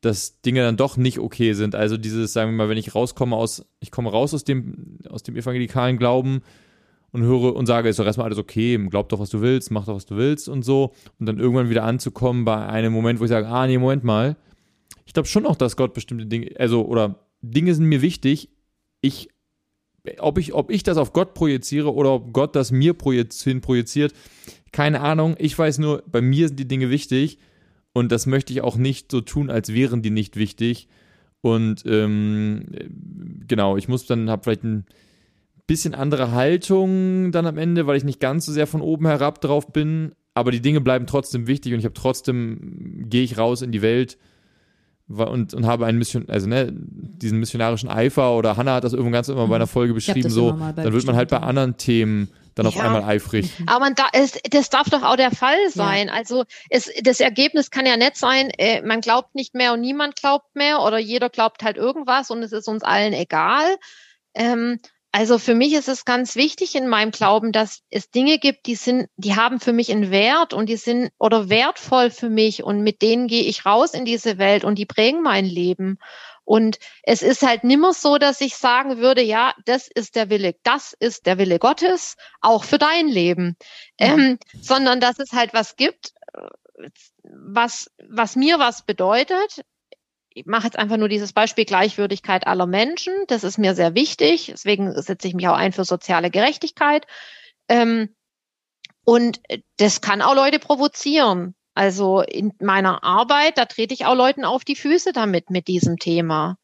dass Dinge dann doch nicht okay sind. Also dieses, sagen wir mal, wenn ich rauskomme aus, ich komme raus aus dem, aus dem evangelikalen Glauben und höre und sage, ist doch erstmal alles okay, glaub doch, was du willst, mach doch, was du willst und so. Und dann irgendwann wieder anzukommen bei einem Moment, wo ich sage, ah, nee, Moment mal. Ich glaube schon auch, dass Gott bestimmte Dinge, also, oder Dinge sind mir wichtig. Ich, ob ich, ob ich das auf Gott projiziere oder ob Gott das mir projizieren, projiziert, keine Ahnung. Ich weiß nur, bei mir sind die Dinge wichtig und das möchte ich auch nicht so tun, als wären die nicht wichtig. Und ähm, genau, ich muss dann, habe vielleicht ein bisschen andere Haltung dann am Ende, weil ich nicht ganz so sehr von oben herab drauf bin. Aber die Dinge bleiben trotzdem wichtig und ich habe trotzdem, gehe ich raus in die Welt und, und habe einen Mission, also ne, diesen missionarischen Eifer oder Hannah hat das irgendwann ganz immer bei einer Folge beschrieben, so, dann wird man halt bei anderen Themen dann auf Ja. einmal eifrig. Aber man da, es, das darf doch auch der Fall sein. Also es, das Ergebnis kann ja nicht sein, äh, man glaubt nicht mehr und niemand glaubt mehr oder jeder glaubt halt irgendwas und es ist uns allen egal. Ähm, also für mich ist es ganz wichtig in meinem Glauben, dass es Dinge gibt, die sind, die haben für mich einen Wert und die sind oder wertvoll für mich und mit denen gehe ich raus in diese Welt und die prägen mein Leben. Und es ist halt nimmer so, dass ich sagen würde, ja, das ist der Wille, das ist der Wille Gottes, auch für dein Leben, ähm, sondern dass es halt was gibt, äh, was, was mir was bedeutet. Ich mache jetzt einfach nur dieses Beispiel Gleichwürdigkeit aller Menschen. Das ist mir sehr wichtig. Deswegen setze ich mich auch ein für soziale Gerechtigkeit. Ähm, und das kann auch Leute provozieren. Also in meiner Arbeit, da trete ich auch Leuten auf die Füße damit, mit diesem Thema.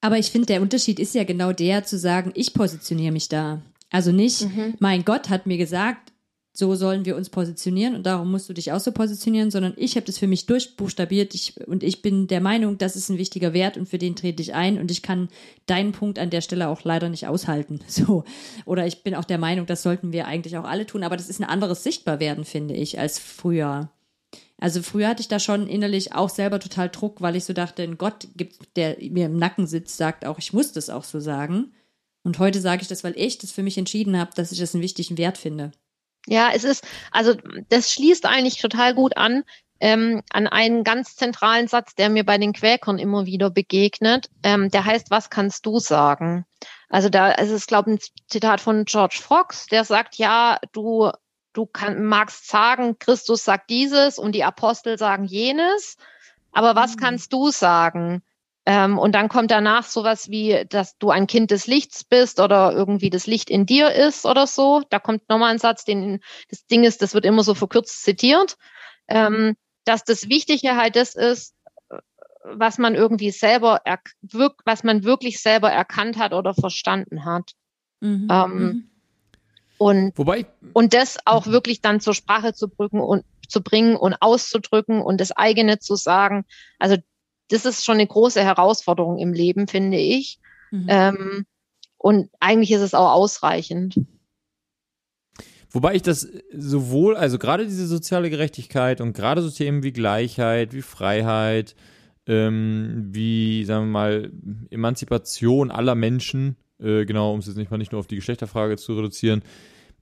Aber ich finde, der Unterschied ist ja genau der, zu sagen, ich positioniere mich da. Also nicht, mein Gott hat mir gesagt, so sollen wir uns positionieren und darum musst du dich auch so positionieren, sondern ich habe das für mich durchbuchstabiert ich, und ich bin der Meinung, das ist ein wichtiger Wert und für den trete ich ein und ich kann deinen Punkt an der Stelle auch leider nicht aushalten. *laughs* So. Oder ich bin auch der Meinung, das sollten wir eigentlich auch alle tun, aber das ist ein anderes Sichtbarwerden, finde ich, als früher. Also früher hatte ich da schon innerlich auch selber total Druck, weil ich so dachte, ein Gott gibt, der mir im Nacken sitzt, sagt auch, ich muss das auch so sagen. Und heute sage ich das, weil ich das für mich entschieden habe, dass ich das einen wichtigen Wert finde. Ja, es ist, also das schließt eigentlich total gut an ähm, an einen ganz zentralen Satz, der mir bei den Quäkern immer wieder begegnet. Ähm, der heißt, was kannst du sagen? Also da es ist, glaube ich, ein Zitat von George Fox, der sagt, ja, du, du kann, magst sagen, Christus sagt dieses und die Apostel sagen jenes, aber was kannst du sagen? Ähm, und dann kommt danach sowas wie, dass du ein Kind des Lichts bist oder irgendwie das Licht in dir ist oder so. Da kommt nochmal ein Satz, den das Ding ist, das wird immer so verkürzt zitiert, ähm, dass das Wichtige halt das ist, was man irgendwie selber, was man wirklich selber erkannt hat oder verstanden hat. Mhm. Ähm, Mhm. Und, Wobei, und das auch wirklich dann zur Sprache zu bringen und zu bringen und auszudrücken und das eigene zu sagen. Also das ist schon eine große Herausforderung im Leben, finde ich. Mhm. Ähm, und eigentlich ist es auch ausreichend. Wobei ich das sowohl, also gerade diese soziale Gerechtigkeit und gerade so Themen wie Gleichheit, wie Freiheit, ähm, wie, sagen wir mal, Emanzipation aller Menschen, äh, genau, um es jetzt nicht mal nicht nur auf die Geschlechterfrage zu reduzieren,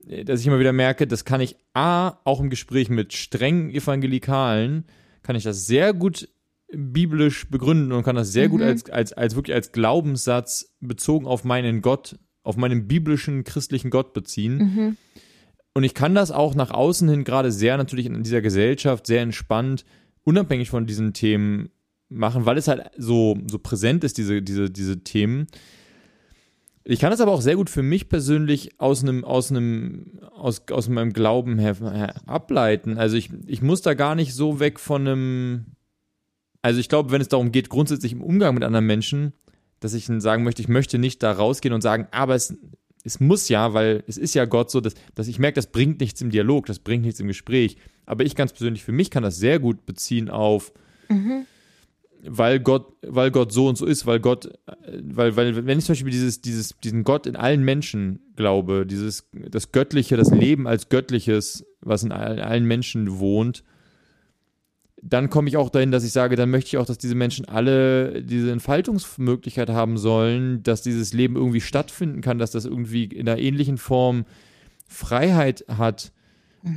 äh, dass ich immer wieder merke, das kann ich A, auch im Gespräch mit strengen Evangelikalen, kann ich das sehr gut biblisch begründen und kann das sehr gut Mhm. als, als, als wirklich als Glaubenssatz bezogen auf meinen Gott, auf meinen biblischen christlichen Gott beziehen. Mhm. Und ich kann das auch nach außen hin gerade sehr natürlich in dieser Gesellschaft sehr entspannt, unabhängig von diesen Themen machen, weil es halt so, so präsent ist, diese, diese, diese Themen. Ich kann das aber auch sehr gut für mich persönlich aus einem, aus einem, aus, aus meinem Glauben her, her ableiten. Also ich, ich muss da gar nicht so weg von einem, also ich glaube, wenn es darum geht, grundsätzlich im Umgang mit anderen Menschen, dass ich sagen möchte, ich möchte nicht da rausgehen und sagen, aber es, es muss ja, weil es ist ja Gott so, dass, dass ich merke, das bringt nichts im Dialog, das bringt nichts im Gespräch. Aber ich ganz persönlich für mich kann das sehr gut beziehen auf, Mhm. Weil Gott, weil Gott so und so ist, weil Gott, weil, weil, wenn ich zum Beispiel dieses, dieses, diesen Gott in allen Menschen glaube, dieses, das Göttliche, das Leben als Göttliches, was in all- allen Menschen wohnt, dann komme ich auch dahin, dass ich sage, dann möchte ich auch, dass diese Menschen alle diese Entfaltungsmöglichkeit haben sollen, dass dieses Leben irgendwie stattfinden kann, dass das irgendwie in einer ähnlichen Form Freiheit hat.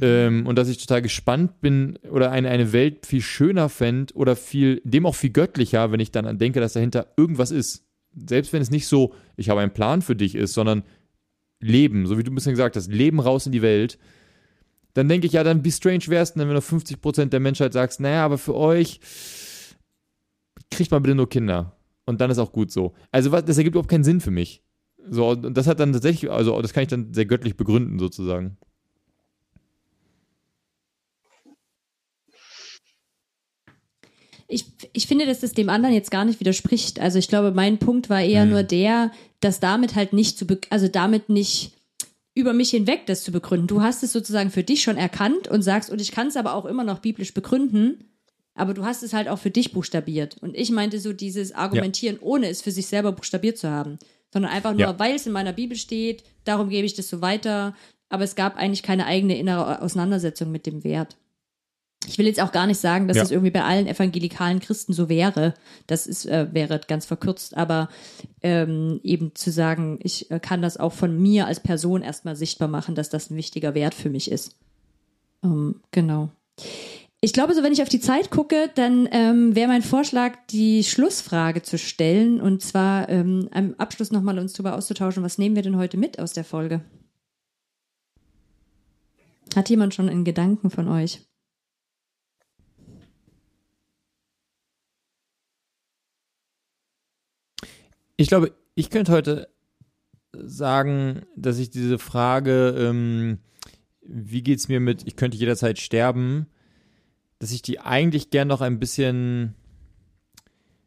Ähm, und dass ich total gespannt bin oder eine, eine Welt viel schöner fände oder viel, dem auch viel göttlicher, wenn ich dann an denke, dass dahinter irgendwas ist. Selbst wenn es nicht so, ich habe einen Plan für dich ist, sondern Leben, so wie du ein bisschen gesagt hast, Leben raus in die Welt. Dann denke ich, ja, dann wie strange wär's denn, wenn du 50% der Menschheit sagst, naja, aber für euch kriegt man bitte nur Kinder. Und dann ist auch gut so. Also was, das ergibt überhaupt keinen Sinn für mich. So, und das hat dann tatsächlich, also das kann ich dann sehr göttlich begründen, sozusagen. Ich, ich finde, dass das dem anderen jetzt gar nicht widerspricht. Also ich glaube, mein Punkt war eher Hm. nur der, dass damit halt nicht zu, also damit nicht über mich hinweg das zu begründen. Du hast es sozusagen für dich schon erkannt und sagst, und ich kann es aber auch immer noch biblisch begründen, aber du hast es halt auch für dich buchstabiert. Und ich meinte so dieses Argumentieren, ohne es für sich selber buchstabiert zu haben, sondern einfach nur, Ja. weil es in meiner Bibel steht, darum gebe ich das so weiter. Aber es gab eigentlich keine eigene innere Auseinandersetzung mit dem Wert. Ich will jetzt auch gar nicht sagen, dass Ja. es irgendwie bei allen evangelikalen Christen so wäre. Das ist, äh, wäre ganz verkürzt, aber ähm, eben zu sagen, ich äh, kann das auch von mir als Person erstmal sichtbar machen, dass das ein wichtiger Wert für mich ist. Ähm, genau. Ich glaube, so wenn ich auf die Zeit gucke, dann ähm, wäre mein Vorschlag, die Schlussfrage zu stellen und zwar ähm, am Abschluss nochmal uns darüber auszutauschen, was nehmen wir denn heute mit aus der Folge? Hat jemand schon einen Gedanken von euch? Ich glaube, ich könnte heute sagen, dass ich diese Frage, ähm, wie geht's mir mit, ich könnte jederzeit sterben, dass ich die eigentlich gern noch ein bisschen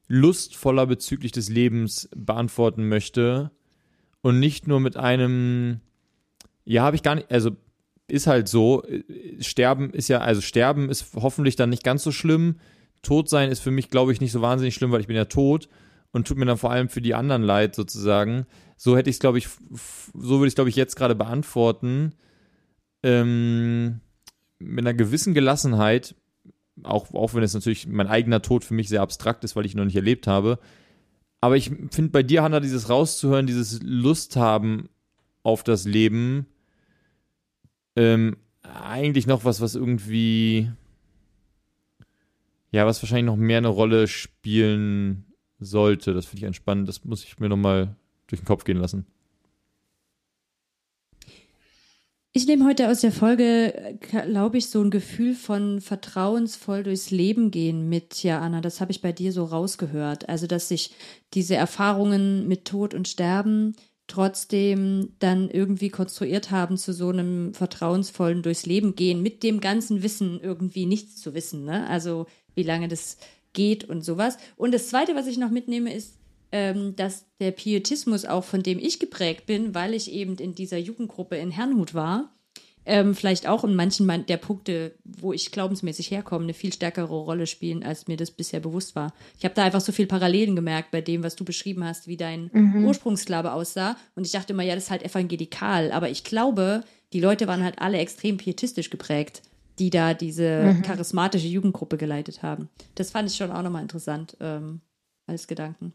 lustvoller bezüglich des Lebens beantworten möchte und nicht nur mit einem, ja, habe ich gar nicht, also ist halt so, äh, sterben ist ja, also sterben ist hoffentlich dann nicht ganz so schlimm, tot sein ist für mich, glaube ich, nicht so wahnsinnig schlimm, weil ich bin ja tot und tut mir dann vor allem für die anderen leid sozusagen. So hätte ich es, glaube ich, so würde ich glaube ich jetzt gerade beantworten. Ähm, mit einer gewissen Gelassenheit, auch, auch wenn es natürlich mein eigener Tod für mich sehr abstrakt ist, weil ich ihn noch nicht erlebt habe. Aber ich finde bei dir, Hanna, dieses rauszuhören, dieses Lust haben auf das Leben, ähm, eigentlich noch was, was irgendwie, ja, was wahrscheinlich noch mehr eine Rolle spielen sollte. Das finde ich entspannend. Das muss ich mir nochmal durch den Kopf gehen lassen. Ich nehme heute aus der Folge, glaube ich, so ein Gefühl von vertrauensvoll durchs Leben gehen mit, ja, Anna, das habe ich bei dir so rausgehört. Also, dass sich diese Erfahrungen mit Tod und Sterben trotzdem dann irgendwie konstruiert haben zu so einem vertrauensvollen durchs Leben gehen, mit dem ganzen Wissen irgendwie nichts zu wissen, ne? Also, wie lange das geht und sowas. Und das Zweite, was ich noch mitnehme, ist, ähm, dass der Pietismus auch von dem ich geprägt bin, weil ich eben in dieser Jugendgruppe in Herrnhut war, ähm, vielleicht auch in manchen der Punkte, wo ich glaubensmäßig herkomme, eine viel stärkere Rolle spielen, als mir das bisher bewusst war. Ich habe da einfach so viel Parallelen gemerkt bei dem, was du beschrieben hast, wie dein mhm. Ursprungsglaube aussah. Und ich dachte immer, ja, das ist halt evangelikal. Aber ich glaube, die Leute waren halt alle extrem pietistisch geprägt, die da diese mhm. charismatische Jugendgruppe geleitet haben. Das fand ich schon auch nochmal interessant ähm, als Gedanken.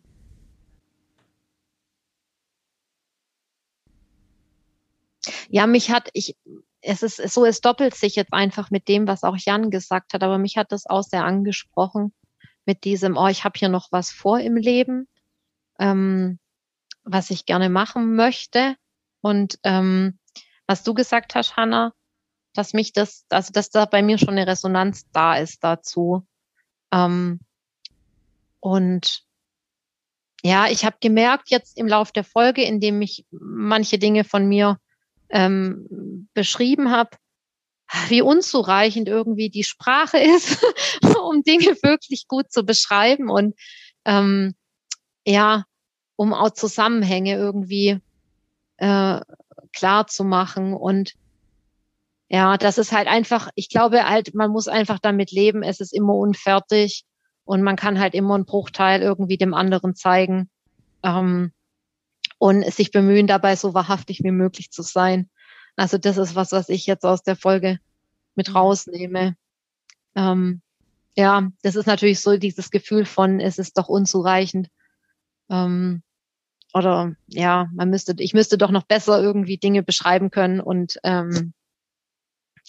Ja, mich hat, ich, es ist so, es doppelt sich jetzt einfach mit dem, was auch Jan gesagt hat, aber mich hat das auch sehr angesprochen mit diesem, oh, ich habe hier noch was vor im Leben, ähm, was ich gerne machen möchte. Und ähm, was du gesagt hast, Hanna, dass mich das, also dass da bei mir schon eine Resonanz da ist dazu. Ähm, und ja, ich habe gemerkt jetzt im Lauf der Folge, indem ich manche Dinge von mir ähm, beschrieben habe, wie unzureichend irgendwie die Sprache ist, *laughs* um Dinge wirklich gut zu beschreiben und ähm, ja, um auch Zusammenhänge irgendwie äh, klar zu machen. Und ja, das ist halt einfach, ich glaube halt, man muss einfach damit leben, es ist immer unfertig und man kann halt immer einen Bruchteil irgendwie dem anderen zeigen. Ähm, und sich bemühen, dabei so wahrhaftig wie möglich zu sein. Also das ist was, was ich jetzt aus der Folge mit mhm. rausnehme. Ähm, ja, das ist natürlich so dieses Gefühl von, es ist doch unzureichend. Ähm, oder ja, man müsste, ich müsste doch noch besser irgendwie Dinge beschreiben können und ähm,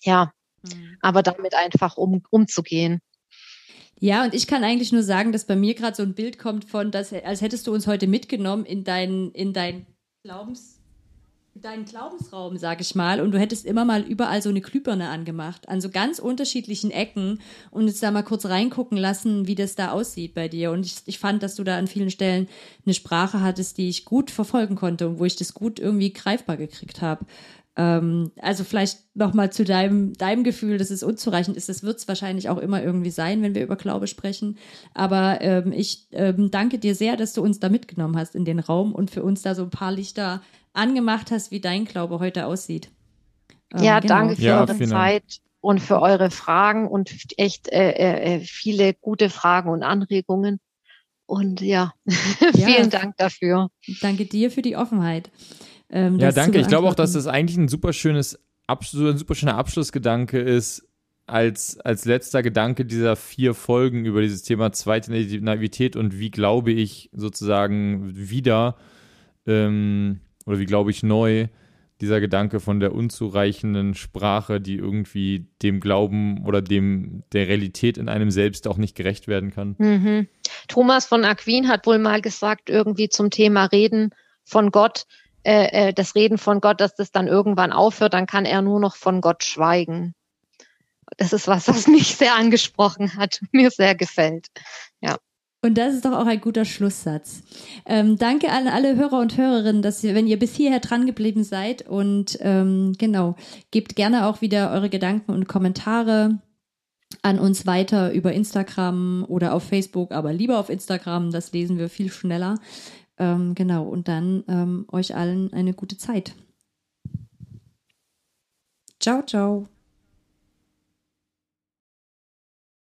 ja, mhm. aber damit einfach um, umzugehen. Ja, und ich kann eigentlich nur sagen, dass bei mir gerade so ein Bild kommt von, dass, als hättest du uns heute mitgenommen in dein, in dein Glaubens, deinen Glaubensraum, sag ich mal, und du hättest immer mal überall so eine Glühbirne angemacht, an so ganz unterschiedlichen Ecken und jetzt da mal kurz reingucken lassen, wie das da aussieht bei dir. Und ich, ich fand, dass du da an vielen Stellen eine Sprache hattest, die ich gut verfolgen konnte und wo ich das gut irgendwie greifbar gekriegt habe. Ähm, also vielleicht nochmal zu deinem, deinem Gefühl, dass es unzureichend ist. Das wird es wahrscheinlich auch immer irgendwie sein, wenn wir über Glaube sprechen. Aber ähm, ich ähm, danke dir sehr, dass du uns da mitgenommen hast in den Raum und für uns da so ein paar Lichter angemacht hast, wie dein Glaube heute aussieht. Ähm, ja, genau. danke für ja, eure Zeit und für eure Fragen und echt äh, äh, äh viele gute Fragen und Anregungen. Und ja, *laughs* ja, vielen Dank dafür. Danke dir für die Offenheit. Ähm, ja, danke. Ich glaube auch, dass das eigentlich ein super schönes, ein super schöner Abschlussgedanke ist, als, als letzter Gedanke dieser vier Folgen über dieses Thema zweite Naivität und wie glaube ich sozusagen wieder, ähm, oder wie glaube ich neu, dieser Gedanke von der unzureichenden Sprache, die irgendwie dem Glauben oder dem der Realität in einem selbst auch nicht gerecht werden kann. Mhm. Thomas von Aquin hat wohl mal gesagt, irgendwie zum Thema Reden von Gott, äh, äh, das Reden von Gott, dass das dann irgendwann aufhört, dann kann er nur noch von Gott schweigen. Das ist was, was mich sehr angesprochen hat, *laughs* mir sehr gefällt. Ja. Und das ist doch auch ein guter Schlusssatz. Ähm, danke an alle Hörer und Hörerinnen, dass ihr, wenn ihr bis hierher dran geblieben seid und ähm, genau, gebt gerne auch wieder eure Gedanken und Kommentare an uns weiter über Instagram oder auf Facebook, aber lieber auf Instagram, das lesen wir viel schneller. Ähm, genau, und dann ähm, euch allen eine gute Zeit. Ciao, ciao.